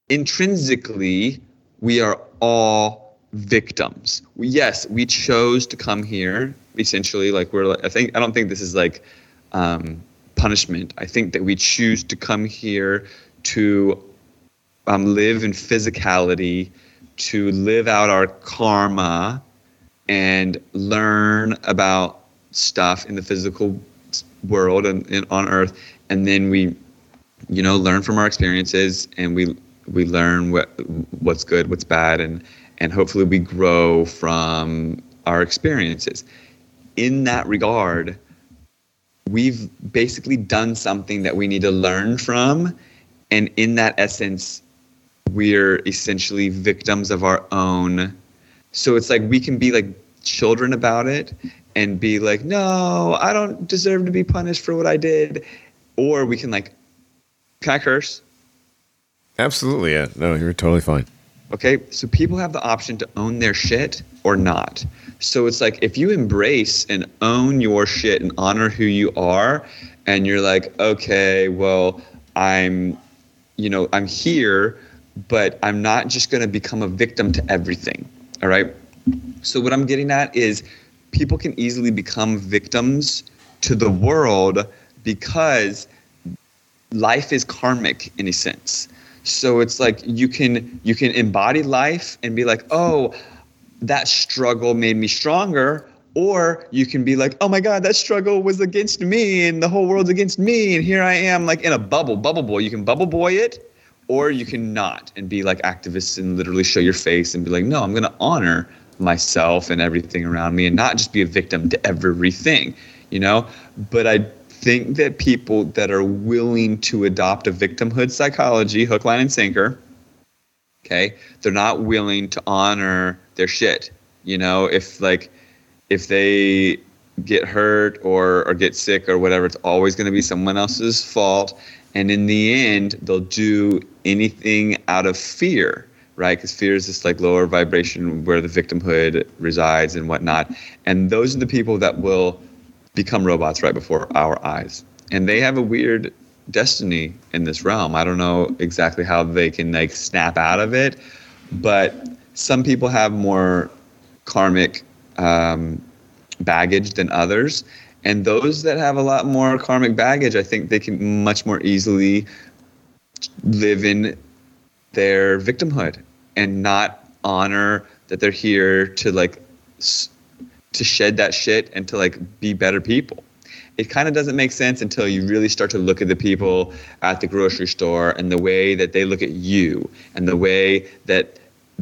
intrinsically we are all victims. Yes, we chose to come here. Essentially, like we're. like, I think I don't think this is like um, punishment. I think that we choose to come here to um, live in physicality, to live out our karma, and learn about stuff in the physical world and, and on Earth, and then we, you know, learn from our experiences, and we we learn what what's good, what's bad, and and hopefully we grow from our experiences. In that regard, we've basically done something that we need to learn from, and in that essence, we're essentially victims of our own. So it's like we can be like children about it and be like, no, I don't deserve to be punished for what I did. Or we can like, can I curse? Absolutely, yeah. No, you're totally fine. Okay, so people have the option to own their shit or not. So it's like if you embrace and own your shit and honor who you are, and you're like, okay, well, I'm, you know, I'm here, but I'm not just going to become a victim to everything. All right. So what I'm getting at is people can easily become victims to the world because life is karmic in a sense. So it's like you can you can embody life and be like, "Oh, that struggle made me stronger." Or you can be like, "Oh my god, that struggle was against me and the whole world's against me and here I am like in a bubble, bubble boy. You can bubble boy it or you can not and be like activists and literally show your face and be like, "No, I'm going to honor myself and everything around me and not just be a victim to everything, you know? But I think that people that are willing to adopt a victimhood psychology, hook, line, and sinker, okay, they're not willing to honor their shit. You know, if like, if they get hurt or, or get sick or whatever, it's always going to be someone else's fault. And in the end, they'll do anything out of fear right? Because fear is this like lower vibration where the victimhood resides and whatnot. And those are the people that will become robots right before our eyes. And they have a weird destiny in this realm. I don't know exactly how they can like snap out of it, but some people have more karmic um, baggage than others. And those that have a lot more karmic baggage, I think they can much more easily live in their victimhood and not honor that they're here to like to shed that shit and to like be better people. It kind of doesn't make sense until you really start to look at the people at the grocery store and the way that they look at you and the way that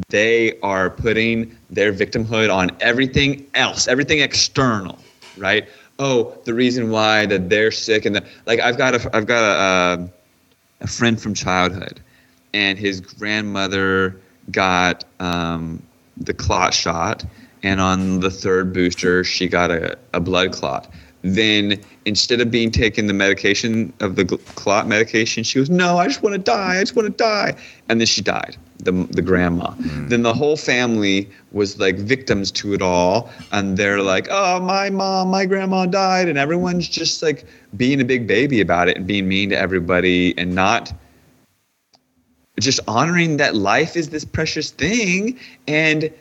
they are putting their victimhood on everything else everything external right? Oh the reason why that they're sick and the, like i've got a i've got a, uh, a friend from childhood and his grandmother got um, the clot shot, and on the third booster, she got a, a blood clot. Then instead of being taken the medication of the clot medication, she goes, "No, I just want to die. I just want to die." And then she died. The the grandma. Mm. Then the whole family was like victims to it all, and they're like, "Oh, my mom, my grandma died," and everyone's just like being a big baby about it and being mean to everybody and not just honoring that life is this precious thing and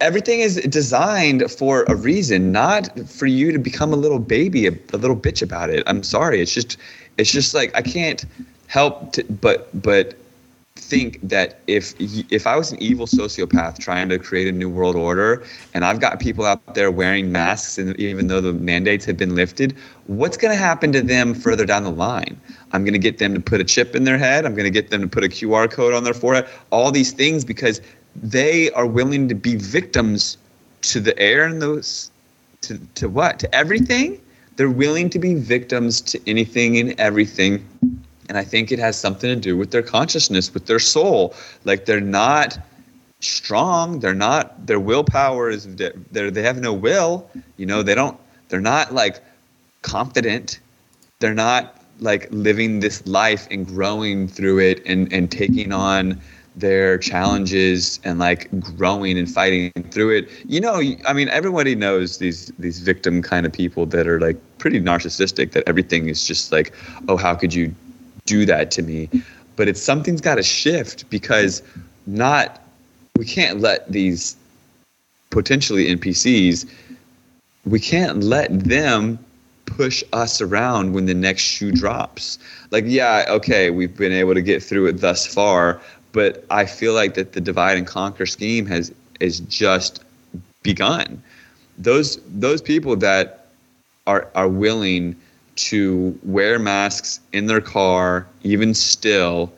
everything is designed for a reason not for you to become a little baby a, a, little bitch about it i'm sorry it's just it's just like i can't help to, but but think that if if I was an evil sociopath trying to create a new world order, and I've got people out there wearing masks, and even though the mandates have been lifted, what's going to happen to them further down the line? I'm going to get them to put a chip in their head. I'm going to get them to put a QR code on their forehead. All these things because they are willing to be victims to the air and those to to what to everything. They're willing to be victims to anything and everything and I think it has something to do with their consciousness, with their soul. Like they're not strong. They're not. Their willpower is. They they have no will. You know. They don't. They're not like confident. They're not like living this life and growing through it and and taking on their challenges and like growing and fighting through it. You know, I mean, everybody knows these these victim kind of people that are like pretty narcissistic. That everything is just like, oh, how could you do that to me. But it's something's got to shift because not we can't let these potentially NPCs, we can't let them push us around when the next shoe drops. Like, yeah, okay, we've been able to get through it thus far, but I feel like that the divide and conquer scheme has is just begun. Those those people that are are willing to wear masks in their car, even still,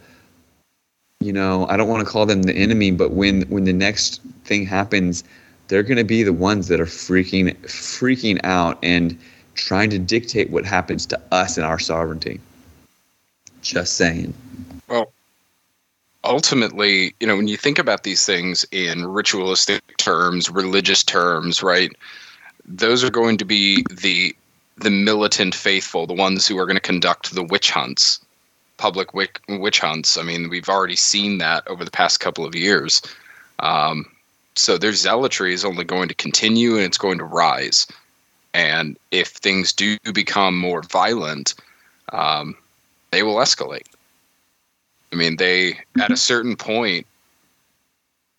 you know, I don't want to call them the enemy, but when when the next thing happens, they're going to be the ones that are freaking freaking out and trying to dictate what happens to us and our sovereignty. Just saying. Well, ultimately, you know, when you think about these things in ritualistic terms, religious terms, right? Those are going to be the the militant faithful, the ones who are going to conduct the witch hunts, public witch, witch hunts. I mean, we've already seen that over the past couple of years. Um, so their zealotry is only going to continue and it's going to rise. And if things do become more violent, um, they will escalate. I mean, they at a certain point,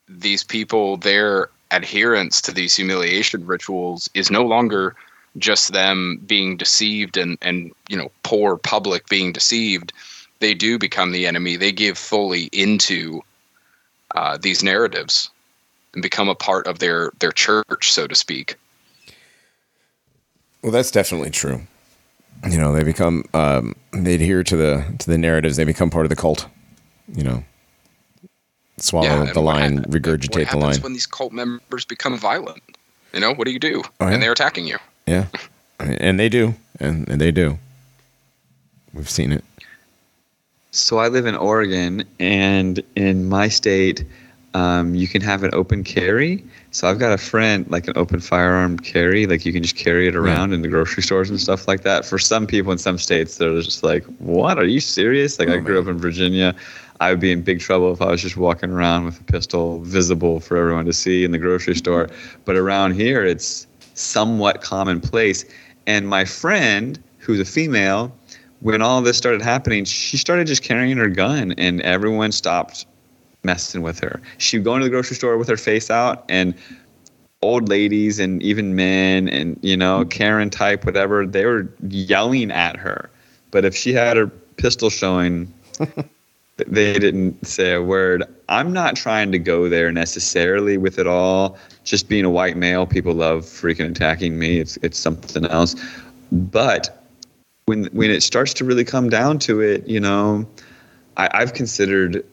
these people, their adherence to these humiliation rituals is no longer just them being deceived and and you know poor public being deceived. They do become the enemy. They give fully into uh, these narratives and become a part of their their church, so to speak. Well, that's definitely true. You know, they become um, they adhere to the to the narratives. They become part of the cult. You know, swallow Yeah, the line, regurgitate the line. when these cult members become violent? You know, what do you do? Oh, yeah. And they're attacking you. Yeah, and they do, and, and they do. We've seen it. So I live in Oregon, and in my state, um, you can have an open carry. So I've got a friend like an open firearm carry, like you can just carry it around in the grocery stores and stuff like that. For some people in some states, they're just like, "What? Are you serious?" Like I grew up in Virginia. I would be in big trouble if I was just walking around with a pistol visible for everyone to see in the grocery store. But around here, it's somewhat commonplace. And my friend, who's a female, when all this started happening, she started just carrying her gun, and everyone stopped messing with her. She would go into the grocery store with her face out, and old ladies and even men and you know Karen type whatever they were yelling at her. But if she had her pistol showing, they didn't say a word. I'm not trying to go there necessarily with it all. Just being a white male, people love freaking attacking me. It's it's something else. But when when it starts to really come down to it, you know, I, I've considered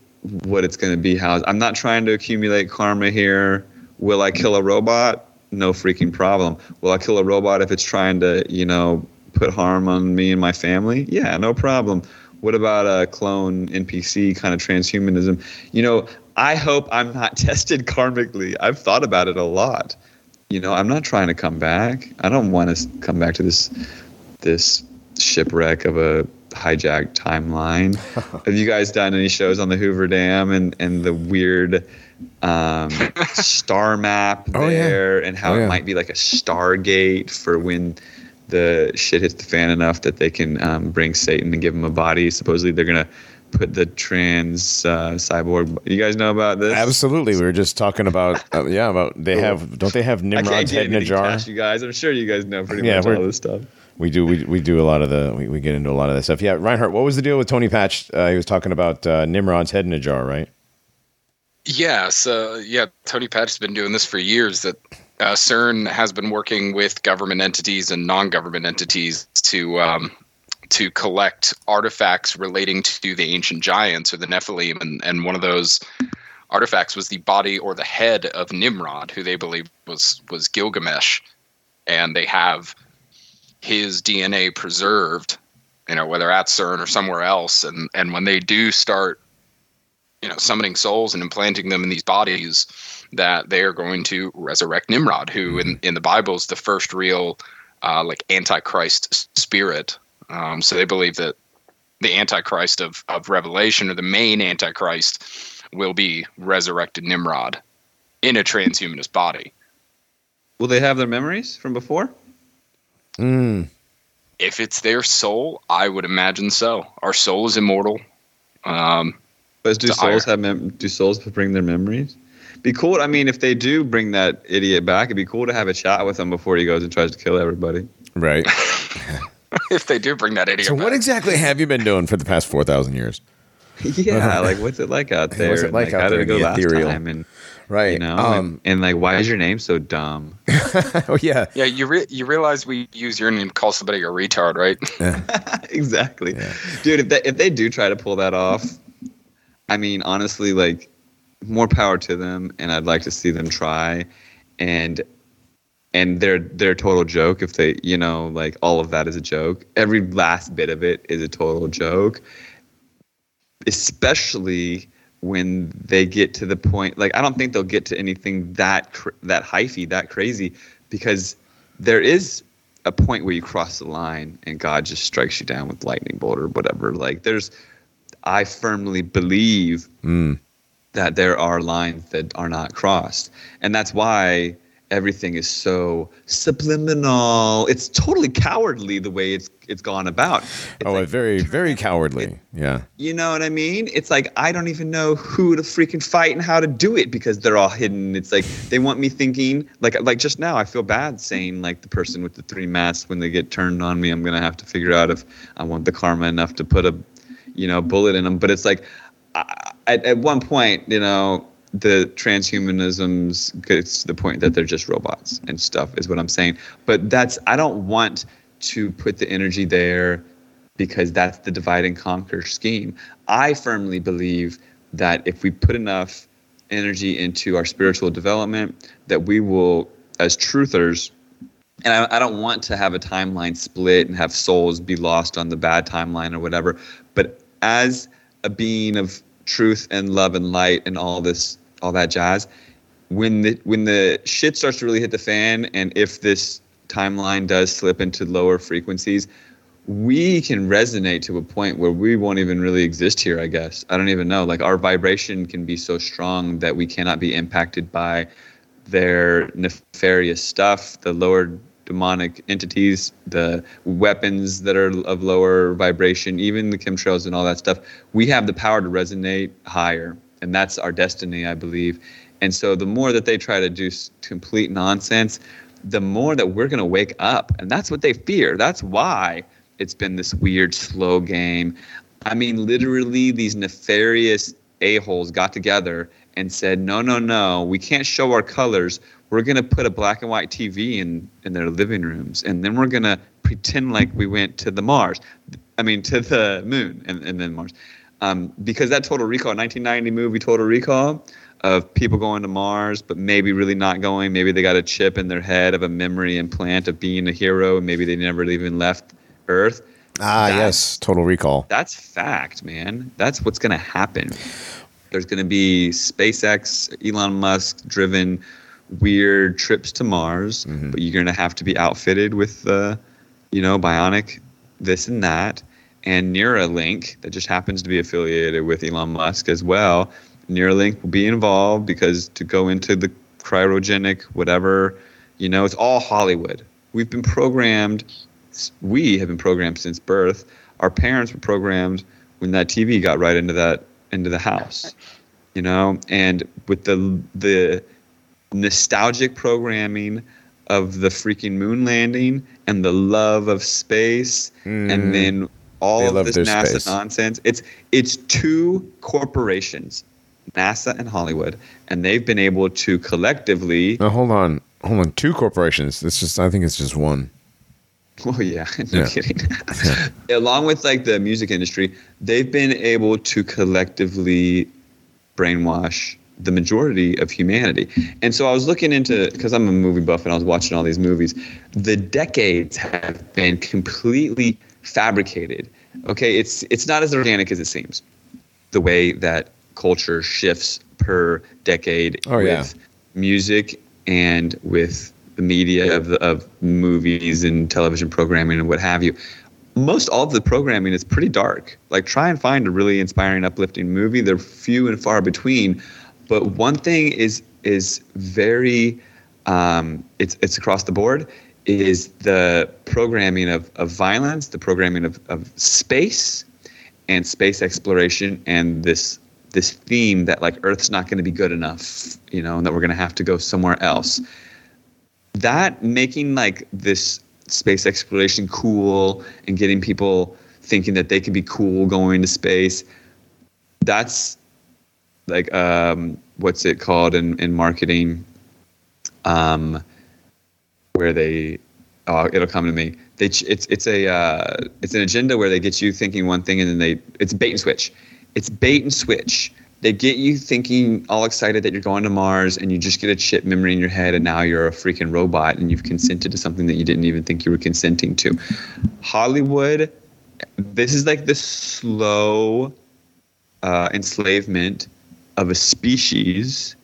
what it's going to be. How I'm not trying to accumulate karma here. Will I kill a robot? No freaking problem. Will I kill a robot if it's trying to, you know, put harm on me and my family? Yeah, no problem. What about a clone NPC kind of transhumanism? You know, I hope I'm not tested karmically. I've thought about it a lot. You know, I'm not trying to come back. I don't want to come back to this this shipwreck of a hijacked timeline. Have you guys done any shows on the Hoover Dam and, and the weird um, star map Oh, yeah. there and how Oh, it yeah. might be like a stargate for when the shit hits the fan enough that they can um, bring Satan and give him a body? Supposedly they're going to put the trans uh, cyborg. You guys know about this? Absolutely, we were just talking about uh, yeah about they Cool. have don't they have I Nimrod's head in a jar? past you guys. I'm sure you guys know pretty Yeah, much all this stuff. We do we, we do a lot of the we, we get into a lot of that stuff. Yeah, Reinhardt, what was the deal with Tony Patch? Uh, he was talking about uh, Nimrod's head in a jar, right? Yeah, so yeah, Tony Patch has been doing this for years. That uh, CERN has been working with government entities and non-government entities to um, to collect artifacts relating to the ancient giants or the Nephilim, and, and one of those artifacts was the body or the head of Nimrod, who they believe was was Gilgamesh, and they have his DNA preserved, you know, whether at CERN or somewhere else, and and when they do start you know summoning souls and implanting them in these bodies that they are going to resurrect nimrod who in, in the bible is the first real uh, like antichrist spirit um, so they believe that the antichrist of, of revelation or the main antichrist will be resurrected nimrod in a transhumanist body Will they have their memories from before? Mm. if it's their soul i would imagine so our soul is immortal um, But do souls hire. have mem- do souls bring their memories? Be cool. I mean, if they do bring that idiot back, it'd be cool to have a chat with him before he goes and tries to kill everybody. Right. if they do bring that idiot So back. what exactly have you been doing for the past four thousand years? Yeah, like what's it like out there? What's it And, like out how there did it in go the last ethereal? time? And Right. you know, Um, and, and like, why is your name so dumb? oh yeah. yeah, you re- you realize we use your name to call somebody a retard, right? Yeah. exactly, dude. If they if they do try to pull that off, I mean, honestly, like, more power to them, and I'd like to see them try, and and they're they're a total joke if they, you know, like all of that is a joke. Every last bit of it is a total joke, especially when they get to the point. Like, I don't think they'll get to anything that cr- that hyphy, that crazy, because there is a point where you cross the line and God just strikes you down with lightning bolt or whatever. Like there's, I firmly believe hmm. That there are lines that are not crossed, and that's why everything is so subliminal. It's totally cowardly the way it's it's gone about. It's Oh, like, very, very cowardly. Yeah. you know what I mean? It's like I don't even know who to freaking fight and how to do it because they're all hidden. It's like they want me thinking like like just now I feel bad saying like the person with the three masks when they get turned on me I'm gonna have to figure out if I want the karma enough to put a you know bullet in them. But it's like I, at at one point you know the transhumanisms gets to the point that they're just robots and stuff is what I'm saying. But that's I don't want to put the energy there because that's the divide and conquer scheme. I firmly believe that if we put enough energy into our spiritual development, that we will, as truthers, and I, I don't want to have a timeline split and have souls be lost on the bad timeline or whatever, but as a being of truth and love and light and all this, all that jazz, when the when the shit starts to really hit the fan, and if this timeline does slip into lower frequencies, we can resonate to a point where we won't even really exist here, I guess. I don't even know. Like our vibration can be so strong that we cannot be impacted by their nefarious stuff, the lower demonic entities, the weapons that are of lower vibration, even the chemtrails and all that stuff. We have the power to resonate higher, and that's our destiny, I believe. And so the more that they try to do complete nonsense, the more that we're going to wake up. And that's what they fear. That's why it's been this weird, slow game. I mean, literally, these nefarious a-holes got together and said, no, no, no, we can't show our colors. We're going to put a black and white TV in, in their living rooms. And then we're going to pretend like we went to the Mars. I mean, to the moon and, and then Mars. Um, because that Total Recall, 1990 movie Total Recall, of people going to Mars, but maybe really not going. Maybe they got a chip in their head of a memory implant of being a hero. and Maybe they never even left Earth. Ah, That's- yes. Total Recall. That's fact, man. That's what's going to happen. There's going to be SpaceX, Elon Musk driven weird trips to Mars, mm-hmm. but you're going to have to be outfitted with the, you know, bionic this and that. And Neuralink, that just happens to be affiliated with Elon Musk as well. Neuralink will be involved because to go into the cryogenic, whatever, you know, it's all Hollywood. We've been programmed, we have been programmed since birth. Our parents were programmed when that TV got right into that into the house, you know, and with the the nostalgic programming of the freaking moon landing and the love of space and mm. then all of this NASA space. nonsense. It's it's two corporations, NASA and Hollywood, and they've been able to collectively. Now hold on, hold on. Two corporations. It's just. I think it's just one. Oh yeah, no Yeah. kidding. Along with like the music industry, they've been able to collectively brainwash the majority of humanity. And so I was looking into because I'm a movie buff and I was watching all these movies. The decades have been completely fabricated. Okay, it's it's not as organic as it seems. The way that culture shifts per decade Oh, yeah. with music and with the media of, the, of movies and television programming and what have you. Most all of the programming is pretty dark. Like try and find a really inspiring, uplifting movie. They're few and far between. But one thing is is very um, it's it's across the board is the programming of, of violence, the programming of, of space and space exploration and this this theme that like Earth's not going to be good enough, you know, and that we're going to have to go somewhere else. That making like this space exploration cool and getting people thinking that they can be cool going to space. That's like um, what's it called in in marketing? Um, where they oh it'll come to me. They it's it's a uh, it's an agenda where they get you thinking one thing and then they it's bait and switch. It's bait and switch. They get you thinking all excited that you're going to Mars and you just get a chip memory in your head and now you're a freaking robot and you've consented to something that you didn't even think you were consenting to. Hollywood, this is like the slow uh, enslavement of a species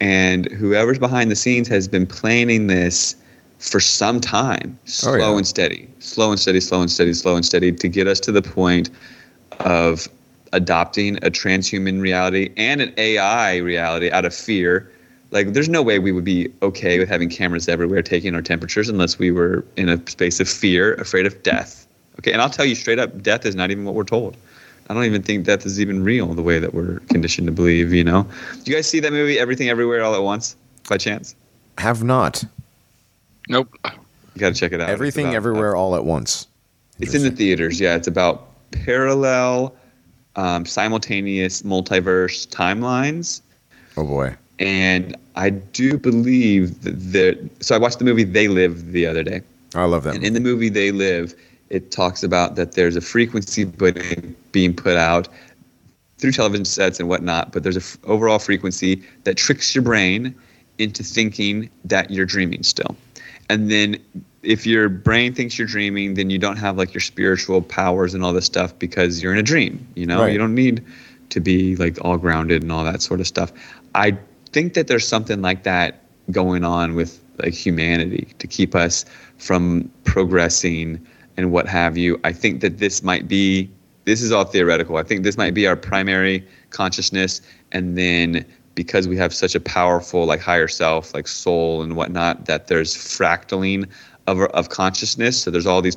and whoever's behind the scenes has been planning this for some time. Oh, slow yeah. and steady. Slow and steady slow and steady slow and steady to get us to the point of adopting a transhuman reality and an ai reality out of fear. Like there's no way we would be okay with having cameras everywhere taking our temperatures unless we were in a space of fear afraid of death. Okay and i'll tell you straight up death is not even what we're told I don't even think death is even real the way that we're conditioned to believe, you know? Do you guys see that movie, Everything Everywhere All at Once, by chance? Have not. Nope. You got to check it out. Everything about- everywhere all at once. It's in the theaters, yeah. It's about parallel, um, simultaneous multiverse timelines. Oh boy. And I do believe that, that so I watched the movie They Live the other day. I love that. And in the movie They Live, it talks about that there's a frequency being being put out through television sets and whatnot, but there's an f- overall frequency that tricks your brain into thinking that you're dreaming still. And then if your brain thinks you're dreaming, then you don't have like your spiritual powers and all this stuff because you're in a dream. You know, Right. you don't need to be like all grounded and all that sort of stuff. I think that there's something like that going on with like humanity to keep us from progressing and what have you. I think that this might be this is all theoretical. I think this might be our primary consciousness, and then because we have such a powerful like higher self, like soul and whatnot, that there's fractaling of of consciousness. So there's all these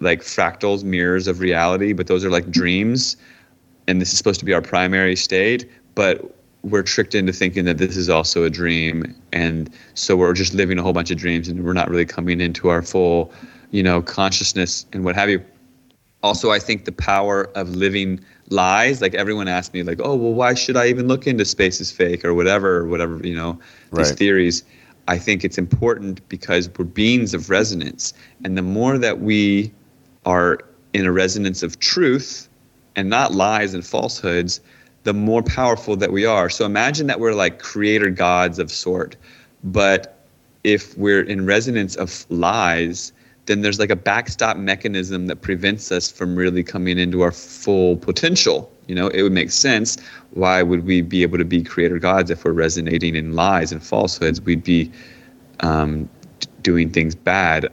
like fractals, mirrors of reality, but those are like dreams, and this is supposed to be our primary state, but we're tricked into thinking that this is also a dream and so we're just living a whole bunch of dreams and we're not really coming into our full you know consciousness and what have you. Also i think the power of living lies. Like everyone asks me like oh well why should i even look into space is fake or whatever or whatever you know these Right. theories. I think it's important because we're beings of resonance. And the more that we are in a resonance of truth and not lies and falsehoods the more powerful that we are. So imagine that we're like creator gods of sort. But if we're in resonance of lies, then there's like a backstop mechanism that prevents us from really coming into our full potential. You know, it would make sense. Why would we be able to be creator gods if we're resonating in lies and falsehoods? We'd be um, doing things bad,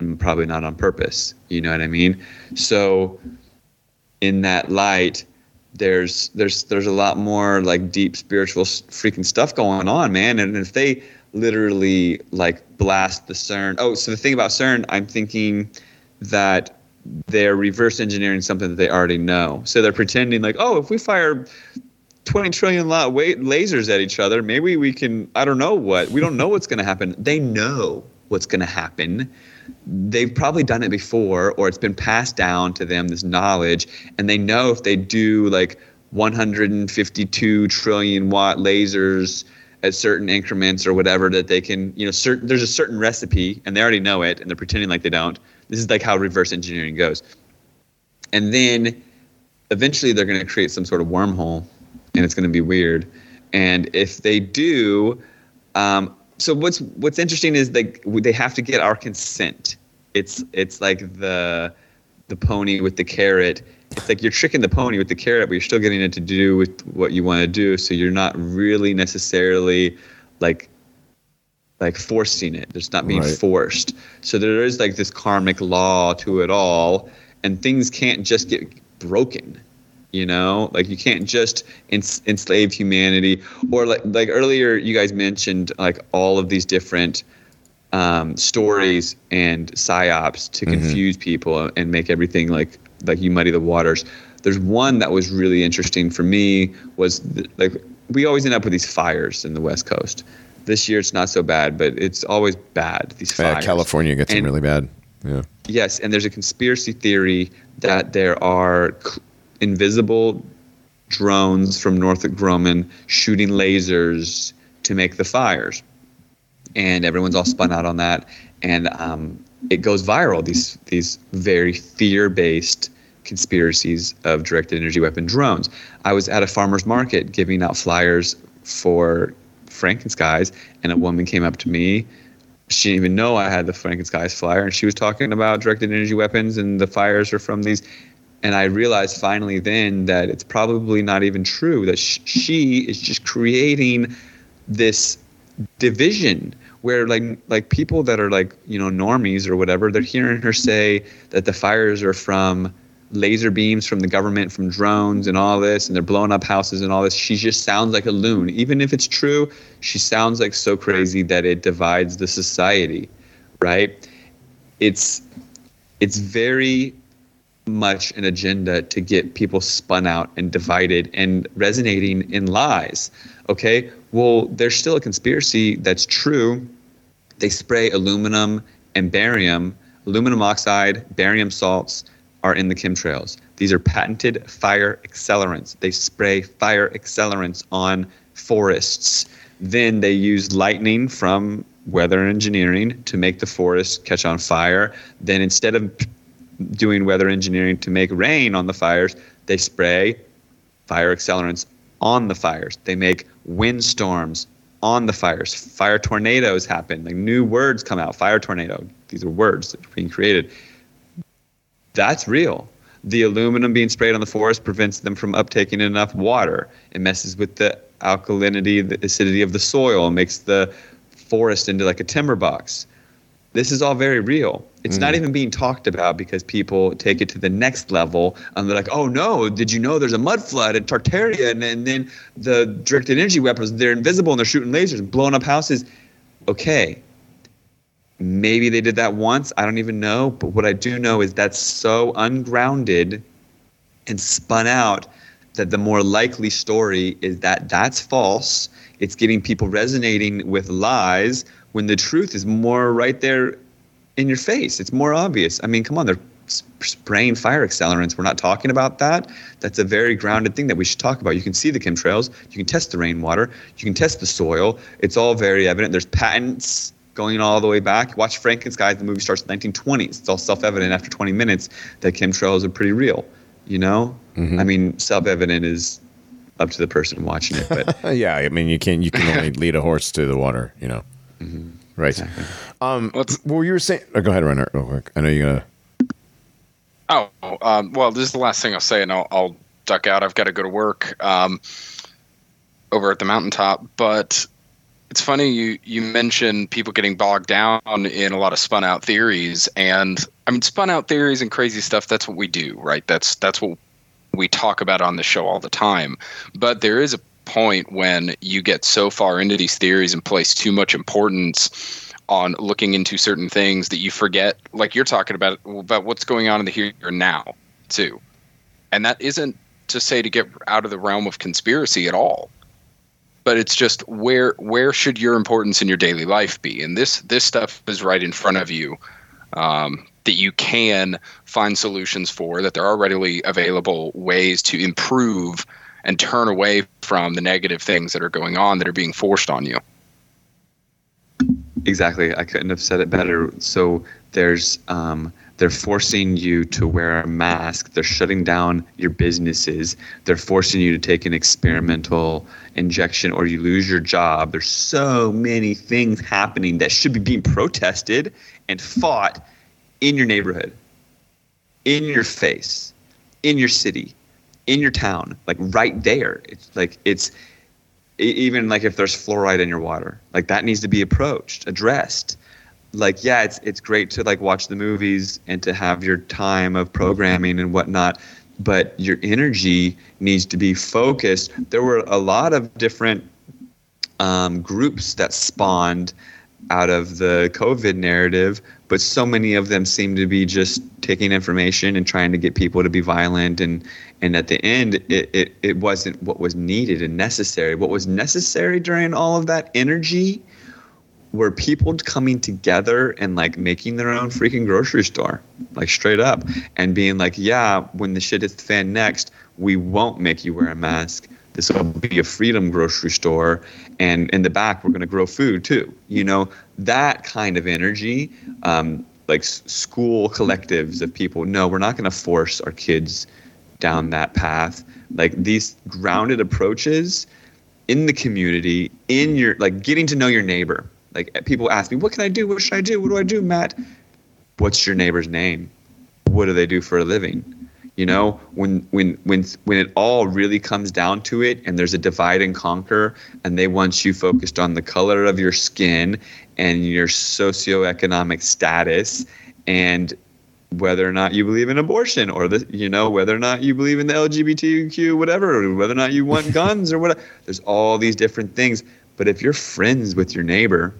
and probably not on purpose. You know what I mean? So, in that light, there's there's there's a lot more like deep spiritual freaking stuff going on, man. And if they literally like blast the CERN, oh, so the thing about CERN, I'm thinking that they're reverse engineering something that they already know. So they're pretending like, oh, if we fire 20 trillion lot weight lasers at each other, maybe we can. I don't know what. We don't know what's going to happen. They know what's going to happen. They've probably done it before, or it's been passed down to them this knowledge, and they know if they do like 152 trillion watt lasers at certain increments or whatever that they can you know certain there's a certain recipe and they already know it and they're pretending like they don't. This is like how reverse engineering goes. And then eventually they're going to create some sort of wormhole and it's going to be weird. And if they do um, so what's what's interesting is like they have to get our consent. It's it's like the the pony with the carrot it's like you're tricking the pony with the carrot but you're still getting it to do with what you want to do so you're not really necessarily like like forcing it. It's not being Right. forced. So there is like this karmic law to it all and things can't just get broken you know? Like you can't just ens- enslave humanity. Or like like earlier you guys mentioned like all of these different um, stories and psyops to confuse people and make everything like like you muddy the waters there's one that was really interesting for me was th- like we always end up with these fires in the West Coast. This year it's not so bad, but it's always bad. These fires. Yeah. California gets them really bad. Yeah. Yes, and there's a conspiracy theory that there are invisible drones from Northrop Grumman shooting lasers to make the fires, and everyone's all spun out on that, and um, it goes viral. These these very fear-based conspiracies of directed energy weapon drones. I was at a farmer's market giving out flyers for Frankenskies, and a woman came up to me she didn't even know I had the Frankenskies flyer, and she was talking about directed energy weapons and the fires are from these. And I realized finally then that it's probably not even true that sh- she is just creating this division where like like people that are like you know normies or whatever they're hearing her say that the fires are from laser beams from the government from drones and all this and they're blowing up houses and all this. She just sounds like a loon. Even if it's true she sounds like so crazy that it divides the society right? It's it's very much an agenda to get people spun out and divided and resonating in lies okay? Well there's still a conspiracy that's true. They spray aluminum and barium aluminum oxide barium salts are in the chemtrails these are patented fire accelerants they spray fire accelerants on forests then they use lightning from weather engineering to make the forest catch on fire then instead of doing weather engineering to make rain on the fires they spray fire accelerants on the fires. They make windstorms on the fires. Fire tornadoes happen. Like new words come out. Fire tornado. These are words that are being created. That's real. The aluminum being sprayed on the forest prevents them from uptaking enough water. It messes with the alkalinity, the acidity of the soil, and makes the forest into like a timber box. This is all very real. It's not mm-hmm. even being talked about because people take it to the next level and they're like, oh no, did you know there's a mud flood in Tartaria? And, and then the directed energy weapons, they're invisible and they're shooting lasers and blowing up houses. Okay. Maybe they did that once. I don't even know. But what I do know is that's so ungrounded and spun out that the more likely story is that that's false. It's getting people resonating with lies when the truth is more right there in your face. It's more obvious. I mean, come on, they're spraying fire accelerants. We're not talking about that. That's a very grounded thing that we should talk about. You can see the chemtrails. You can test the rainwater. You can test the soil. It's all very evident. There's patents going all the way back. Watch Frankenskies. The movie starts in the 1920s. It's all self-evident after 20 minutes that chemtrails are pretty real. You know, I mean, self-evident is up to the person watching it, but yeah, I mean, you can you can only lead a horse to the water, you know. Right. Um, Let's- well, you were saying. Oh, go ahead, Renner, real quick. I know you're gonna. Oh, um, well, this is the last thing I'll say, and I'll, I'll duck out. I've got to go to work um, over at the mountaintop. But it's funny you you mentioned people getting bogged down in a lot of spun out theories, and I mean, spun out theories and crazy stuff. That's what we do, right? That's that's what we talk about on the show all the time. But there is a point when you get so far into these theories and place too much importance on looking into certain things that you forget like you're talking about about what's going on in the here and now too and that isn't to say to get out of the realm of conspiracy at all but it's just where where should your importance in your daily life be and this this stuff is right in front of you um, that you can find solutions for that there are readily available ways to improve and turn away from the negative things that are going on that are being forced on you Exactly. I couldn't have said it better. So there's um, they're forcing you to wear a mask. They're shutting down your businesses. They're forcing you to take an experimental injection or you lose your job. There's so many things happening that should be being protested and fought in your neighborhood, in your face, in your city, in your town, like right there. It's like it's even like if there's fluoride in your water like that needs to be approached addressed like yeah it's it's great to like watch the movies and to have your time of programming and whatnot but your energy needs to be focused there were a lot of different um, groups that spawned out of the COVID narrative, but so many of them seem to be just taking information and trying to get people to be violent and and at the end it, it, it wasn't what was needed and necessary. What was necessary during all of that energy were people coming together and like making their own freaking grocery store, like straight up, and being like, yeah, when the shit hits the fan next, we won't make you wear a mask. This will be a freedom grocery store, and in the back we're going to grow food too. You know that kind of energy, um, like school collectives of people. No, we're not going to force our kids down that path. Like these grounded approaches in the community, in your like getting to know your neighbor. Like people ask me, what can I do? What should I do? What do I do, Matt? What's your neighbor's name? What do they do for a living? You know, when when when when it all really comes down to it, and there's a divide and conquer, and they want you focused on the color of your skin and your socioeconomic status, and whether or not you believe in abortion, or the you know whether or not you believe in the LGBTQ whatever, or whether or not you want guns or whatever. There's all these different things. But if you're friends with your neighbor,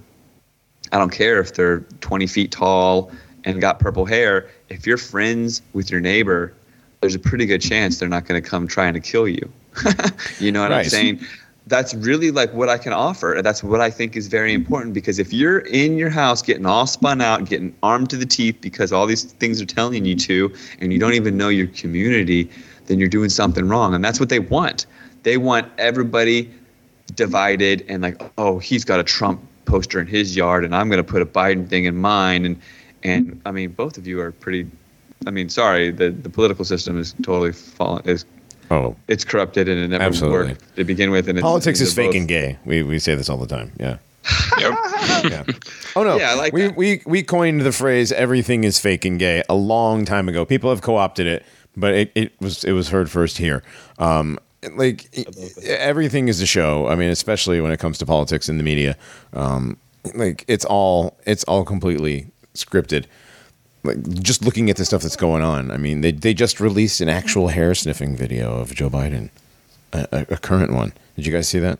I don't care if they're 20 feet tall and got purple hair. If you're friends with your neighbor, there's a pretty good chance they're not going to come trying to kill you. you know what I'm saying? That's really like what I can offer. That's what I think is very important because if you're in your house getting all spun out, getting armed to the teeth because all these things are telling you to, and you don't even know your community, then you're doing something wrong. And that's what they want. They want everybody divided and like, oh, he's got a Trump poster in his yard, and I'm going to put a Biden thing in mine. And and I mean, both of you are pretty. I mean, sorry, the the political system is totally fallen. Is Oh, it's corrupted and it never Absolutely. worked to begin with. And it's, politics is fake both- and gay. We we say this all the time. Yeah. Yep. Yeah. Oh no. Yeah, I like we, that. we we coined the phrase "everything is fake and gay" a long time ago. People have co-opted it, but it, it was it was heard first here. Um, like everything is a show. I mean, especially when it comes to politics and the media. Um, like it's all it's all completely scripted. Like just looking at the stuff that's going on. I mean, they they just released an actual hair sniffing video of Joe Biden, a, a, a current one. Did you guys see that?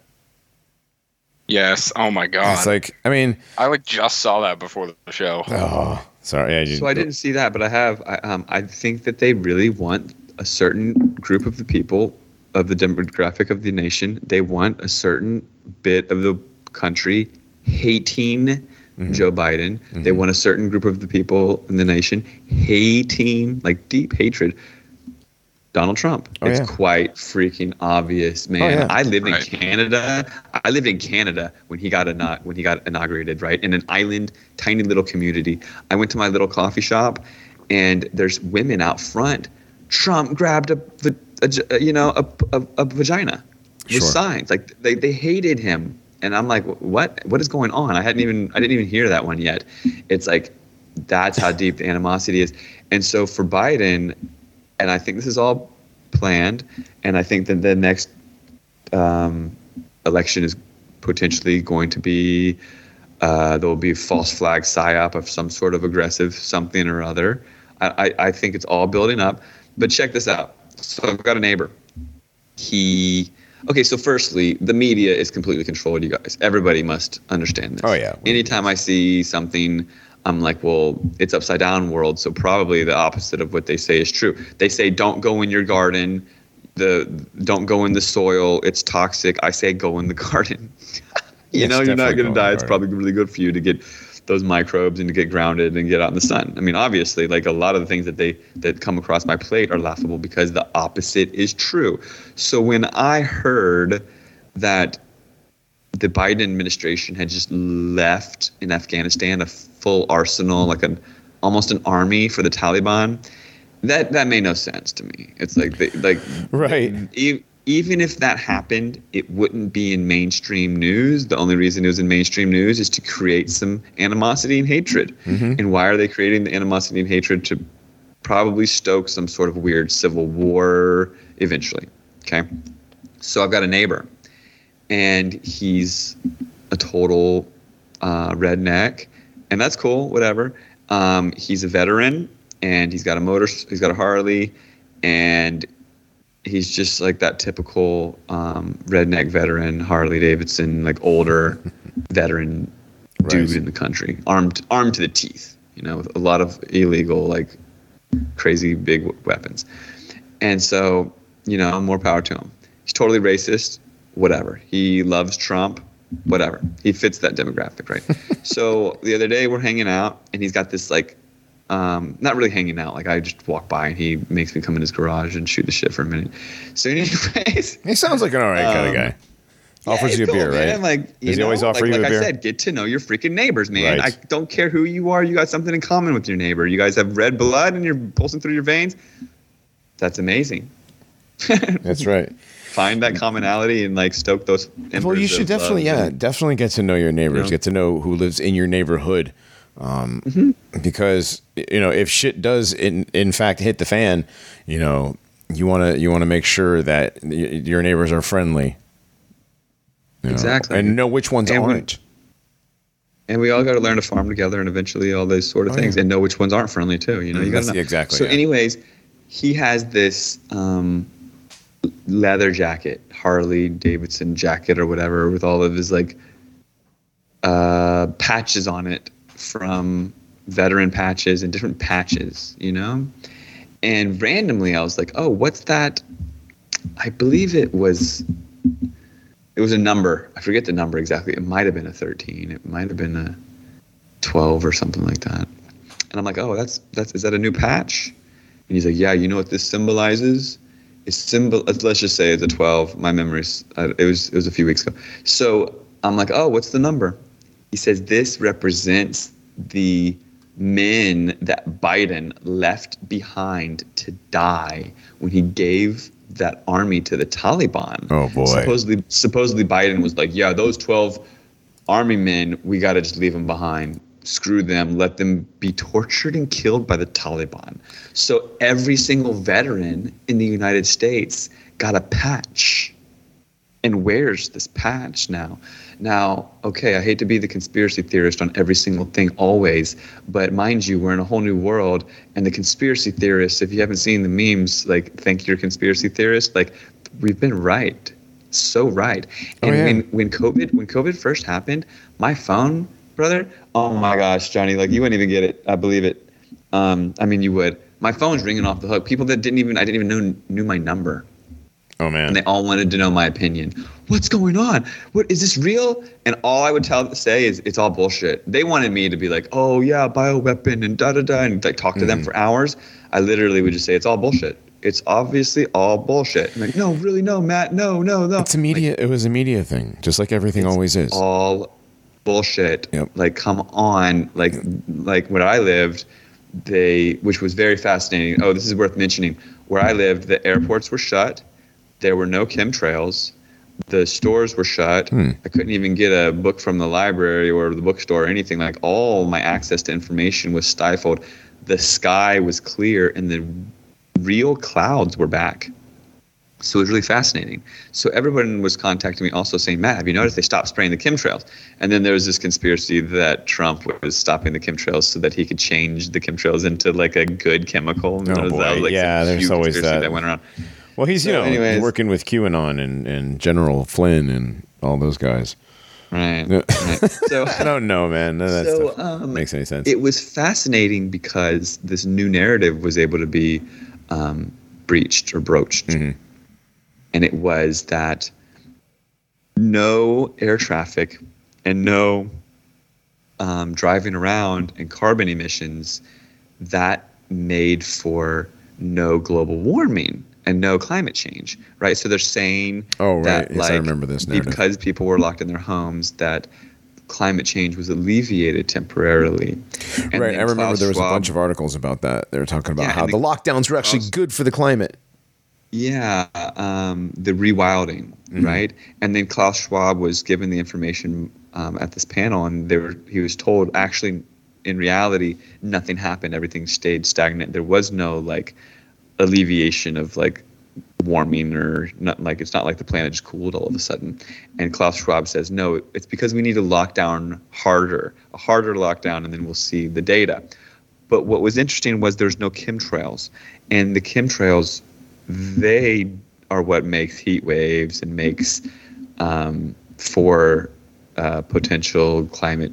Yes. Oh my god. It's like I mean, I like just saw that before the show. oh, sorry. I, So I didn't see that, but I have. I, um, I think that they really want a certain group of the people of the demographic of the nation. They want a certain bit of the country hating mm-hmm. Joe Biden. They mm-hmm. want a certain group of the people in the nation hating, like deep hatred, Donald Trump. Oh, it's yeah. quite freaking obvious, oh, man. yeah. I lived Right. in Canada. I lived in Canada when he got ina- when he got inaugurated, right? In an island, tiny little community. I went to my little coffee shop, and there's women out front. Trump grabbed a, va- a you know, a, a, a vagina with Sure. signs. Like they, they hated him, and I'm like, what? What is going on? I hadn't even I didn't even hear that one yet. It's like that's how deep the animosity is. And so for Biden, and I think this is all planned, and I think that the next um, election is potentially going to be uh, there will be a false flag psyop of some sort of aggressive something or other. I, I, I think it's all building up. But check this out. So I've got a neighbor. He okay. So firstly, the media is completely controlled. You guys, everybody must understand this. Oh, yeah. Anytime I see something. I'm like, well, it's upside down world, so probably the opposite of what they say is true. They say don't go in your garden, the don't go in the soil, it's toxic. I say go in the garden. you It's know, you're not going to go die. It's probably really good for you to get those microbes and to get grounded and get out in the sun. I mean, obviously, like a lot of the things that they that come across my plate are laughable because the opposite is true. So when I heard that the Biden administration had just left in Afghanistan a full arsenal, like an almost an army for the Taliban, that that made no sense to me. It's like they, like Right. e- even if that happened, it wouldn't be in mainstream news. The only reason it was in mainstream news is to create some animosity and hatred. And why are they creating the animosity and hatred to probably stoke some sort of weird civil war eventually? Okay. So I've got a neighbor, and he's a total uh, redneck, and that's cool. Whatever. Um, he's a veteran, and he's got a motor. He's got a Harley, and he's just like that typical um, redneck veteran, Harley Davidson, like older veteran dude Right. in the country, armed armed to the teeth. You know, with a lot of illegal, like crazy big weapons. And so, you know, more power to him. He's totally racist, whatever. He loves Trump, whatever. He fits that demographic, right? so the other day we're hanging out and he's got this like um, not really hanging out. Like I just walk by and he makes me come in his garage and shoot the shit for a minute. So anyways, He sounds like an all right kind of Um, guy. Offers yeah, you a cool, beer, man. right? Like, you Does he know, always offer like, you a like beer? I said, get to know your freaking neighbors, man. Right. I don't care who you are. You got something in common with your neighbor. You guys have red blood and you're pulsing through your veins. That's amazing. That's right. Find that commonality and like stoke those. Well, you should of definitely, yeah, definitely get to know your neighbors, You know? get to know who lives in your neighborhood. Um, Mm-hmm. Because you know, if shit does in in fact hit the fan, you know, you want to you want to make sure that y- your neighbors are friendly. you know, Exactly. and know which ones And aren't. and we all got to learn to farm together and eventually all those sort of Oh, things yeah. and know which ones aren't friendly too you know you got to exactly, so yeah. anyways he has this um, leather jacket harley davidson jacket or whatever with all of his like uh, patches on it from veteran patches and different patches you know and randomly i was like oh what's that i believe it was it was a number. I forget the number exactly. It might have been a 13. It might have been a 12 or something like that. And I'm like, oh, that's that's is that a new patch? And he's like, yeah. You know what this symbolizes? It's symbol. Let's just say it's a 12. My memories. uh, It was it was a few weeks ago. So I'm like, oh, what's the number? He says this represents the men that Biden left behind to die when he gave that army to the Taliban. Oh, boy. Supposedly, supposedly Biden was like, yeah, those 12 army men, we got to just leave them behind. Screw them. Let them be tortured and killed by the Taliban. So every single veteran in the United States got a patch and wears this patch now. Now, okay, I hate to be the conspiracy theorist on every single thing always, but mind you, we're in a whole new world, and the conspiracy theorists, if you haven't seen the memes, like thank you your conspiracy theorist, like we've been right, so right. Oh, And yeah. when when COVID when COVID first happened, my phone, brother, oh my gosh, Johnny, like you wouldn't even get it. I believe it. Um, I mean, you would. My phone's ringing off the hook. People that didn't even I didn't even know knew my number Oh man! and they all wanted to know my opinion. What's going on? What is this real? And all I would tell say is it's all bullshit. They wanted me to be like, oh yeah, bioweapon and da da da, and like talk to them mm-hmm. for hours. I literally would just say it's all bullshit. It's obviously all bullshit. I'm like, no, really, no, Matt, no, no, no. it's a media. it was a media thing, just like everything always is. all bullshit. Yep. Like, come on. Like, like where I lived, they, which was very fascinating. Oh, this is worth mentioning. Where I lived, the airports were shut. There were no chemtrails. The stores were shut. Hmm. I couldn't even get a book from the library or the bookstore or anything. Like, all my access to information was stifled. The sky was clear, and the real clouds were back. So it was really fascinating. So everyone was contacting me also saying, Matt, have you noticed they stopped spraying the chemtrails? And then there was this conspiracy that Trump was stopping the chemtrails so that he could change the chemtrails into like a good chemical. And Oh, that, boy. like, Yeah, there's always conspiracy that. went around. Well, he's you know anyways- working with QAnon and and General Flynn and all those guys. Right. Right. So I don't know, man. None of that So, stuff um, makes any sense. it was fascinating because this new narrative was able to be um, breached or broached. Mhm. And it was that no air traffic and no um, driving around and carbon emissions that made for no global warming and no climate change, right? So they're saying Oh, right. that Yes, I like remember this narrative. because people were locked in their homes that climate change was alleviated temporarily. And right. I remember Klaus there was Schwab- a bunch of articles about that. They were talking about Yeah, how the the- lockdowns were actually Klaus- good for the climate. Yeah, um, the rewilding, Mm-hmm. right? And then Klaus Schwab was given the information um, at this panel, and they were, he was told actually, in reality, nothing happened. Everything stayed stagnant. There was no like alleviation of like warming or not like it's not like the planet just cooled all of a sudden. And Klaus Schwab says no, it's because we need to lock down harder, a harder lockdown, and then we'll see the data. But what was interesting was there's no chemtrails, and the chemtrails, they are what makes heat waves and makes um, for uh, potential climate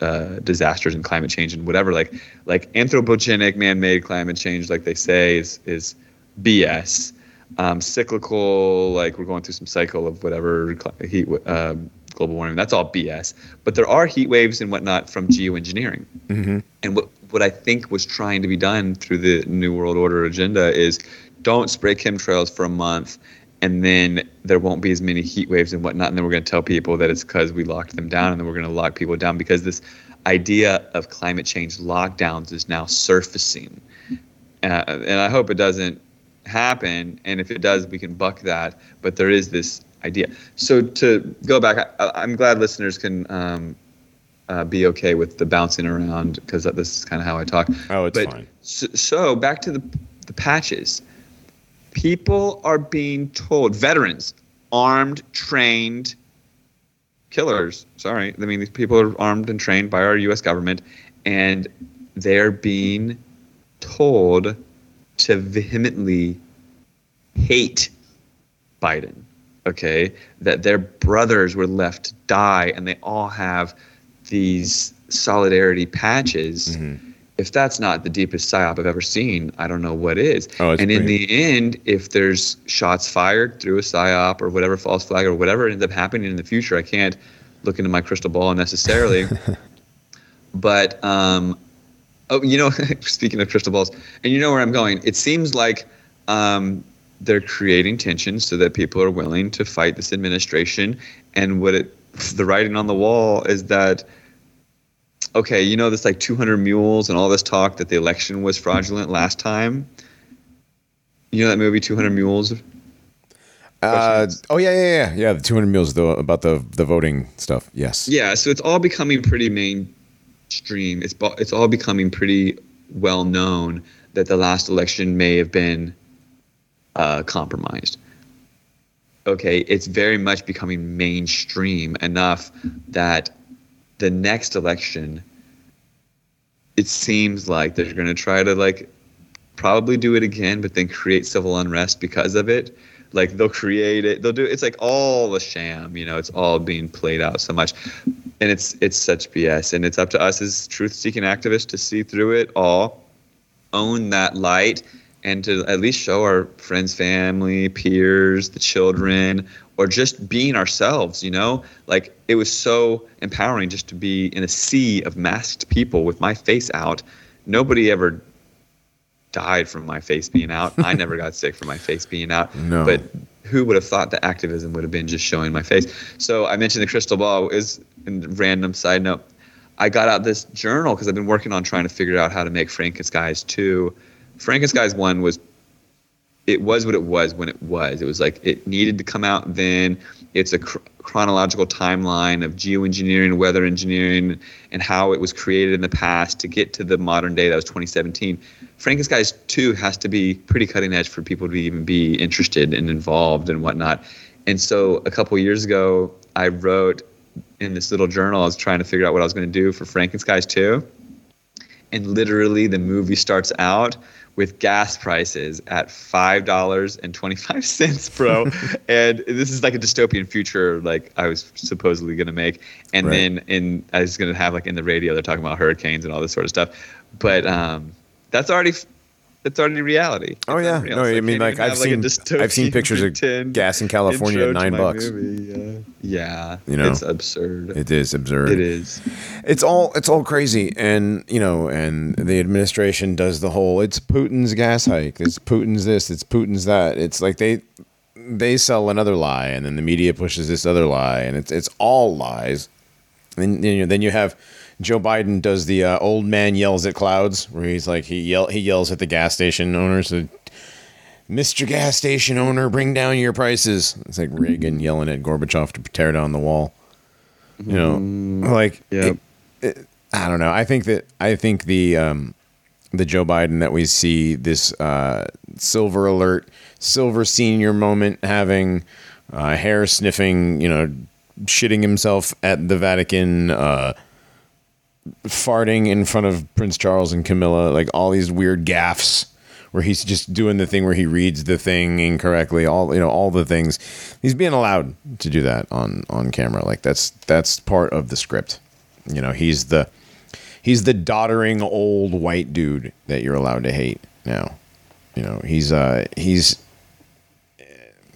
uh, disasters and climate change and whatever. Like like anthropogenic man-made climate change, like they say, is is BS. Um, cyclical, like we're going through some cycle of whatever heat, um, global warming. That's all BS. But there are heat waves and whatnot from geoengineering. And what what I think was trying to be done through the New World Order agenda is don't spray chemtrails for a month, and then there won't be as many heat waves and whatnot. And then we're going to tell people that it's because we locked them down, and then we're going to lock people down because this idea of climate change lockdowns is now surfacing. Uh, and I hope it doesn't happen. And if it does, we can buck that. But there is this idea. So to go back, I, I'm glad listeners can um, uh, be okay with the bouncing around because this is kind of how I talk. Oh, it's But fine. So, so back to the the patches. People are being told, veterans, armed, trained killers. Sorry, I mean these people are armed and trained by our U.S. government, and they're being told to vehemently hate Biden. Okay, that their brothers were left to die, and they all have these solidarity patches. Mm-hmm. If that's not the deepest psyop I've ever seen, I don't know what is. Oh, and in the end, if there's shots fired through a psyop or whatever false flag or whatever ends up happening in the future, I can't look into my crystal ball necessarily. but um, oh, you know, speaking of crystal balls, and you know where I'm going. It seems like um, they're creating tension so that people are willing to fight this administration. And what it, the writing on the wall is that okay, you know this like 200 mules and all this talk that the election was fraudulent last time. You know that movie 200 Mules? Uh, oh yeah, yeah, yeah, yeah. The 200 mules though about the the voting stuff. Yes. Yeah, so it's all becoming pretty mainstream. It's it's all becoming pretty well known that the last election may have been uh, compromised. Okay, it's very much becoming mainstream enough that the next election, it seems like they're going to try to like probably do it again, but then create civil unrest because of it. Like they'll create it, they'll do it's like all a sham, you know. It's all being played out so much, and it's it's such BS. And it's up to us as truth-seeking activists to see through it all, own that light, and to at least show our friends, family, peers, the children, or just being ourselves. You know, like it was so empowering just to be in a sea of masked people with my face out. Nobody ever died from my face being out. I never got sick from my face being out. No. But who would have thought that activism would have been just showing my face? So I mentioned the crystal ball is a random side note. I got out this journal because I've been working on trying to figure out how to make Frankenskies 2. Frankenskies 1 was it was what it was when it was. It was like it needed to come out then. It's a cr- chronological timeline of geoengineering, weather engineering, and how it was created in the past to get to the modern day. That was 2017. Frankenskies 2 has to be pretty cutting edge for people to even be interested and involved and whatnot. And so a couple years ago, I wrote in this little journal, I was trying to figure out what I was going to do for Frankenskies 2 and literally the movie starts out with gas prices at five dollars and twenty five cents, bro. and this is like a dystopian future, like I was supposedly gonna make. And Right. then in I was gonna have like in the radio, they're talking about hurricanes and all this sort of stuff. But um, that's already that's already reality. Oh yeah. No, So I mean like I've have, seen I've seen pictures of gas in California at nine bucks. movie, Yeah. yeah, You know, it's absurd. It is absurd. it is. It's all it's all crazy, and you know, and the administration does the whole it's Putin's gas hike, it's Putin's this, it's Putin's that. It's like they they sell another lie, and then the media pushes this other lie, and it's it's all lies. And you know, then you have Joe Biden does the uh, old man yells at clouds, where he's like he yell he yells at the gas station owners. Mr. Gas Station owner, bring down your prices. It's like Reagan yelling at Gorbachev to tear down the wall. You know, like Yep. it- I don't know. I think that I think the um, the Joe Biden that we see this uh, silver alert, silver senior moment having uh, hair sniffing, you know, shitting himself at the Vatican, uh, farting in front of Prince Charles and Camilla, like all these weird gaffes where he's just doing the thing where he reads the thing incorrectly, all you know, all the things. He's being allowed to do that on on camera. Like that's that's part of the script. You know, he's the he's the doddering old white dude that you're allowed to hate now. You know, he's uh he's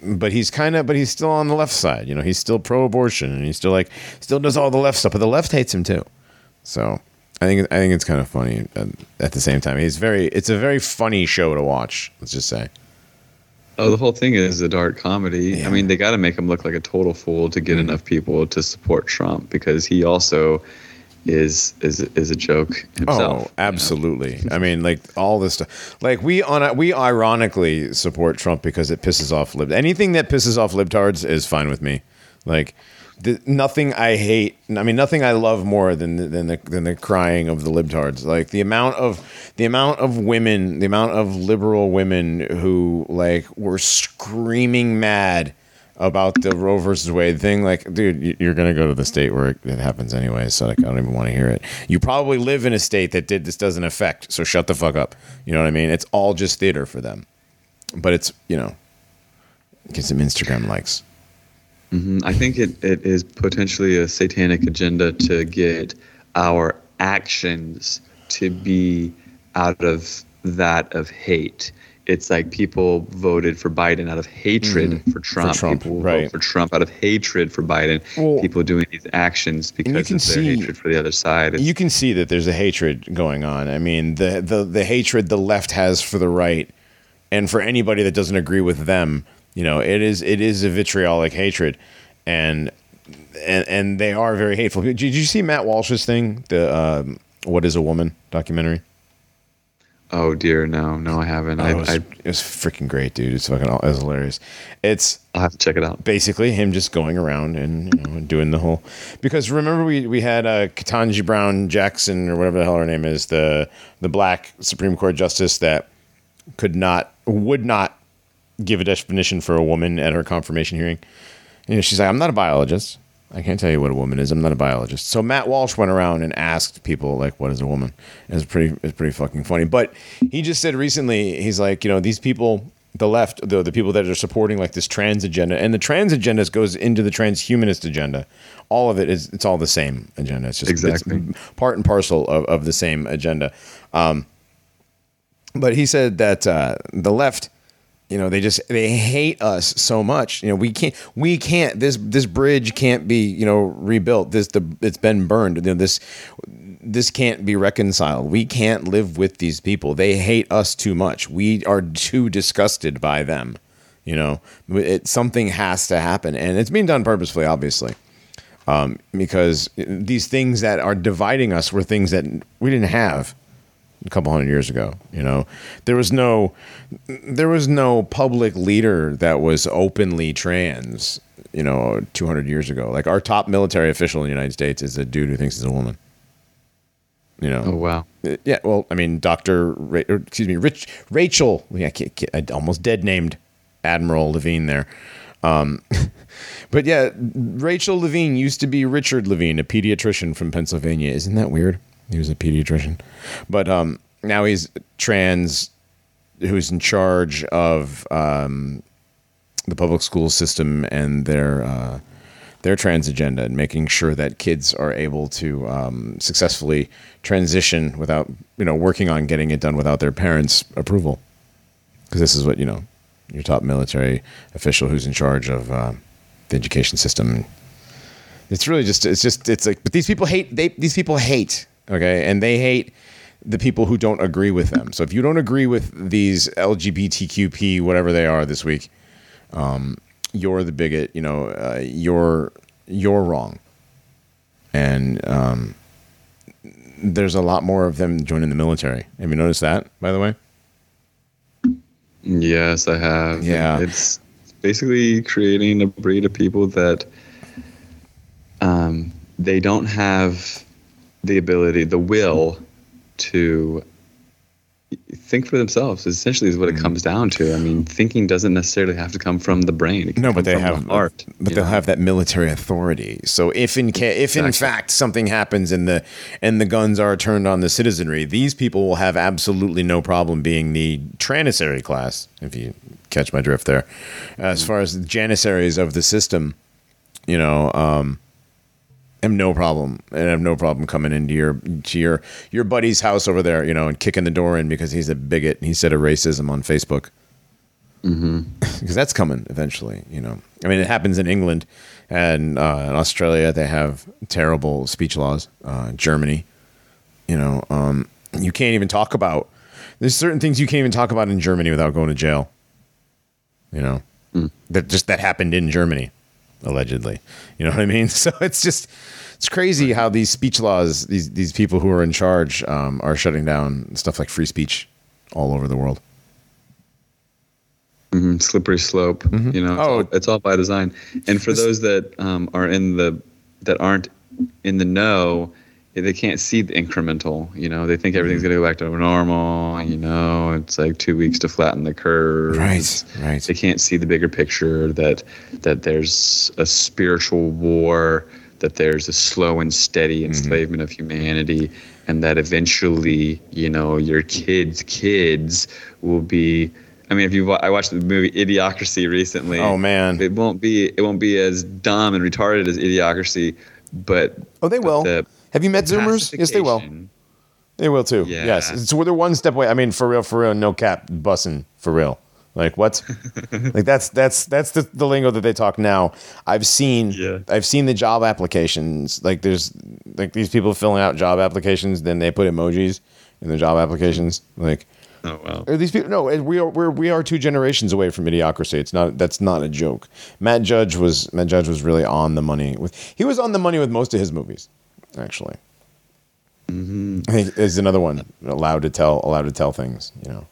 but he's kind of but he's still on the left side. You know, he's still pro-abortion and he's still like still does all the left stuff, but the left hates him too. So I think I think it's kind of funny at, at the same time. He's very it's a very funny show to watch. Let's just say. Oh, the whole thing is a dark comedy. Yeah. I mean, they got to make him look like a total fool to get mm. enough people to support Trump because he also is is is a joke himself. Oh, you know? absolutely. I mean, like all this stuff. Like we on we ironically support Trump because it pisses off lib. Anything that pisses off libtards is fine with me. Like the, nothing I hate. I mean, nothing I love more than the, than the than the crying of the libtards. Like the amount of the amount of women, the amount of liberal women who like were screaming mad about the Roe versus Wade thing. Like, dude, you- you're gonna go to the state where it, it happens anyway, so like, I don't even want to hear it. You probably live in a state that did this doesn't affect, so shut the fuck up. You know what I mean? It's all just theater for them, but it's you know, get some Instagram likes. Mhm. I think it, it is potentially a satanic agenda to get our actions to be out of that of hate. It's like people voted for Biden out of hatred for Trump. Mm-hmm. Trump, people right. vote for Trump out of hatred for Biden. Well- people doing these actions because can of their see- hatred for the other side. It's, you can see that there's a hatred going on. I mean, the, the the hatred the left has for the right, and for anybody that doesn't agree with them, you know, it is it is a vitriolic hatred, and and and they are very hateful. Did you see Matt Walsh's thing, the um, "What Is a Woman" documentary? oh dear, no, no, I haven't. Oh, I, it, was, I, it was freaking great, dude. It's fucking it was hilarious. It's I'll have to check it out. basically him just going around and you know, doing the whole because remember we we had uh, Ketanji Brown Jackson or whatever the hell her name is the the black Supreme Court justice that could not would not give a definition for a woman at her confirmation hearing. You know, she's like, I'm not a biologist. I can't tell you what a woman is. I'm not a biologist. So Matt Walsh went around and asked people like, "What is a woman?" And it's pretty, it's pretty fucking funny. But he just said recently, he's like, you know, these people, the left, the the people that are supporting like this trans agenda, and the trans agenda goes into the transhumanist agenda. All of it is, it's all the same agenda. It's just Exactly. it's part and parcel of, of the same agenda. Um, but he said that uh, the left you know they just they hate us so much. You know we can't we can't this this bridge can't be you know rebuilt. This the it's been burned. You know this this can't be reconciled. We can't live with these people. They hate us too much. We are too disgusted by them you know. It something has to happen and it's being done purposefully obviously. Um, because these things that are dividing us were things that we didn't have a couple hundred years ago. You know, there was no there was no public leader that was openly trans. You know, two hundred years ago, like our top military official in the United States is a dude who thinks he's a woman. You know, Oh wow. uh, Yeah, well, I mean, Doctor, Ra- excuse me, Rich Rachel. Yeah, I, I almost dead named Admiral Levine there. Um, but yeah, Rachel Levine used to be Richard Levine, a pediatrician from Pennsylvania. Isn't that weird? He was a pediatrician, but um, now he's trans, who's in charge of um, the public school system and their uh, their trans agenda and making sure that kids are able to um, successfully transition without you know working on getting it done without their parents' approval. Because this is what you know, your top military official who's in charge of uh, the education system. It's really just it's just it's like but these people hate they these people hate okay and they hate the people who don't agree with them. So if you don't agree with these LGBTQP whatever they are this week, um, you're the bigot. You know, uh, you're you're wrong. And um, there's a lot more of them joining the military. Have you noticed that, by the way? Yes, I have. Yeah. It's basically creating a breed of people that um, they don't have the ability, the will to think for themselves. Essentially, is what it comes down to. I mean, thinking doesn't necessarily have to come from the brain. No, but they have the heart. But they'll know? have that military authority. So if in ca- if in Exactly. fact something happens and the and the guns are turned on the citizenry, these people will have absolutely no problem being the janissary class. If you catch my drift there, as far as the janissaries of the system, you know, um, have no problem and I have no problem coming into your to your your buddy's house over there, you know, and kicking the door in because he's a bigot and he said a racism on Facebook. Because that's coming eventually, you know. I mean, it happens in England and uh, in Australia. They have terrible speech laws. Uh, Germany, you know, um, you can't even talk about. There's certain things you can't even talk about in Germany without going to jail. You know, that just that happened in Germany, allegedly. You know what I mean? So it's just it's crazy how these speech laws, these these people who are in charge, um, are shutting down stuff like free speech all over the world. Mhm, slippery slope. You know, it's, Oh. all, it's all by design. And for those that um, are in the that aren't in the know, they can't see the incremental. You know, they think everything's mm-hmm. gonna go back to normal. You know, it's like two weeks to flatten the curve. Right, right. They can't see the bigger picture that that there's a spiritual war, that there's a slow and steady mm-hmm. enslavement of humanity, and that eventually, you know, your kids' kids will be. I mean, if you I watched the movie Idiocracy recently. Oh, man. it won't be it won't be as dumb and retarded as Idiocracy, but Oh, they will. the Have you met Zoomers? Yes, they will. They will too. Yeah. Yes. So they're one step away. I mean, for real, for real, no cap, bussing for real. Like what? like that's that's that's the, the lingo that they talk now. I've seen Yeah. I've seen the job applications. Like there's like these people filling out job applications, then they put emojis in the job applications. Like Oh wow. are these people? No, we are we're, we are two generations away from idiocracy. It's not that's not a joke. Matt Judge was Matt Judge was really on the money with he was on the money with most of his movies, actually. I think is another one allowed to tell allowed to tell things. You know.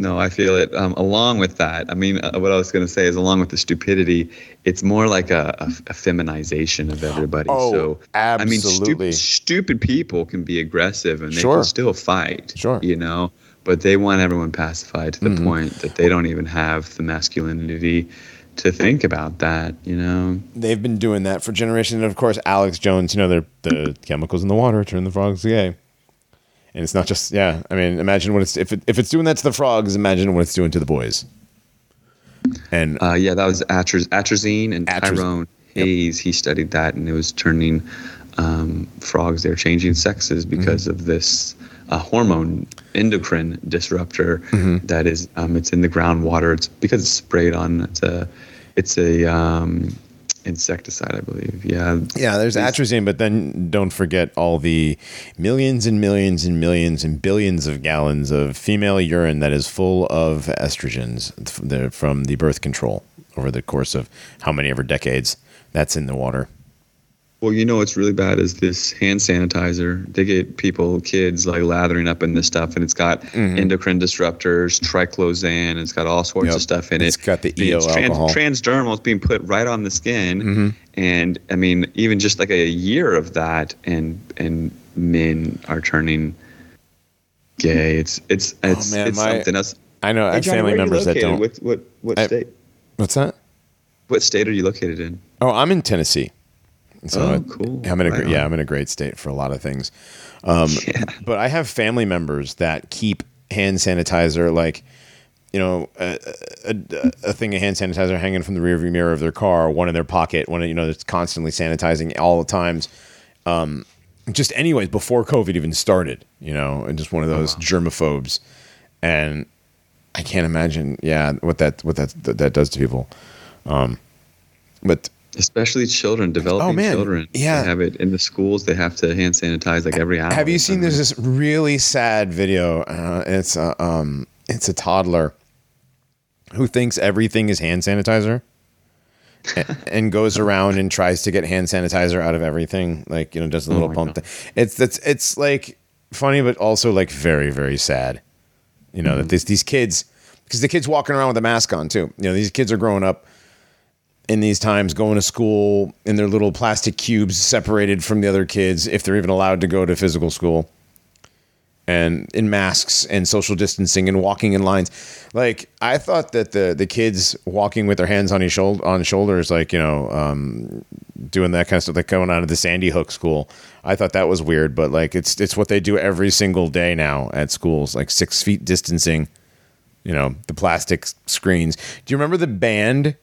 No, I feel it. Um, along with that, I mean, uh, what I was going to say is, along with the stupidity, it's more like a, a, a feminization of everybody. Oh, so, I mean, absolutely. stupid, people can be aggressive and they Sure. can still fight. Sure. Mm-hmm. You know, but they want everyone pacified to the point that they don't even have the masculinity to think about that. You know. They've been doing that for generations, and of course, Alex Jones. You know, they're the chemicals in the water turn the frogs gay. And it's not just yeah. I mean, imagine what it's if it, if it's doing that to the frogs. Imagine what it's doing to the boys. And Uh, yeah, that was Atraz- atrazine and Atrazine. Tyrone Hayes. He studied that, and it was turning um, frogs. They're changing sexes because Mm-hmm. of this uh, hormone endocrine disruptor Mm-hmm. that is. Um, it's in the groundwater. It's because it's sprayed on. It's a. It's a um, insecticide, I believe. Yeah. Yeah, there's These- atrazine, but then don't forget all the millions and millions and millions and billions of gallons of female urine that is full of estrogens from the birth control over the course of how many ever decades that's in the water. Well, you know what's really bad is this hand sanitizer. They get people, kids, like lathering up in this stuff, and it's got endocrine disruptors, triclosan, it's got all sorts Mm-hmm. Yep. of stuff in It's it. got the EO alcohol. Mm-hmm. Transdermal is being put right on the skin, and I mean, even just like a year of that, and and men are turning gay. It's it's it's, Oh, man, it's my- something else. I know I have Johnny, family where are you members that don't. What what what I- state? What's that? What state are you located in? Oh, I'm in Tennessee. So Oh, cool. I'm in a yeah. I'm in a great state for a lot of things. Um, Yeah. But I have family members that keep hand sanitizer, like you know, a, a, a- thing of hand sanitizer hanging from the rearview mirror of their car, one in their pocket, one you know that's constantly sanitizing all the times. Um, just anyways, before COVID even started, you know, and just one of those germaphobes, and I can't imagine, yeah, what that what that that, that does to people. Um, but Especially children, developing Oh, man. children. Yeah. They have it in the schools. They have to hand sanitize like every hour. Have you seen? There's this really sad video. Uh, it's a um, it's a toddler who thinks everything is hand sanitizer, and goes around and tries to get hand sanitizer out of everything. Like you know, does a little my pump thing. It's that's it's like funny, but also like very very sad. You know that these these kids because the kids walking around with a mask on too. You know these kids are growing up in these times going to school in their little plastic cubes separated from the other kids if they're even allowed to go to physical school. And in masks and social distancing and walking in lines. Like i thought that the the kids walking with their hands on his shoulder on shoulders like you know um doing that kind of stuff like going out of the sandy hook school i thought that was weird but like it's it's what they do every single day now at schools like six feet distancing you know the plastic screens. Do you remember the band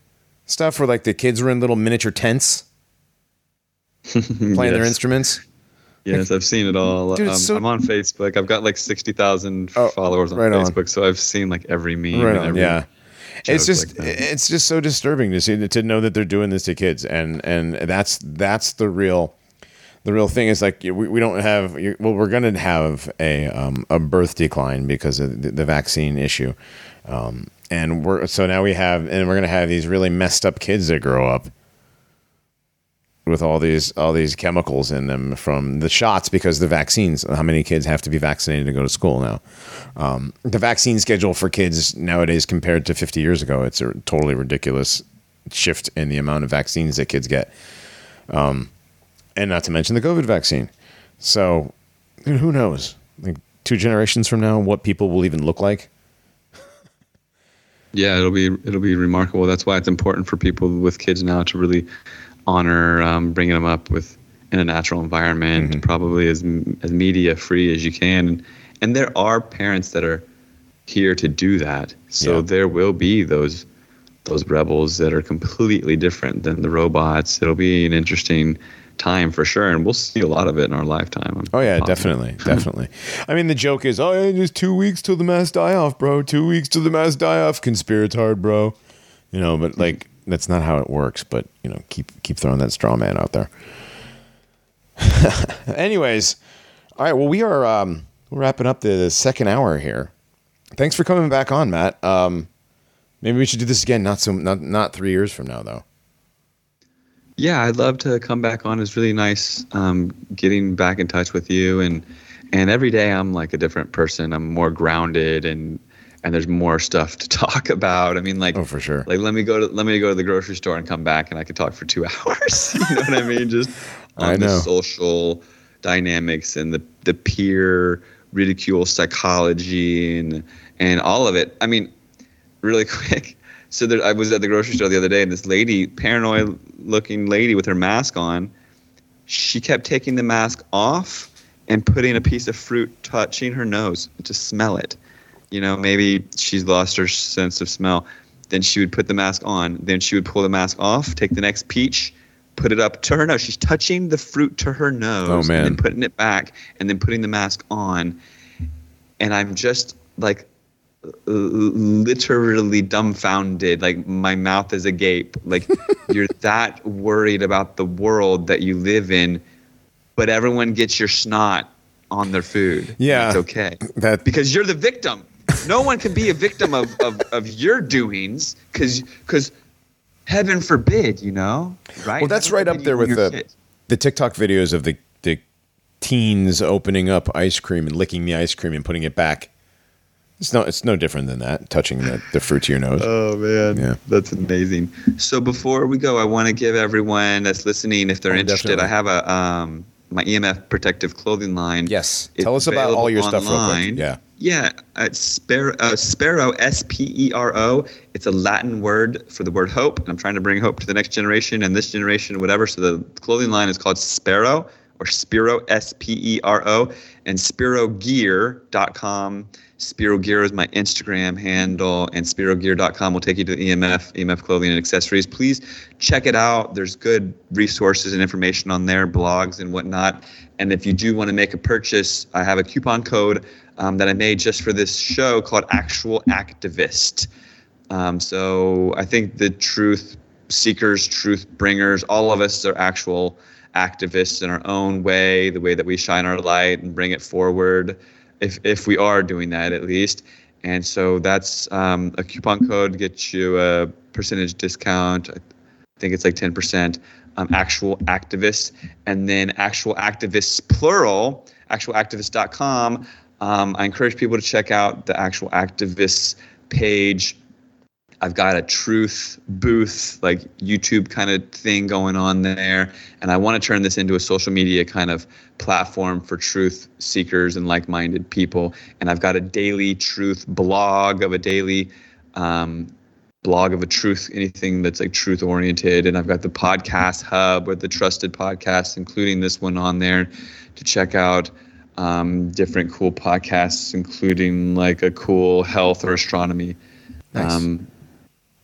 stuff where like the kids were in little miniature tents playing their instruments. Yes, I've seen it all. Dude, um, so- I'm on Facebook. I've got like sixty thousand Oh, followers on right on. Facebook, so I've seen like every meme. right every yeah it's just like it's just so disturbing to see to know that they're doing this to kids and and that's that's the real the real thing is like we, we don't have well we're going to have a um, a birth decline because of the, the vaccine issue um, and we're so now we have and we're to have these really messed up kids that grow up with all these all these chemicals in them from the shots because the vaccines how many kids have to be vaccinated to go to school now? Um, the vaccine schedule for kids nowadays compared to 50 years ago it's a totally ridiculous shift in the amount of vaccines that kids get. Um, and not to mention the covid vaccine. So who knows? Like two generations from now what people will even look like Yeah, it'll be it'll be remarkable. That's why it's important for people with kids now to really honor um, bringing them up with in a natural environment, Mm-hmm. probably as as media free as you can. And, and there are parents that are here to do that. So Yeah. there will be those those rebels that are completely different than the robots. It'll be an interesting time for sure, and we'll see a lot of it in our lifetime. I'm Oh yeah, definitely, definitely. I mean, the joke is, oh, yeah, just two weeks till the mass die off, bro. Two weeks till the mass die off. Conspiratard, bro. You know, but like that's not how it works. But you know, keep keep throwing that straw man out there. Anyways, all right. Well, we are um, wrapping up the second hour here. Thanks for coming back on, Matt. Um, maybe we should do this again. Not so not not three years from now, though. Yeah, I'd love to come back on. It's really nice um, getting back in touch with you, and and every day I'm like a different person. I'm more grounded, and and there's more stuff to talk about. I mean, like Oh, for sure. Like let me go to let me go to the grocery store and come back, and I could talk for two hours. you know what I mean? Just on I the know. social dynamics and the the peer ridicule psychology and and all of it. I mean, really quick. So there, I was at the grocery store the other day, and this lady, paranoid looking lady with her mask on, she kept taking the mask off and putting a piece of fruit touching her nose to smell it. You know, maybe she's lost her sense of smell. Then she would put the mask on. Then she would pull the mask off, take the next peach, put it up to her nose. She's touching the fruit to her nose Oh, man. and then putting it back and then putting the mask on. And I'm just like literally dumbfounded like my mouth is agape like you're that worried about the world that you live in but everyone gets your snot on their food Yeah. it's okay That because you're the victim no one can be a victim of, of, of your doings because because heaven forbid you know right Well, that's Heaven right up there with the kid. the TikTok videos of the the teens opening up ice cream and licking the ice cream and putting it back. It's no it's no different than that. Touching the, the fruit to your nose. Oh man, Yeah. that's amazing. So before we go, I want to give everyone that's listening, if they're Oh, interested, definitely. I have a um, my EMF protective clothing line. yes. It's Tell us about all your available stuff real quick. Yeah. Yeah, it's Spero, uh, Spero, S P E R O. It's a Latin word for the word hope. And I'm trying to bring hope to the next generation and this generation, whatever. So the clothing line is called Sparrow or Spiro, S P E R O, and SperoGear.com. Spero Gear is my Instagram handle, and SperoGear.com will take you to EMF, EMF clothing and accessories. Please check it out. There's good resources and information on there, blogs and whatnot. And if you do want to make a purchase, I have a coupon code um, that I made just for this show called Actual Activist. Um, so I think the truth seekers, truth bringers, all of us are actual activists in our own way, the way that we shine our light and bring it forward, if, if we are doing that at least. And so that's um, a coupon code to get you a percentage discount. I think it's like 10%. Um, actual activists, and then actual activists plural, actualactivists.com. Um, I encourage people to check out the actual activists page. I've got a truth booth, like YouTube kind of thing going on there. And I want to turn this into a social media kind of platform for truth seekers and like minded people. And I've got a daily truth blog of a daily um, blog of a truth, anything that's like truth oriented. And I've got the podcast hub with the trusted podcasts, including this one on there to check out um, different cool podcasts, including like a cool health or astronomy Nice. um,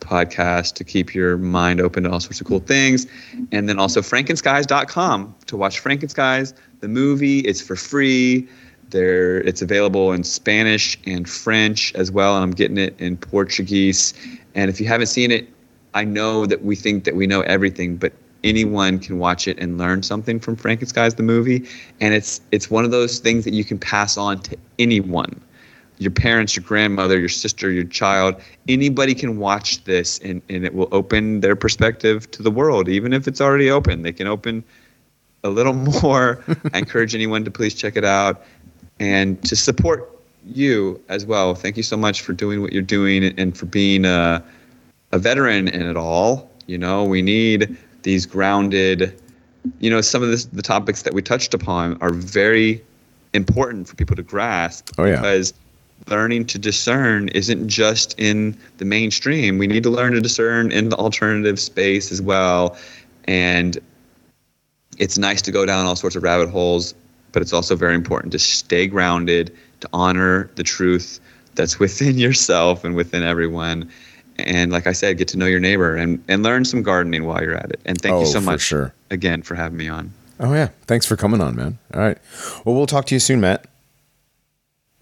podcast to keep your mind open to all sorts of cool things. And then also frankenskies.com to watch Frankenskies, the movie. It's for free. There, it's available in Spanish and French as well, and I'm getting it in Portuguese. And if you haven't seen it, I know that we think that we know everything, but anyone can watch it and learn something from Frankenskies the movie. And it's it's one of those things that you can pass on to anyone your parents, your grandmother, your sister, your child, anybody can watch this and, and it will open their perspective to the world, even if it's already open. They can open a little more. I encourage anyone to please check it out and to support you as well. Thank you so much for doing what you're doing and for being a, a veteran in it all. You know, we need these grounded, you know, some of this, the topics that we touched upon are very important for people to grasp Oh, yeah. because learning to discern isn't just in the mainstream. We need to learn to discern in the alternative space as well. And it's nice to go down all sorts of rabbit holes, but it's also very important to stay grounded, to honor the truth that's within yourself and within everyone. And like I said, get to know your neighbor and, and learn some gardening while you're at it. And thank Oh, you so for much sure. again for having me on. Oh yeah, thanks for coming on, man. All right, well we'll talk to you soon, Matt.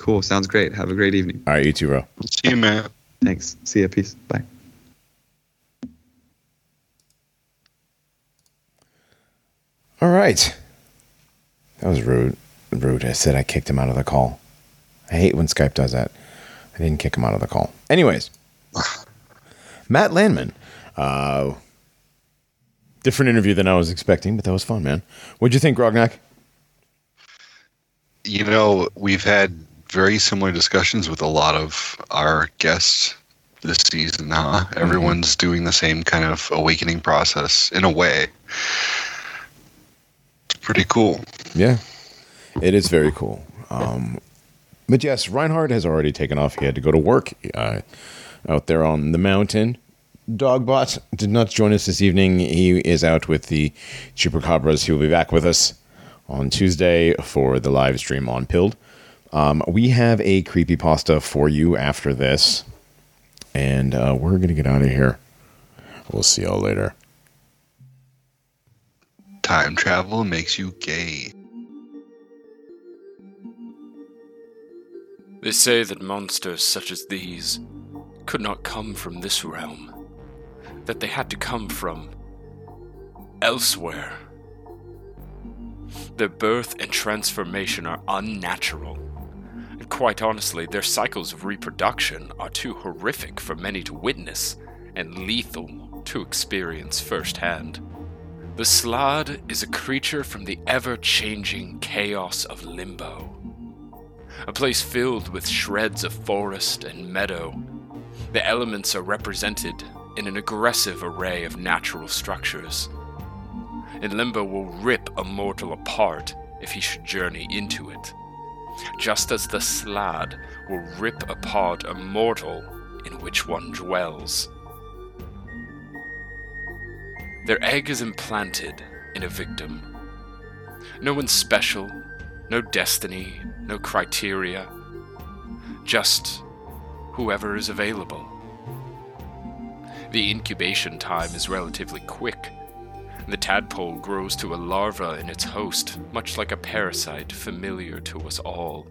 Cool. Sounds great. Have a great evening. All right, you too, bro. See you, man. Thanks. See ya. Peace. Bye. All right, that was rude. Rude. I said I kicked him out of the call. I hate when Skype does that. I didn't kick him out of the call. Anyways, Matt Landman. Uh, different interview than I was expecting, but that was fun, man. What'd you think, Grognak? You know, we've had very similar discussions with a lot of our guests this season, huh? Everyone's doing the same kind of awakening process in a way. It's pretty cool. Yeah, it is very cool. Um, but yes, Reinhardt has already taken off. He had to go to work uh, out there on the mountain. Dogbot did not join us this evening. He is out with the Chupacabras. He will be back with us on Tuesday for the live stream on Pilled. Um, we have a creepy pasta for you after this, and uh, we're gonna get out of here. We'll see y'all later. Time travel makes you gay. They say that monsters such as these could not come from this realm, that they had to come from elsewhere. Their birth and transformation are unnatural, and quite honestly, their cycles of reproduction are too horrific for many to witness and lethal to experience firsthand. The Slaad is a creature from the ever changing chaos of limbo a place filled with shreds of forest and meadow. The elements are represented in an aggressive array of natural structures. And Limbo will rip a mortal apart if he should journey into it, just as the Slaad will rip apart a mortal in which one dwells. Their egg is implanted in a victim. No one special, no destiny, no criteria. Just whoever is available. The incubation time is relatively quick. The tadpole grows to a larva in its host, much like a parasite familiar to us all.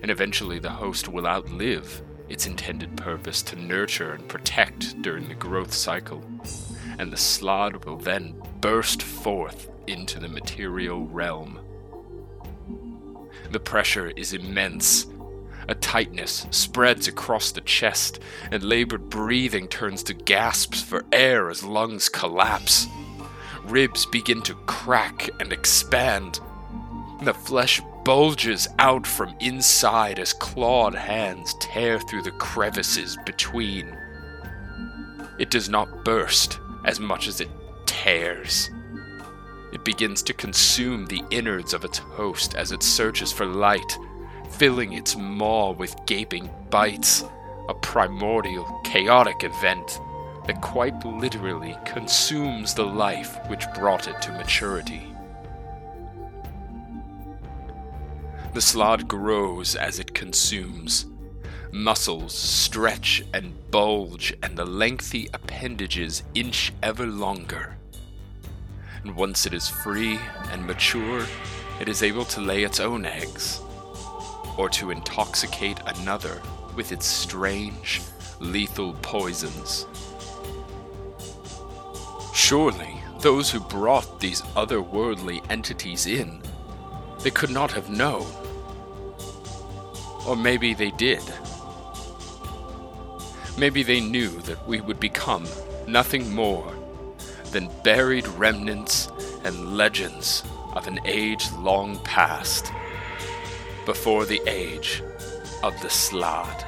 And eventually, the host will outlive its intended purpose to nurture and protect during the growth cycle, and the slaad will then burst forth into the material realm. The pressure is immense. A tightness spreads across the chest, and labored breathing turns to gasps for air as lungs collapse. Ribs begin to crack and expand. The flesh bulges out from inside as clawed hands tear through the crevices between. It does not burst as much as it tears. It begins to consume the innards of its host as it searches for light, filling its maw with gaping bites, a primordial, chaotic event that quite literally consumes the life which brought it to maturity. The slaad grows as it consumes. Muscles stretch and bulge, and the lengthy appendages inch ever longer. And once it is free and mature, it is able to lay its own eggs, or to intoxicate another with its strange, lethal poisons. Surely, those who brought these otherworldly entities in, they could not have known. Or maybe they did. Maybe they knew that we would become nothing more than buried remnants and legends of an age long past, before the age of the Slaad.